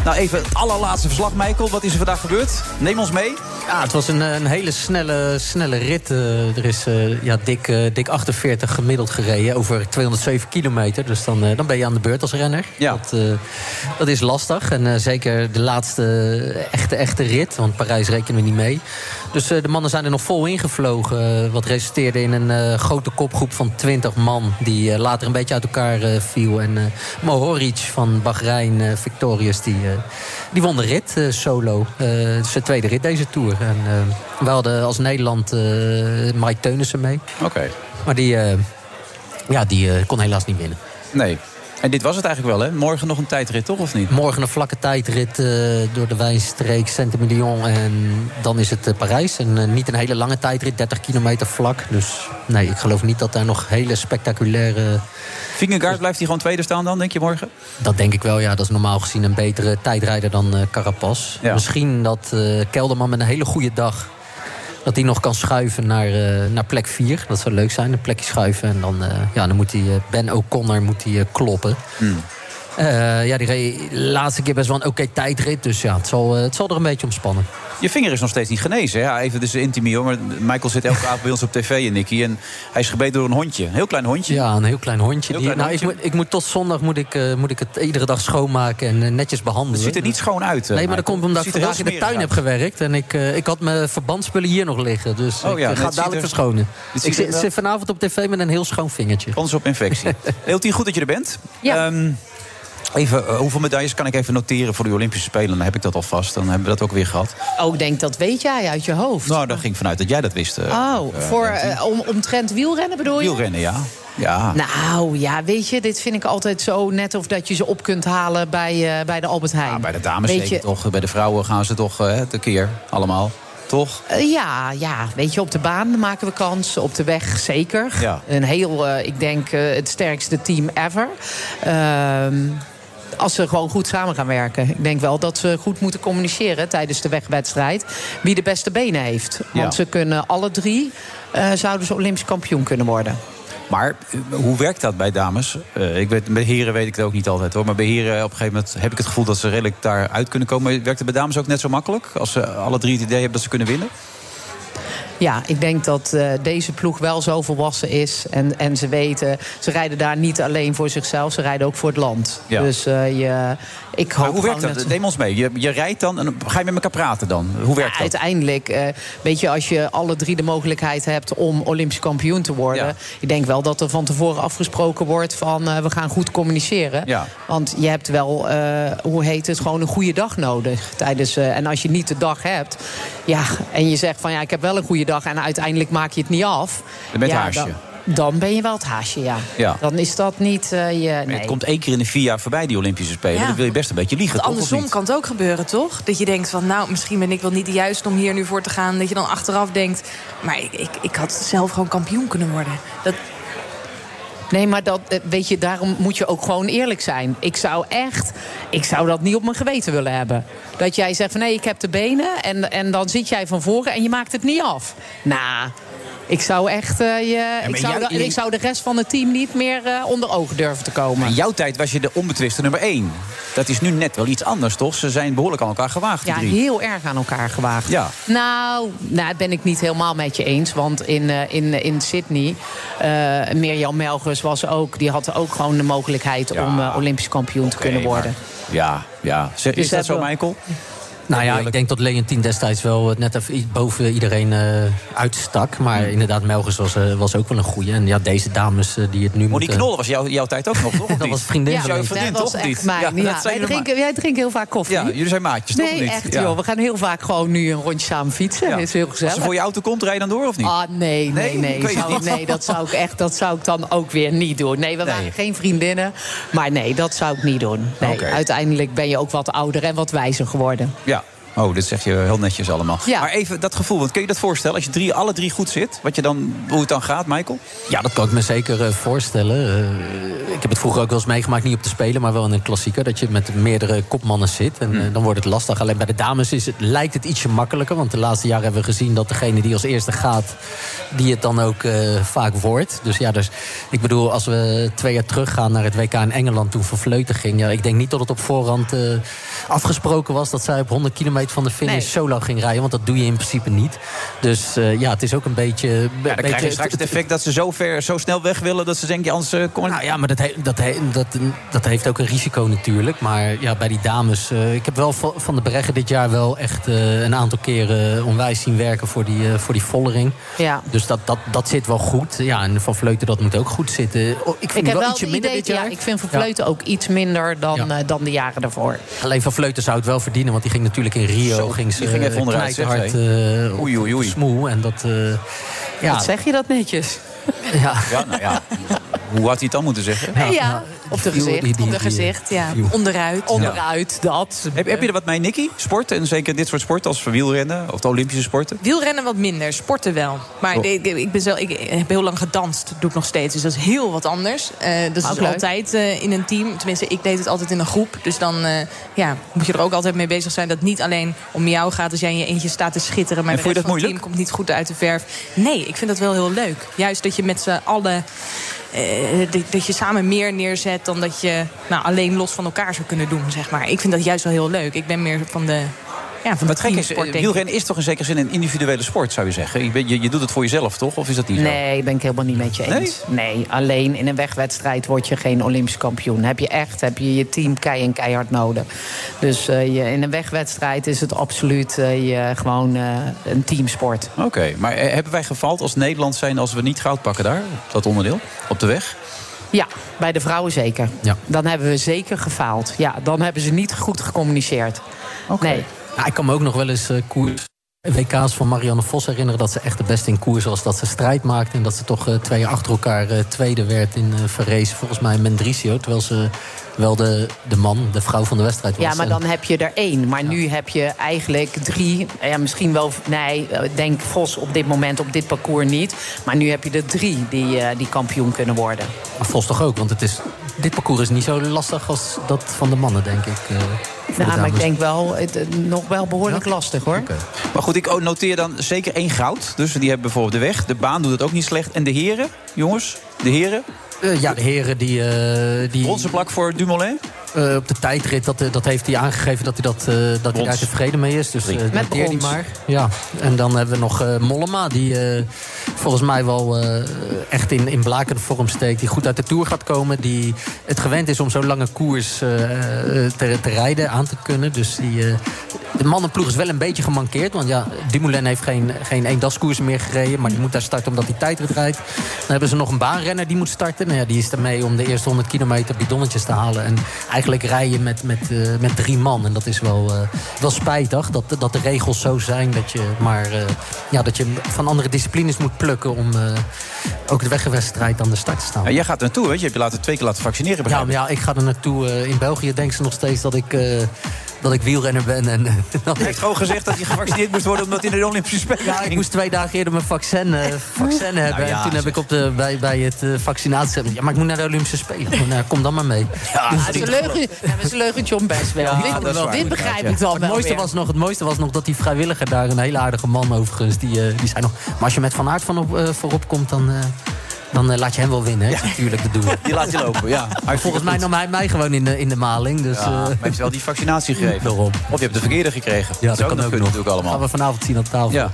Nou, even het allerlaatste verslag, Michael. Wat is er vandaag gebeurd? Neem ons mee. Ja, het was een, een hele snelle, snelle rit. Er is ja, dik, dik 48 gemiddeld gereden over 207 kilometer. Dus dan, dan ben je aan de beurt als renner. Ja. Dat, dat is lastig. En eh, zeker de laatste echte, echte rit. Want Parijs rekenen we niet mee. Dus eh, de mannen zijn er nog vol ingevlogen. eh, wat resulteerde in een eh, grote kopgroep van 20 man. Die eh, later een beetje uit elkaar eh, viel. En eh Mohoric van Bahrein eh, Victorious, die, eh, die won de rit eh, solo. Eh, het is de tweede rit deze Tour. En eh, we hadden als Nederland eh, Mike Teunissen mee. Oké. Maar die, eh, ja, die eh, kon helaas niet winnen. Nee. En dit was het eigenlijk wel, hè? Morgen nog een tijdrit, toch? Of niet? Morgen een vlakke tijdrit eh, door de wijnstreek Saint-Emilion. En dan is het eh, Parijs. En eh, niet een hele lange tijdrit, 30 kilometer vlak. Dus nee, ik geloof niet dat daar nog hele spectaculaire... Vingegaard blijft hij gewoon tweede staan dan, denk je morgen? Dat denk ik wel, ja. Dat is normaal gezien een betere tijdrijder dan Carapaz. Ja. Misschien dat Kelderman met een hele goede dag... dat hij nog kan schuiven naar, eh, naar plek 4. Dat zou leuk zijn, een plekje schuiven. En dan, eh, ja, dan moet hij, eh, Ben O'Connor moet hij, eh, kloppen. Hmm. Ja, die laatste keer best wel een oké tijdrit. Dus ja, het zal, het zal er een beetje om spannen. Je vinger is nog steeds niet genezen. Hè? Ja, even dus intimie hoor. Maar Michael zit elke avond bij ons op tv en Nicky. En hij is gebeten door een hondje. Een heel klein hondje. Ja, een heel klein hondje. Heel Die- klein nou, ik, moet, ik moet tot zondag moet ik, eh, moet ik het iedere dag schoonmaken en eh, netjes behandelen. Het ziet er niet schoon uit. eh, Nee, maar dat Michael. komt omdat Het ik vandaag in de tuin heb gewerkt. En ik, eh, ik had mijn verbandspullen hier nog liggen. Dus Oh ik ja, eh, het ga ziet dadelijk er- verschonen. het Ik zit, vanavond op tv met een heel schoon vingertje. Kans op infectie. [laughs] Heel tien goed dat je er bent. Ehm, even, eh, hoeveel medailles kan ik even noteren voor de Olympische Spelen? Dan heb ik dat alvast. Dan hebben we dat ook weer gehad. Oh, ik denk dat weet jij uit je hoofd. Nou, daar ging ik vanuit dat jij dat wist. eh, oh, eh, voor, om, omtrent wielrennen bedoel je? Wielrennen, ja. Ja. Nou ja, weet je, dit vind ik altijd zo net of dat je ze op kunt halen bij, bij de Albert Heijn. bij de dames Weet zeker je, toch. Bij de vrouwen gaan ze toch eh, tekeer. Allemaal. Toch? Ja, ja, weet je, op de baan maken we kans. Op de weg zeker. Ja. Een heel, ik denk, het sterkste team ever. Ehm, als ze gewoon goed samen gaan werken. Ik denk wel dat ze goed moeten communiceren tijdens de wegwedstrijd. Wie de beste benen heeft. Want Ja. ze kunnen alle drie, eh, zouden ze Olympisch kampioen kunnen worden. Maar eh, hoe werkt dat bij dames? Eh, ik weet, bij heren weet ik het ook niet altijd hoor. Maar bij heren op een gegeven moment heb ik het gevoel dat ze redelijk daaruit kunnen komen. Werkt het bij dames ook net zo makkelijk? Als ze alle drie het idee hebben dat ze kunnen winnen? Ja, ik denk dat eh, deze ploeg wel zo volwassen is. En, en ze weten, ze rijden daar niet alleen voor zichzelf, ze rijden ook voor het land. Ja. Dus eh, je, ik hoop Maar hoe werkt dat? Neem ons mee. Je, je rijdt dan en ga je met elkaar praten dan? Hoe werkt Ja, dat? uiteindelijk, eh, weet je, als je alle drie de mogelijkheid hebt om Olympisch kampioen te worden. Ik denk wel dat er van tevoren afgesproken wordt van we gaan goed communiceren. Ja. Want je hebt wel, hoe heet het, gewoon een goede dag nodig. Tijdens, en als je niet de dag hebt, ja, en je zegt van ja, ik heb wel een goede dag en uiteindelijk maak je het niet af. Dan ben je het ja, haasje. Dan, dan ben je wel het haasje, ja. Ja. Dan is dat niet eh, je. Nee. Het komt één keer in de vier jaar voorbij, die Olympische Spelen. Ja. Dan wil je best een beetje liegen, toch? Of Andersom niet? kan het ook gebeuren, toch? Dat je denkt van, nou, misschien ben ik wel niet de juiste om hier nu voor te gaan. Dat je dan achteraf denkt, maar ik, ik, ik had zelf gewoon kampioen kunnen worden. Dat, Nee, maar dat, eh, weet je, daarom moet je ook gewoon eerlijk zijn. Ik zou echt, ik zou dat niet op mijn geweten willen hebben. Dat jij zegt van nee, ik heb de benen en, en dan zit jij van voren en je maakt het niet af. Nou, ik zou echt, eh, je, ik, zou de, ik zou de rest van het team niet meer eh, onder ogen durven te komen. In jouw tijd was je de onbetwiste nummer één. Dat is nu net wel iets anders, toch? Ze zijn behoorlijk aan elkaar gewaagd, Ja, drie. heel erg aan elkaar gewaagd. Ja. Nou, nou, dat ben ik niet helemaal met je eens. Want in, eh, in, in Sydney, Mirjam Melgers was ook, die had ook gewoon de mogelijkheid om Olympisch kampioen te kunnen worden. Ja, ja. Dus is dat zo, Michael? Nou ja, ik denk dat Leontien destijds wel net even iets boven iedereen eh, uitstak. Maar inderdaad, Melgers was, eh, was ook wel een goeie. En ja, deze dames eh, die het nu Monique moeten... Knol was jouw, jouw tijd ook nog, toch? [laughs] Dat was vriendin Ja, van jouw vriendin, dat toch? was echt mijn, Ja, ja, dat wij, drinken, wij drinken heel vaak koffie. Ja, jullie zijn maatjes, toch? Nee, echt Ja. joh. We gaan heel vaak gewoon nu een rondje samen fietsen. Dat is heel gezellig. Als ze voor je auto komt, rij je dan door of niet? Ah, nee, nee, Nee? nee. Zou- nee, dat zou ik echt, dat zou ik dan ook weer niet doen. Nee, we waren geen vriendinnen. Maar nee, dat zou ik niet doen. Nee, uiteindelijk ben je ook wat ouder en wat wijzer geworden. Ja. Oh, dit zeg je heel netjes allemaal. Ja. Maar even dat gevoel, want kun je dat voorstellen? Als je drie, alle drie goed zit, wat je dan, hoe het dan gaat, Michael? Ja, dat kan ik me zeker eh, voorstellen. Eh, ik heb het vroeger ook wel eens meegemaakt, niet op de Spelen, maar wel in een klassieker. Dat je met meerdere kopmannen zit. En eh, dan wordt het lastig. Alleen bij de dames is het, lijkt het ietsje makkelijker. Want de laatste jaren hebben we gezien dat degene die als eerste gaat, die het dan ook eh, vaak wordt. Dus ja, dus ik bedoel, als we twee jaar teruggaan naar het WK in Engeland toen Van Vleuten ging. Ja, ik denk niet dat het op voorhand eh, afgesproken was dat zij op 100 kilometer van de finish Nee. solo ging rijden. Want dat doe je in principe niet. Dus eh, ja, het is ook een beetje. Ja, dan krijg je straks het effect dat ze zo ver, zo snel weg willen... dat ze denken, ja, anders uh, kom ik... Nou ja, maar dat, he- dat, he- dat, dat heeft ook een risico natuurlijk. Maar ja, bij die dames... eh, ik heb wel van de Breggen dit jaar wel echt eh, een aantal keren onwijs zien werken voor die, eh, voor die vollering. Ja. Dus dat, dat, dat zit wel goed. Ja, en Van Vleuten dat moet ook goed zitten. Oh, ik vind Ik wel wel ietsje minder idee, dit jaar. ja, ik vind Van Vleuten ook iets minder dan, Ja. eh, dan de jaren daarvoor. Alleen Van Vleuten zou het wel verdienen, want die ging natuurlijk in Rio. Zo, ging ze, die ging even onderuit, zeg, knijterhard, hé. eh, Oei, oei, oei. Smoe. En dat, eh, ja, Wat zeg je dat netjes? ja. Ja, nou ja. Hoe had hij het dan moeten zeggen? Nee, ja, op de die- gezicht. die- die- op de gezicht, ja. Onderuit. Onderuit, dat. Heb, heb je er wat mee, Nicky? Sport en zeker dit soort sporten als wielrennen of de Olympische sporten? Wielrennen wat minder, sporten wel. Maar Oh. ik, ik, ben zelf, ik heb heel lang gedanst, doe ik nog steeds. Dus dat is heel wat anders. Eh dat is dus altijd eh, in een team. Tenminste, ik deed het altijd in een groep. Dus dan eh, ja, moet je er ook altijd mee bezig zijn... dat het niet alleen om jou gaat als jij in je eentje staat te schitteren... maar En de rest dat van het team komt niet goed uit de verf. Nee, ik vind dat wel heel leuk. Juist dat je met z'n allen... dat je samen meer neerzet dan dat je nou, alleen los van elkaar zou kunnen doen, zeg maar. Ik vind dat juist wel heel leuk. Ik ben meer van de, ja, van Wat gek is, ik. wielrennen is toch in zekere zin een individuele sport, zou je zeggen? Je, je, je doet het voor jezelf, toch? Of is dat niet zo? Nee, ben ik helemaal niet met je eens. Nee? alleen in een wegwedstrijd word je geen Olympisch kampioen. Heb je echt, heb je je team kei en keihard nodig. Dus eh, je, in een wegwedstrijd is het absoluut eh, je, gewoon eh, een teamsport. Oké, maar eh, hebben wij gefaald als Nederland zijn als we niet goud pakken daar, op dat onderdeel, op de weg? Ja, bij de vrouwen zeker. Ja. Dan hebben we zeker gefaald. Ja, dan hebben ze niet goed gecommuniceerd. Nee. Ja, ik kan me ook nog wel eens eh, koers. WK's van Marianne Vos herinneren dat ze echt de beste in koers was. Dat ze strijd maakte en dat ze toch eh, twee jaar achter elkaar eh, tweede werd in uh, Verrees. Volgens mij Mendricio. Terwijl ze wel de, de man, de vrouw van de wedstrijd was. Ja, maar dan heb je er één. Maar nu heb je eigenlijk drie. Ja, misschien wel. Nee, ik denk Vos op dit moment op dit parcours niet. Maar nu heb je er drie die, eh, die kampioen kunnen worden. Maar Vos toch ook, want het is, dit parcours is niet zo lastig als dat van de mannen, denk ik. eh, voor de Nou, maar ik dames. denk wel, het, eh, nog wel behoorlijk lastig hoor. Maar goed, ik noteer dan zeker één goud. Dus die hebben bijvoorbeeld de weg. De baan doet het ook niet slecht. En de heren, jongens, de heren. Eh, ja, de heren die... eh die Bronzen plak voor Dumoulin? Eh, op de tijdrit, dat, eh, dat heeft hij aangegeven dat hij, dat, eh, dat hij daar tevreden mee is. Dus eh, Met die brons. maar. Ja. En dan hebben we nog eh, Mollema, die eh, volgens mij wel eh, echt in, in blakende vorm steekt. Die goed uit de Tour gaat komen. Die het gewend is om zo'n lange koers eh, te, te rijden, aan te kunnen. Dus die, eh, de mannenploeg is wel een beetje gemankeerd. Want ja, Dumoulin heeft geen, geen eendagskoers meer gereden. Maar die moet daar starten omdat hij tijdrit rijdt. Dan hebben ze nog een baanrenner die moet starten. Nou ja, die is ermee om de eerste 100 kilometer bidonnetjes te halen. En eigenlijk rijden met, met, eh, met drie man. En dat is wel, eh, wel spijtig. Dat, dat de regels zo zijn dat je, maar, eh, ja, dat je van andere disciplines moet plukken... om ook de wegwedstrijd aan de start te staan. Ja, jij gaat er naartoe, hè? Je hebt je laten twee keer laten vaccineren. Ja, maar ik. ja, ik ga er naartoe. in België denken ze nog steeds dat ik, dat ik wielrenner ben. En, eh, [laughs] Hij heeft gewoon gezegd dat je gevaccineerd moest worden... omdat hij in de Olympische Spelen Ja, ik moest twee dagen eerder mijn vaccin, vaccin hebben. ja, en toen heb ik op de, bij, bij het uh, vaccinatie... Ja, maar ik moet naar de Olympische Spelen. Nou, kom dan maar mee. Ja, dat is een leugen, dat is een leugentje om best wel. Ja, dit, dit begrijp ik dan het mooiste weer. was nog Het mooiste was nog dat die vrijwilliger daar, een hele aardige man overigens... die, die zei nog, maar als je met Van Aert van op, voorop komt, dan... dan eh, laat je hem wel winnen, hè? Dat is natuurlijk de doel. Die laat je lopen, ja. [laughs] Hij Volgens mij nam hij mij gewoon in de, in de maling. Dus, Ja, eh, maar heeft wel die vaccinatie [laughs] gegeven. Daarom. Of je hebt de verkeerde gekregen. Ja, dat zou kan ook kunnen nog. natuurlijk allemaal. Gaan we vanavond zien op tafel. Ja,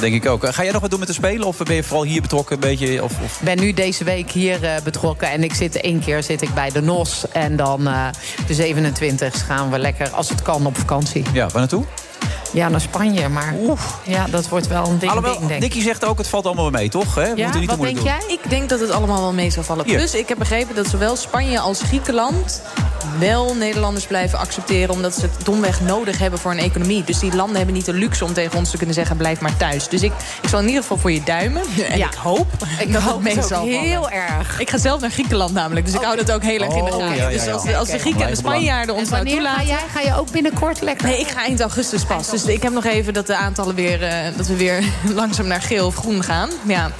denk ik ook. Ga jij nog wat doen met de Spelen? Of ben je vooral hier betrokken een beetje? Of, of... Ik ben nu deze week hier eh, betrokken en ik zit één keer zit ik bij de NOS. En dan eh, de 27 gaan we lekker, als het kan, op vakantie. Ja, waar naartoe? Ja, naar Spanje, maar ja, dat wordt wel een ding, Alhoewel, ding denk ik. Nicky zegt ook, het valt allemaal wel mee, toch? Hè? We moeten niet te moeilijk doen. Ik denk dat het allemaal wel mee zal vallen. Hier. Plus, ik heb begrepen dat zowel Spanje als Griekenland... wel Nederlanders blijven accepteren... omdat ze het domweg nodig hebben voor een economie. Dus die landen hebben niet de luxe om tegen ons te kunnen zeggen... blijf maar thuis. Dus ik, ik zal in ieder geval voor je duimen. [laughs] En Ja. ik hoop Ik dat hoop het mee vallen. heel erg. Ik ga zelf naar Griekenland namelijk. Dus ik hou dat ook heel erg in de Oh, gaten. ja, ja, Dus als, de, als de Grieken en de Spanjaarden ons nou wanneer ga toelaten... jij? Ga je ook binnenkort lekker? Nee, ik ga eind augustus pas. Dus ik heb nog even dat de aantallen weer... eh, dat we weer [laughs] langzaam naar geel of groen gaan. Ja,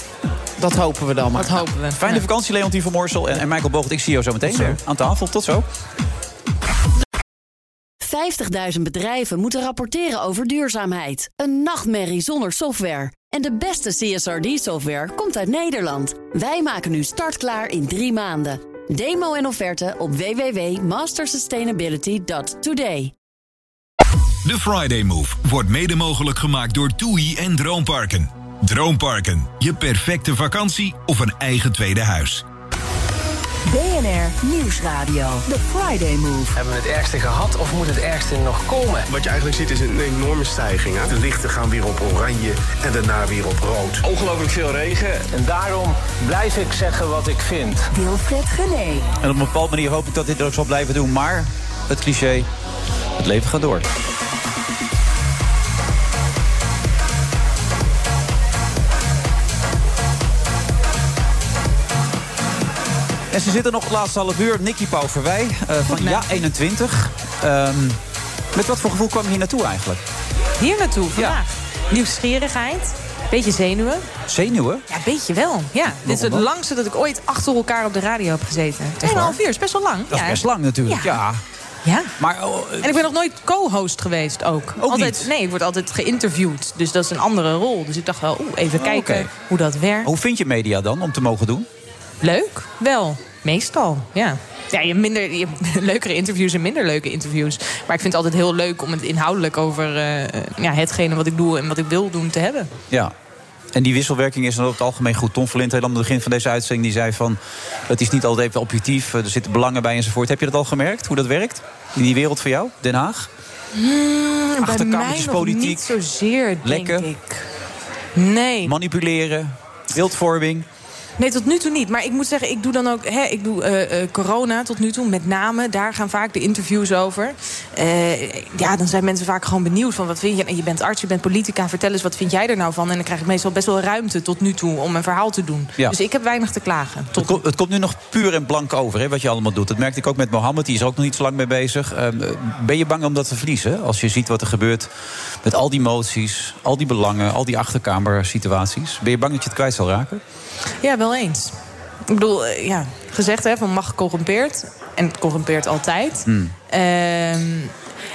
Dat hopen we dan maar. dat hopen we. Fijne vakantie, Leontien van Moorsel en, en Michael Bogert. Ik zie jou zo meteen weer aan tafel. Tot zo. 50.000 bedrijven moeten rapporteren over duurzaamheid. Een nachtmerrie zonder software. En de beste CSRD-software komt uit Nederland. Wij maken nu startklaar in drie maanden. Demo en offerte op www.mastersustainability.today. De Friday Move wordt mede mogelijk gemaakt door TUI en Droomparken. Droomparken, je perfecte vakantie of een eigen tweede huis. BNR Nieuwsradio. The Friday Move. Hebben we het ergste gehad of moet het ergste nog komen? Wat je eigenlijk ziet is een enorme stijging. Hè? De lichten gaan weer op oranje en daarna weer op rood. Ongelooflijk veel regen. En daarom blijf ik zeggen wat ik vind. Wilfred Gené. En op een bepaalde manier hoop ik dat dit ook zal blijven doen. Maar het cliché, het leven gaat door. En ze zitten nog het laatste half uur. Nicky Pauverwij eh van Ja 21. Ehm, met wat voor gevoel kwam je hier naartoe eigenlijk? Hier naartoe, vandaag. Nieuwsgierigheid. Beetje zenuwen. Zenuwen? Ja, beetje wel. Ja, dit is het dan? langste dat ik ooit achter elkaar op de radio heb gezeten. Tweeënhalf uur is best wel lang. Dat is ja. best lang natuurlijk, ja. Ja. Maar oh, En ik ben nog nooit co-host geweest ook. Ook altijd, niet? Nee, ik word altijd geïnterviewd. Dus dat is een andere rol. Dus ik dacht wel, oeh, even Oh, kijken hoe dat werkt. hoe vind je media dan om te mogen doen? Leuk, wel. Meestal, ja. Ja, je hebt, minder, je hebt [laughs] leukere interviews en minder leuke interviews. Maar ik vind het altijd heel leuk om het inhoudelijk over eh, ja, hetgene wat ik doe en wat ik wil doen te hebben. Ja. En die wisselwerking is dan over het algemeen goed. Tom Verlint, helemaal aan het begin van deze uitzending, die zei van... het is niet altijd even objectief, er zitten belangen bij enzovoort. Heb je dat al gemerkt, hoe dat werkt? In die wereld voor jou, Den Haag? bij Achterkamertjes mij nog politiek. niet zozeer, denk Lekken. ik. Nee. Manipuleren, beeldvorming. Nee, tot nu toe niet. Maar ik moet zeggen, ik doe dan ook... Hè, ik doe eh, eh, corona tot nu toe, met name. Daar gaan vaak de interviews over. Eh, ja, dan zijn mensen vaak gewoon benieuwd van... wat vind je? En je bent arts, je bent politica, vertel eens, wat vind jij er nou van? En dan krijg ik meestal best wel ruimte tot nu toe om een verhaal te doen. Ja. Dus ik heb weinig te klagen. Het, het komt nu nog puur en blank over, hè, wat je allemaal doet. Dat merkte ik ook met Mohammed, die is ook nog niet zo lang mee bezig. Ehm, eh, ben je bang om dat te verliezen? Als je ziet wat er gebeurt met al die moties, al die belangen... al die achterkamersituaties. Ben je bang dat je het kwijt zal raken? Ja, wel eens. Ik bedoel, eh, ja, gezegd hè, van mag corrumpeert. En het corrumpeert altijd. Hmm. Ehm,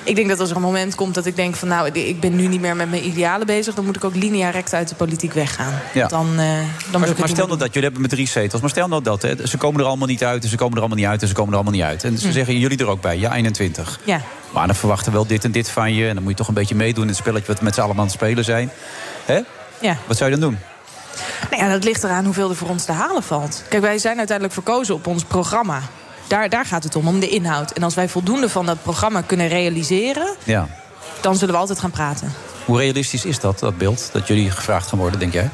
ik denk dat als er een moment komt dat ik denk van... nou, ik ben nu niet meer met mijn idealen bezig... dan moet ik ook linea recta uit de politiek weggaan. Ja. Dan, eh, dan Maar, maar stel nou dat, jullie hebben met drie zetels. Maar stel nou dat, hè, ze komen er allemaal niet uit... en ze komen er allemaal niet uit en ze komen er allemaal niet uit. En ze Hm. zeggen jullie er ook bij, ja 21. Ja. Maar dan verwachten we wel dit en dit van je... en dan moet je toch een beetje meedoen in het spelletje... wat we met z'n allemaal aan het spelen zijn. Hè? Ja. Wat zou je dan doen? Nou ja, dat ligt eraan hoeveel er voor ons te halen valt. Kijk, wij zijn uiteindelijk verkozen op ons programma. Daar, daar gaat het om, om de inhoud. En als wij voldoende van dat programma kunnen realiseren... Ja. dan zullen we altijd gaan praten. Hoe realistisch is dat, dat beeld? Dat jullie gevraagd gaan worden, denk jij?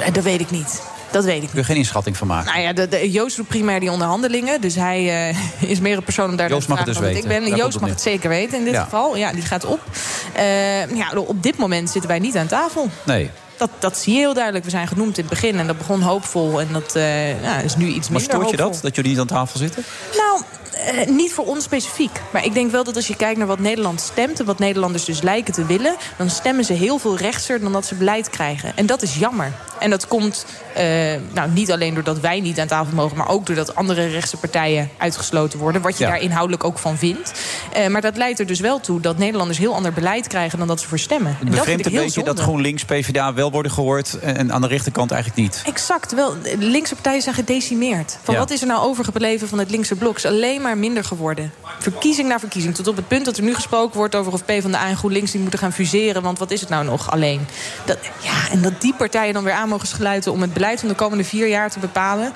Eh, Dat weet ik niet. Dat weet ik niet. Kun je geen inschatting van maken? Nou ja, de, de- Joost doet primair die onderhandelingen. Dus hij eh, [laughs] is meer een persoon om daar Joost mag te het vragen dus weten. ik ben. Joost het mag het zeker weten in dit Ja. geval. Ja, die gaat op. Eh, ja, op dit moment zitten wij niet aan tafel. Nee. Dat, dat zie je heel duidelijk. We zijn genoemd in het begin en dat begon hoopvol. En dat eh, ja, is nu iets Maar minder stoort je hoopvol. dat, dat jullie niet aan tafel zitten? Nou, eh, niet voor ons specifiek. Maar ik denk wel dat als je kijkt naar wat Nederland stemt... en wat Nederlanders dus lijken te willen... dan stemmen ze heel veel rechtser dan dat ze beleid krijgen. En dat is jammer. En dat komt eh, nou, niet alleen doordat wij niet aan tafel mogen... maar ook doordat andere rechtse partijen uitgesloten worden. Wat je Ja. daar inhoudelijk ook van vindt. Eh, maar dat leidt er dus wel toe dat Nederlanders heel ander beleid krijgen... dan dat ze voor stemmen. En Het bevreemdt een heel beetje dat. GroenLinks, PvdA wel worden gehoord... en aan de rechterkant eigenlijk niet. Exact, wel. Linkse partijen zijn gedecimeerd. Van Ja. wat is er nou overgebleven van het linkse blok? Alleen maar minder geworden. Verkiezing na verkiezing. Tot op het punt dat er nu gesproken wordt over of PvdA en GroenLinks die moeten gaan fuseren. Want wat is het nou nog alleen? Dat, ja, en dat die partijen dan weer aan mogen sluiten om het beleid van de komende vier jaar te bepalen.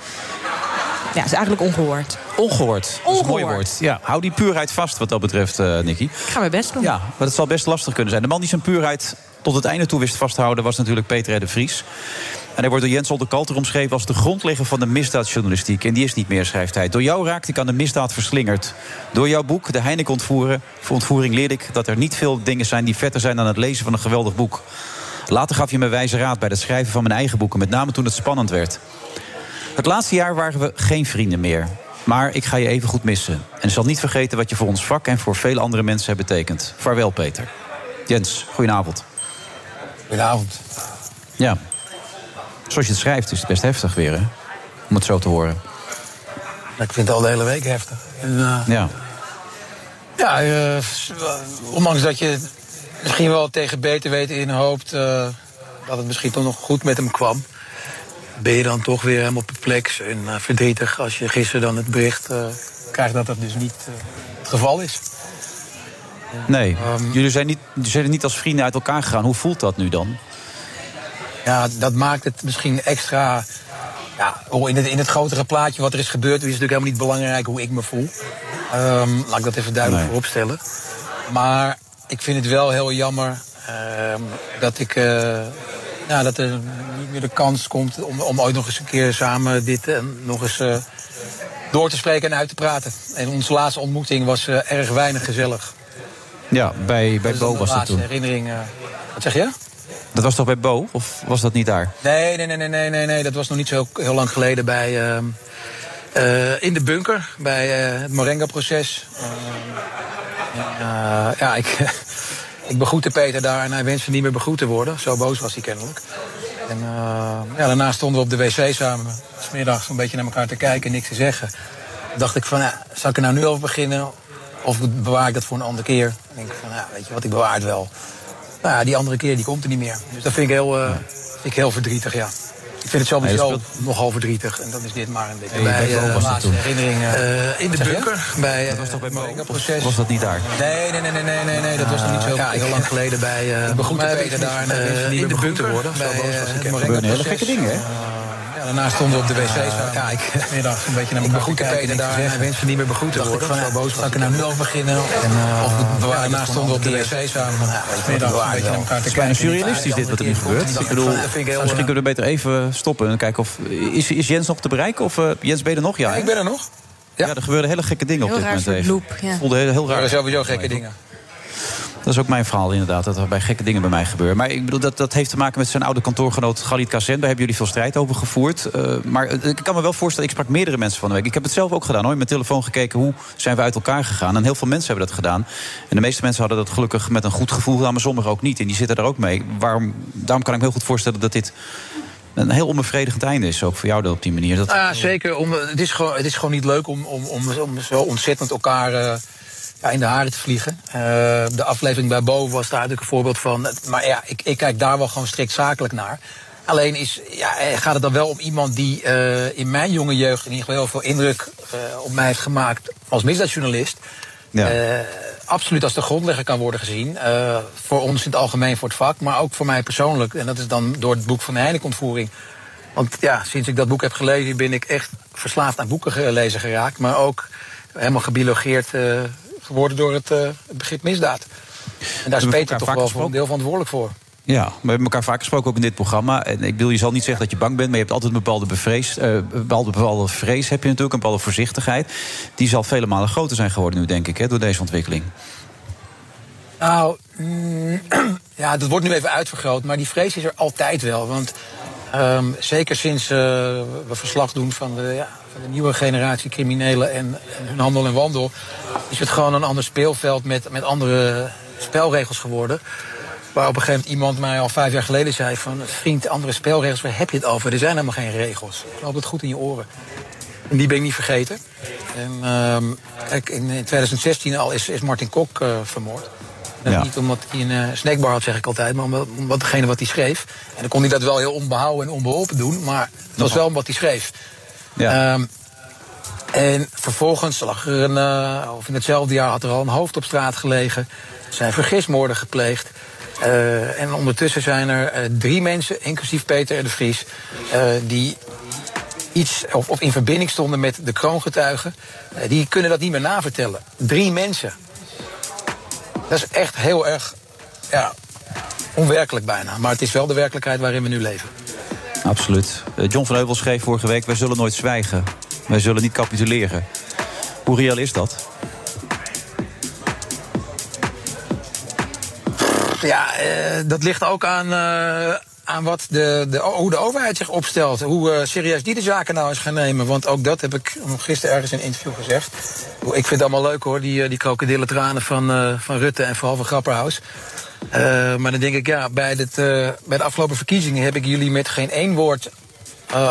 Ja, is eigenlijk ongehoord. Ongehoord. Een mooi Ongehoord. woord. Ja, hou die puurheid vast wat dat betreft, eh Nicky. Ik ga mijn best doen. Ja, maar het zal best lastig kunnen zijn. De man die zijn puurheid tot het einde toe wist vast te houden... was natuurlijk Peter R. de Vries. En hij wordt door Jens Oldekalter omschreven als de grondlegger van de misdaadjournalistiek. En die is niet meer, schrijft hij. Door jou raakte ik aan de misdaad verslingerd. Door jouw boek, De Heineken ontvoeren, voor ontvoering leerde ik... dat er niet veel dingen zijn die vetter zijn dan het lezen van een geweldig boek. Later gaf je me wijze raad bij het schrijven van mijn eigen boeken... met name toen het spannend werd. Het laatste jaar waren we geen vrienden meer. Maar ik ga je even goed missen. En zal niet vergeten wat je voor ons vak en voor vele andere mensen hebt betekend. Vaarwel, Peter. Jens, goedenavond. Goedenavond. Ja. Zoals je het schrijft is het best heftig weer, hè? Om het zo te horen. Ik vind het al de hele week heftig. En, eh, Ja. ja, eh, ondanks dat je misschien wel tegen beter weten in hoopt... eh, dat het misschien toch nog goed met hem kwam... ben je dan toch weer helemaal perplex en verdrietig... als je gisteren dan het bericht krijgt dat dat dus niet het geval is. Nee, jullie, zijn niet, jullie zijn niet als vrienden uit elkaar gegaan. Hoe voelt dat nu dan? Ja, dat maakt het misschien extra. Ja, oh, in het, in het grotere plaatje wat er is gebeurd, is het natuurlijk helemaal niet belangrijk hoe ik me voel. Ehm, laat ik dat even duidelijk Nee. vooropstellen. Maar ik vind het wel heel jammer ehm, dat ik. eh, ja, dat er niet meer de kans komt om, om ooit nog eens een keer samen dit eh, nog eens eh, door te spreken en uit te praten. En onze laatste ontmoeting was erg weinig gezellig. Ja, bij, bij Bo de was dat laatste toen. herinnering. wat zeg je? Dat was toch bij Bo? Of was dat niet daar? Nee, nee, nee, nee, nee, nee. Dat was nog niet zo heel, lang geleden bij. ehm, eh, in de bunker, bij eh, het Morenga-proces. Ehm, en, eh, ja, ik, [laughs] ik begroette Peter daar en hij wenste niet meer begroet te worden. Zo boos was hij kennelijk. En ja, daarna stonden we op de wc samen. Smiddags een beetje naar elkaar te kijken en niks te zeggen. Toen dacht ik van, zal ik er nou nu over beginnen? Of bewaar ik dat voor een andere keer? Dan denk ik van, weet je wat, ik bewaar het wel. Nou ja, die andere keer die komt er niet meer. Dus dat vind ik heel, eh, vind ik heel verdrietig, ja. Ik vind het Nee, sowieso dat nogal verdrietig. En dan is dit maar een beetje Hey, bij eh, was laatste toen. herinneringen. Eh, in de bunker. Bij, dat was toch bij proces. Was dat niet daar? Nee, nee, nee, nee, nee, nee, nee, dat was nog niet zo ja, heel lang geleden bij. maar Peter daar meer begroet te worden. Bij hele gekke dingen, hè? Daarna stonden we op de wc samen. Ja, ik middags een beetje naar elkaar begroette Peter daar en hij wenste niet meer begroet te worden. Zo boos Zal ik er nou nu over beginnen? En, of ja, daarna stonden we op de wc samen. Ja, middags een beetje naar elkaar Het te kijken. surrealistisch dit wat er nu gebeurt. Ik bedoel, ik misschien kunnen we beter even stoppen en kijken of... Is, Jens nog te bereiken? Of, eh, Jens, ben je er nog? Ja? Ik ben er nog. Ja, er gebeuren hele gekke dingen op dit moment loop, ja. voelde heel, heel Er raar. zijn sowieso gekke dingen. Dat is ook mijn verhaal inderdaad, dat er bij gekke dingen bij mij gebeuren. Maar ik bedoel, dat, dat heeft te maken met zijn oude kantoorgenoot Galit Kassem. Daar hebben jullie veel strijd over gevoerd. Eh, maar eh, ik kan me wel voorstellen, ik sprak meerdere mensen van de week. Ik heb het zelf ook gedaan hoor, met mijn telefoon gekeken hoe zijn we uit elkaar gegaan. En heel veel mensen hebben dat gedaan. En de meeste mensen hadden dat gelukkig met een goed gevoel gedaan, maar sommigen ook niet. En die zitten er ook mee. Waarom, daarom kan ik me heel goed voorstellen dat dit een heel onbevredigend einde is, ook voor jou op die manier. Dat, Nou ja, zeker. Om, het, is gewoon, het is gewoon niet leuk om, om, om, om zo ontzettend elkaar eh, ja, in de haren te vliegen. Eh, de aflevering bij Bo was daar natuurlijk een voorbeeld van. Maar ja, ik, ik kijk daar wel gewoon strikt zakelijk naar. Alleen is, ja, eh, gaat het dan wel om iemand die eh, in mijn jonge jeugd in ieder geval heel veel indruk op mij heeft gemaakt als misdaadjournalist. Ja. Absoluut als de grondlegger kan worden gezien. Voor ons in het algemeen voor het vak, maar ook voor mij persoonlijk. En dat is dan door het boek van de Heineken-ontvoering. Want ja, sinds ik dat boek heb gelezen, ben ik echt verslaafd aan boeken gelezen geraakt. Maar ook helemaal gebiologeerd geworden door het, eh, het begrip misdaad. En daar is Peter toch wel voor een deel verantwoordelijk voor. Ja, we hebben elkaar vaak gesproken ook in dit programma. En ik bedoel, je zal niet zeggen dat je bang bent, maar je hebt altijd een bepaalde, bevrees, eh, bepaalde, bepaalde vrees, heb je natuurlijk, een bepaalde voorzichtigheid. Die zal vele malen groter zijn geworden nu, denk ik, hè, door deze ontwikkeling. Nou, mm, [clears throat] ja, dat wordt nu even uitvergroot, maar die vrees is er altijd wel. Want ehm, zeker sinds eh, we verslag doen van de, ja, van de nieuwe generatie criminelen en, hun handel en wandel, is het gewoon een ander speelveld met, met andere spelregels geworden. Waar op een gegeven moment iemand mij al vijf jaar geleden zei van... vriend, andere spelregels, waar heb je het over? Er zijn helemaal geen regels. Ik loop het goed in je oren. En die ben ik niet vergeten. En ehm, kijk, in, in 2016 al is, is Martin Kok eh, vermoord. En Ja. Niet omdat hij een eh, snackbar had, zeg ik altijd, maar omdat, degene wat hij schreef. En dan kon hij dat wel heel onbehouden en onbeholpen doen, maar het was wel wat hij schreef. Ehm, en vervolgens lag er een, eh, of in hetzelfde jaar had er al een hoofd op straat gelegen. Er zijn vergismoorden gepleegd. Eh, en ondertussen zijn er drie mensen, inclusief Peter R. de Vries, die iets of, of in verbinding stonden met de kroongetuigen. Die kunnen dat niet meer navertellen. Drie mensen. Dat is echt heel erg ja, onwerkelijk bijna. Maar het is wel de werkelijkheid waarin we nu leven. Absoluut. Eh, John van Heuvel schreef vorige week: Wij zullen nooit zwijgen. Wij zullen niet capituleren. Hoe reëel is dat? Ja, eh, dat ligt ook aan, eh, aan wat de, de, hoe de overheid zich opstelt. Hoe eh, serieus die de zaken nou eens gaan nemen. Want ook dat heb ik gisteren ergens in een interview gezegd. Ik vind het allemaal leuk hoor, die, eh, die krokodillentranen van, eh, van Rutte en vooral van Grapperhaus. Maar dan denk ik, ja, bij, dit, bij de afgelopen verkiezingen heb ik jullie met geen één woord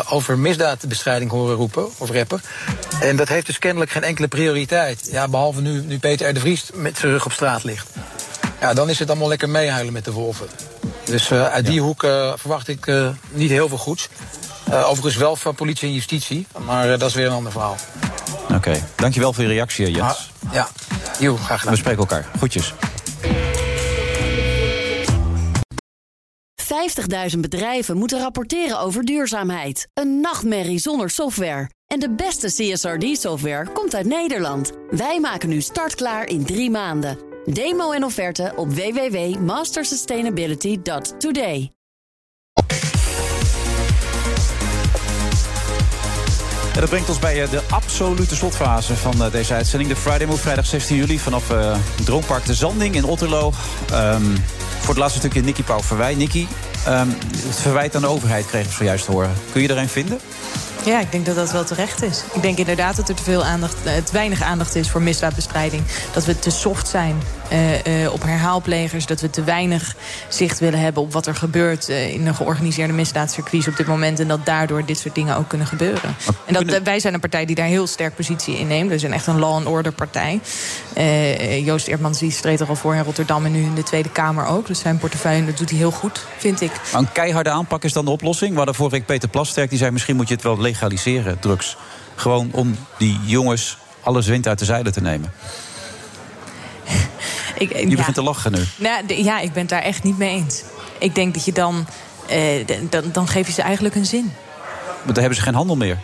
over misdaadbestrijding horen roepen of rappen. En dat heeft dus kennelijk geen enkele prioriteit. Ja, behalve nu, nu Peter R. de Vries met zijn rug op straat ligt. Ja, dan is het allemaal lekker meehuilen met de wolven. Dus eh, uit die hoek eh, verwacht ik eh, niet heel veel goeds. Eh, overigens wel van politie en justitie, maar eh, dat is weer een ander verhaal. Oké, dankjewel voor je reactie, Jens. Ja, Joe, graag gedaan. We spreken elkaar. Groetjes. 50.000 bedrijven moeten rapporteren over duurzaamheid. Een nachtmerrie zonder software. En de beste CSRD-software komt uit Nederland. Wij maken nu startklaar in drie maanden. Demo en offerte op www.mastersustainability.today. Ja, dat brengt ons bij eh, de absolute slotfase van eh, deze uitzending. De Friday Move, vrijdag 16 juli vanaf eh Droompark de Zanding in Otterlo. Ehm, voor het laatste stukje Nicky Pauw verwijt. Nicky, ehm, het verwijt aan de overheid kregen we zojuist te horen. Kun je er een vinden? Ja, ik denk dat dat wel terecht is. Ik denk inderdaad dat er te veel aandacht, eh, te weinig aandacht is voor misdaadbestrijding. Dat we te soft zijn eh, eh, op herhaalplegers. Dat we te weinig zicht willen hebben op wat er gebeurt in de georganiseerde misdaadcircuits op dit moment. En dat daardoor dit soort dingen ook kunnen gebeuren. En dat, wij zijn een partij die daar heel sterk positie in neemt. We zijn echt een law and order partij. Joost Eertmans die streed er al voor in Rotterdam en nu in de Tweede Kamer ook. Dus zijn portefeuille dat doet hij heel goed, vind ik. Maar een keiharde aanpak is dan de oplossing. We hadden vorige week Peter Plasterk, die zei... misschien moet je het wel legaliseren, drugs. Gewoon om die jongens alles wind uit de zeilen te nemen. [laughs] Ik, Je begint te lachen nu. Nou, ja, ik ben het daar echt niet mee eens. Ik denk dat je dan, eh, dan, dan geef je ze eigenlijk een zin. Want dan hebben ze geen handel meer,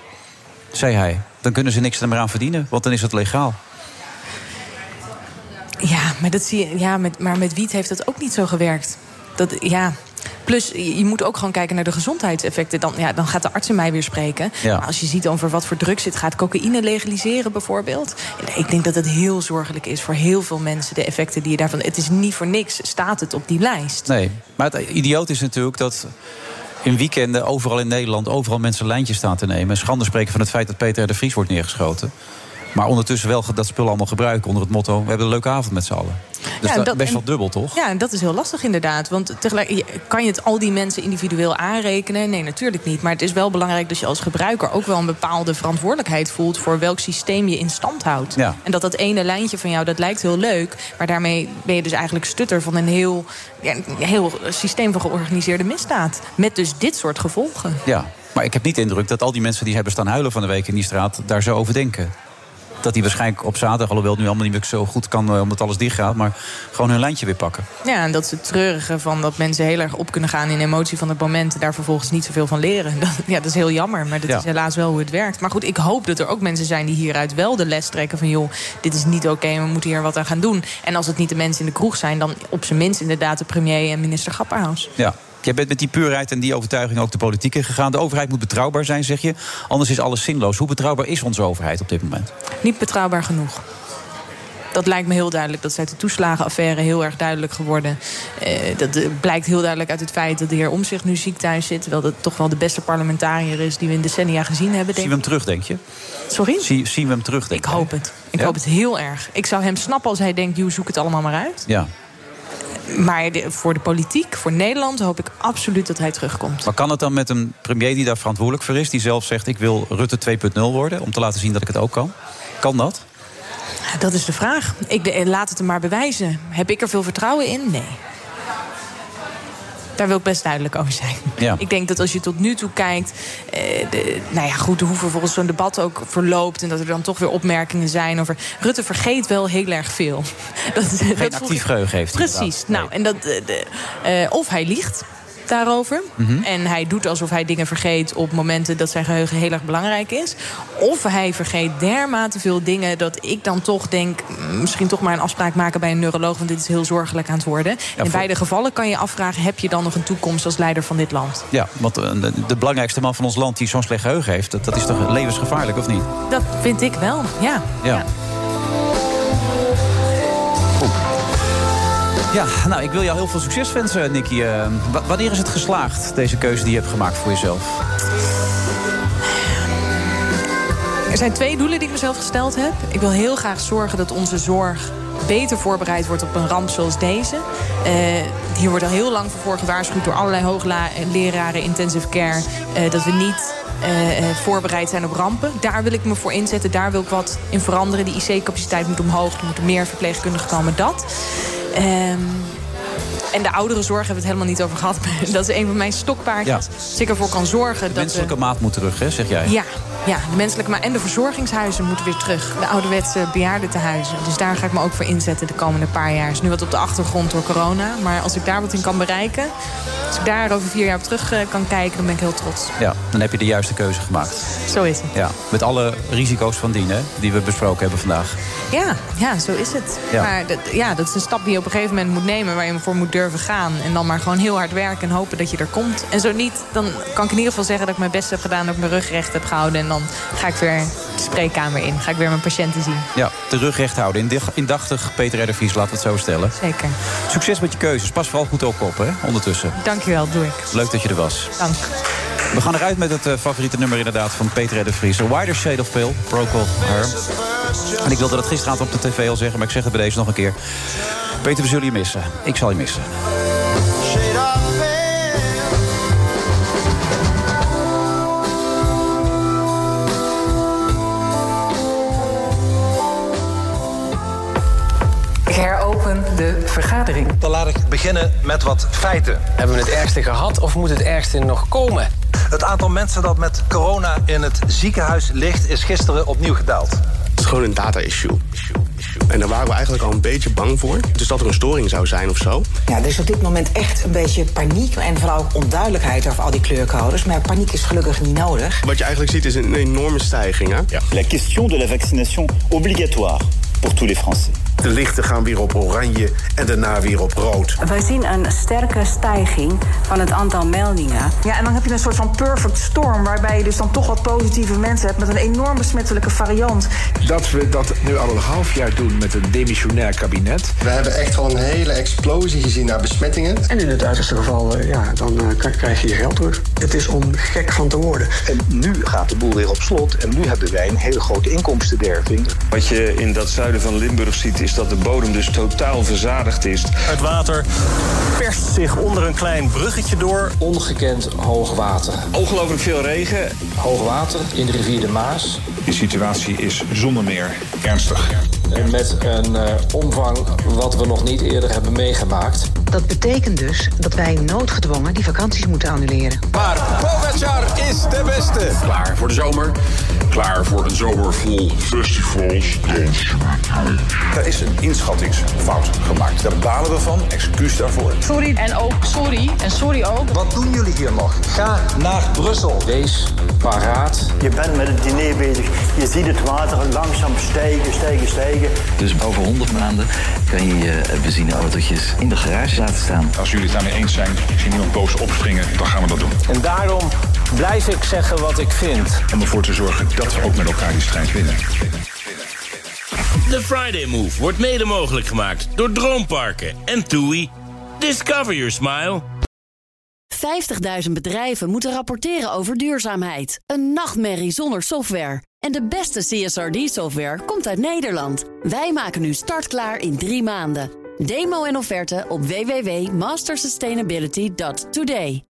zei hij. Dan kunnen ze niks er meer aan verdienen, want dan is het legaal. Ja, maar, dat zie je, ja, met, maar met wiet heeft dat ook niet zo gewerkt. Dat, ja. Plus, je moet ook gewoon kijken naar de gezondheidseffecten. Dan, ja, dan gaat de arts in mij weer spreken. Ja. Maar als je ziet over wat voor drugs het gaat, cocaïne legaliseren bijvoorbeeld. Ik denk dat het heel zorgelijk is voor heel veel mensen, de effecten die je daarvan. Het is niet voor niks, staat het op die lijst. Nee, maar het idioot is natuurlijk dat in weekenden overal in Nederland... overal mensen lijntjes staan te nemen. En schande spreken van het feit dat Peter R. de Vries wordt neergeschoten. Maar ondertussen wel dat spul allemaal gebruiken onder het motto... we hebben een leuke avond met z'n allen. Dus Ja, dat, dat- best wel dubbel, toch? Ja, en dat is heel lastig inderdaad. Want tegelijk, kan je het al die mensen individueel aanrekenen? Nee, natuurlijk niet. Maar het is wel belangrijk dat je als gebruiker ook wel een bepaalde verantwoordelijkheid voelt voor welk systeem je in stand houdt. Ja. En dat dat ene lijntje van jou, dat lijkt heel leuk. Maar daarmee ben je dus eigenlijk stutter van een heel, ja, een heel systeem van georganiseerde misdaad. Met dus dit soort gevolgen. Ja, maar ik heb niet de indruk dat al die mensen die hebben staan huilen van de week in die straat... daar zo over denken. Dat die waarschijnlijk op zaterdag, alhoewel het nu allemaal niet meer zo goed kan eh, omdat alles dicht gaat, maar gewoon hun lijntje weer pakken. Ja, en dat is het treurige van dat mensen heel erg op kunnen gaan in emotie van het moment. En daar vervolgens niet zoveel van leren. [laughs] Dat, ja, dat is heel jammer, maar dat Ja. is helaas wel hoe het werkt. Maar goed, ik hoop dat er ook mensen zijn die hieruit wel de les trekken van joh, dit is niet oké, we moeten hier wat aan gaan doen. En als het niet de mensen in de kroeg zijn, dan op zijn minst inderdaad de premier en minister Grapperhaus. Ja. Jij bent met die puurheid en die overtuiging ook de politiek ingegaan. De overheid moet betrouwbaar zijn, zeg je. Anders is alles zinloos. Hoe betrouwbaar is onze overheid op dit moment? Niet betrouwbaar genoeg. Dat lijkt me heel duidelijk. Dat is uit de toeslagenaffaire heel erg duidelijk geworden. Eh, dat eh, blijkt heel duidelijk uit het feit dat de heer Omzicht nu ziek thuis zit. Terwijl dat toch wel de beste parlementariër is die we in decennia gezien hebben. Zien we hem terug, denk je? Sorry? Zie, zien we hem terug, denk Ik hoop het. Ik hoop het heel erg. Ik zou hem snappen als hij denkt, joh, zoek het allemaal maar uit. Ja. Maar voor de politiek, voor Nederland, hoop ik absoluut dat hij terugkomt. Maar kan het dan met een premier die daar verantwoordelijk voor is... die zelf zegt, ik wil Rutte 2.0 worden... om te laten zien dat ik het ook kan? Kan dat? Dat is de vraag. Ik de- laat het hem maar bewijzen. Heb ik er veel vertrouwen in? Nee. Daar wil ik best duidelijk over zijn. Ja. Ik denk dat als je tot nu toe kijkt... eh, de, nou ja, goed, hoe vervolgens zo'n debat ook verloopt... en dat er dan toch weer opmerkingen zijn over... Rutte vergeet wel heel erg veel. [laughs] Dat, Geen dat actief geheugen heeft Precies. Nou, en dat, eh, de, eh, of hij liegt daarover. Mhm. En hij doet alsof hij dingen vergeet op momenten dat zijn geheugen heel erg belangrijk is. Of hij vergeet dermate veel dingen dat ik dan toch denk... mm, misschien toch maar een afspraak maken bij een neuroloog... want dit is heel zorgelijk aan het worden. in voor- beide gevallen kan je afvragen... heb je dan nog een toekomst als leider van dit land? Ja, want eh, de, de belangrijkste man van ons land die zo'n slecht geheugen heeft... Dat, dat is toch levensgevaarlijk, of niet? Dat vind ik wel, ja. Ja. Ja, nou, ik wil jou heel veel succes wensen, Nicky. Eh, wa- wanneer is het geslaagd, deze keuze die je hebt gemaakt voor jezelf? Er zijn twee doelen die ik mezelf gesteld heb. Ik wil heel graag zorgen dat onze zorg beter voorbereid wordt op een ramp zoals deze. Eh, hier wordt al heel lang voor gewaarschuwd door allerlei hoogleraren intensive care... eh, dat we niet voorbereid zijn op rampen. Daar wil ik me voor inzetten, daar wil ik wat in veranderen. Die IC-capaciteit moet omhoog, er moeten meer verpleegkundigen komen, dat. Ehm, en de ouderenzorg hebben we het helemaal niet over gehad. [laughs] Dat is een van mijn stokpaardjes. Ja. Als ik ervoor kan zorgen dat... we- Menselijke maat moet terug, hè, zeg jij? ja, ja, de menselijke maar en de verzorgingshuizen moeten weer terug. De ouderwetse bejaardentehuizen. Dus daar ga ik me ook voor inzetten de komende paar jaar. is nu wat op de achtergrond door corona. Maar als ik daar wat in kan bereiken... als ik daar over vier jaar op terug eh, kan kijken... dan ben ik heel trots. Ja, dan heb je de juiste keuze gemaakt. Zo is het. Ja, met alle risico's van dien, hè, die we besproken hebben vandaag. Ja, ja, zo is het. Ja. Maar dat, ja, dat is een stap die je op een gegeven moment moet nemen... waar je voor moet durven gaan. En dan maar gewoon heel hard werken en hopen dat je er komt. En zo niet, dan kan ik in ieder geval zeggen... dat ik mijn best heb gedaan, dat ik mijn rug recht heb gehouden. En dan ga ik weer de spreekkamer in. Ga ik weer mijn patiënten zien. Ja, de rug recht houden. Indachtig Peter Erdevies, laten we het zo stellen. Zeker. Succes met je keuzes. Pas vooral goed ook op, hè, ondertussen. Dankjewel, doe ik. Leuk dat je er was. Dank. We gaan eruit met het eh, favoriete nummer inderdaad van Peter de Vries. A Wider Shade of Pale, Procol Her. En ik wilde dat gisteravond op de tv al zeggen, maar ik zeg het bij deze nog een keer. Peter, we zullen je missen. Ik zal je missen. Vergadering. Dan laat ik beginnen met wat feiten. Hebben we het ergste gehad of moet het ergste nog komen? Het aantal mensen dat met corona in het ziekenhuis ligt... is gisteren opnieuw gedaald. Het is gewoon een data-issue. En daar waren we eigenlijk al een beetje bang voor. Dus dat er een storing zou zijn of zo. Ja, er is op dit moment echt een beetje paniek en vooral ook onduidelijkheid over al die kleurcodes. Maar paniek is gelukkig niet nodig. Wat je eigenlijk ziet is een enorme stijging. Hè? La question de la vaccination obligatoire pour tous les Français. De lichten gaan weer op oranje en daarna weer op rood. Wij zien een sterke stijging van het aantal meldingen. Ja, en dan heb je een soort van perfect storm... waarbij je dus dan toch wat positieve mensen hebt... met een enorm besmettelijke variant. Dat we dat nu al een half jaar doen met een demissionair kabinet. We hebben echt wel een hele explosie gezien naar besmettingen. En in het uiterste geval, eh, ja, dan eh, krijg je je geld terug. Het is om gek van te worden. En nu gaat de boel weer op slot en nu hebben wij een hele grote inkomstenderving. Wat je in dat zuiden van Limburg ziet is dat de bodem dus totaal verzadigd is. Het water perst zich onder een klein bruggetje door. Ongekend hoog water. Ongelooflijk veel regen. Hoog water in de rivier de Maas. De situatie is zonder meer ernstig. En met een eh, omvang wat we nog niet eerder hebben meegemaakt. Dat betekent dus dat wij noodgedwongen die vakanties moeten annuleren. Maar Pogacar is de beste. Klaar voor de zomer. Klaar voor een zomer vol festivals. Er is een inschattingsfout gemaakt. Daar balen we van. Excuus daarvoor. Sorry en ook sorry. En sorry ook. Wat doen jullie hier nog? Ga naar Brussel. Wees paraat. Je bent met het diner bezig. Je ziet het water langzaam stijgen, stijgen, stijgen. Dus over 100 maanden kan je je benzineautootjes in de garage laten staan. Als jullie het daarmee eens zijn, ik zie niemand boos opspringen, dan gaan we dat doen. En daarom blijf ik zeggen wat ik vind. Om ervoor te zorgen dat we ook met elkaar die strijd winnen. De Friday Move wordt mede mogelijk gemaakt door Droomparken en TUI. Discover your smile. 50.000 bedrijven moeten rapporteren over duurzaamheid. Een nachtmerrie zonder software. En de beste CSRD-software komt uit Nederland. Wij maken nu startklaar in drie maanden. Demo en offerte op www.mastersustainability.today.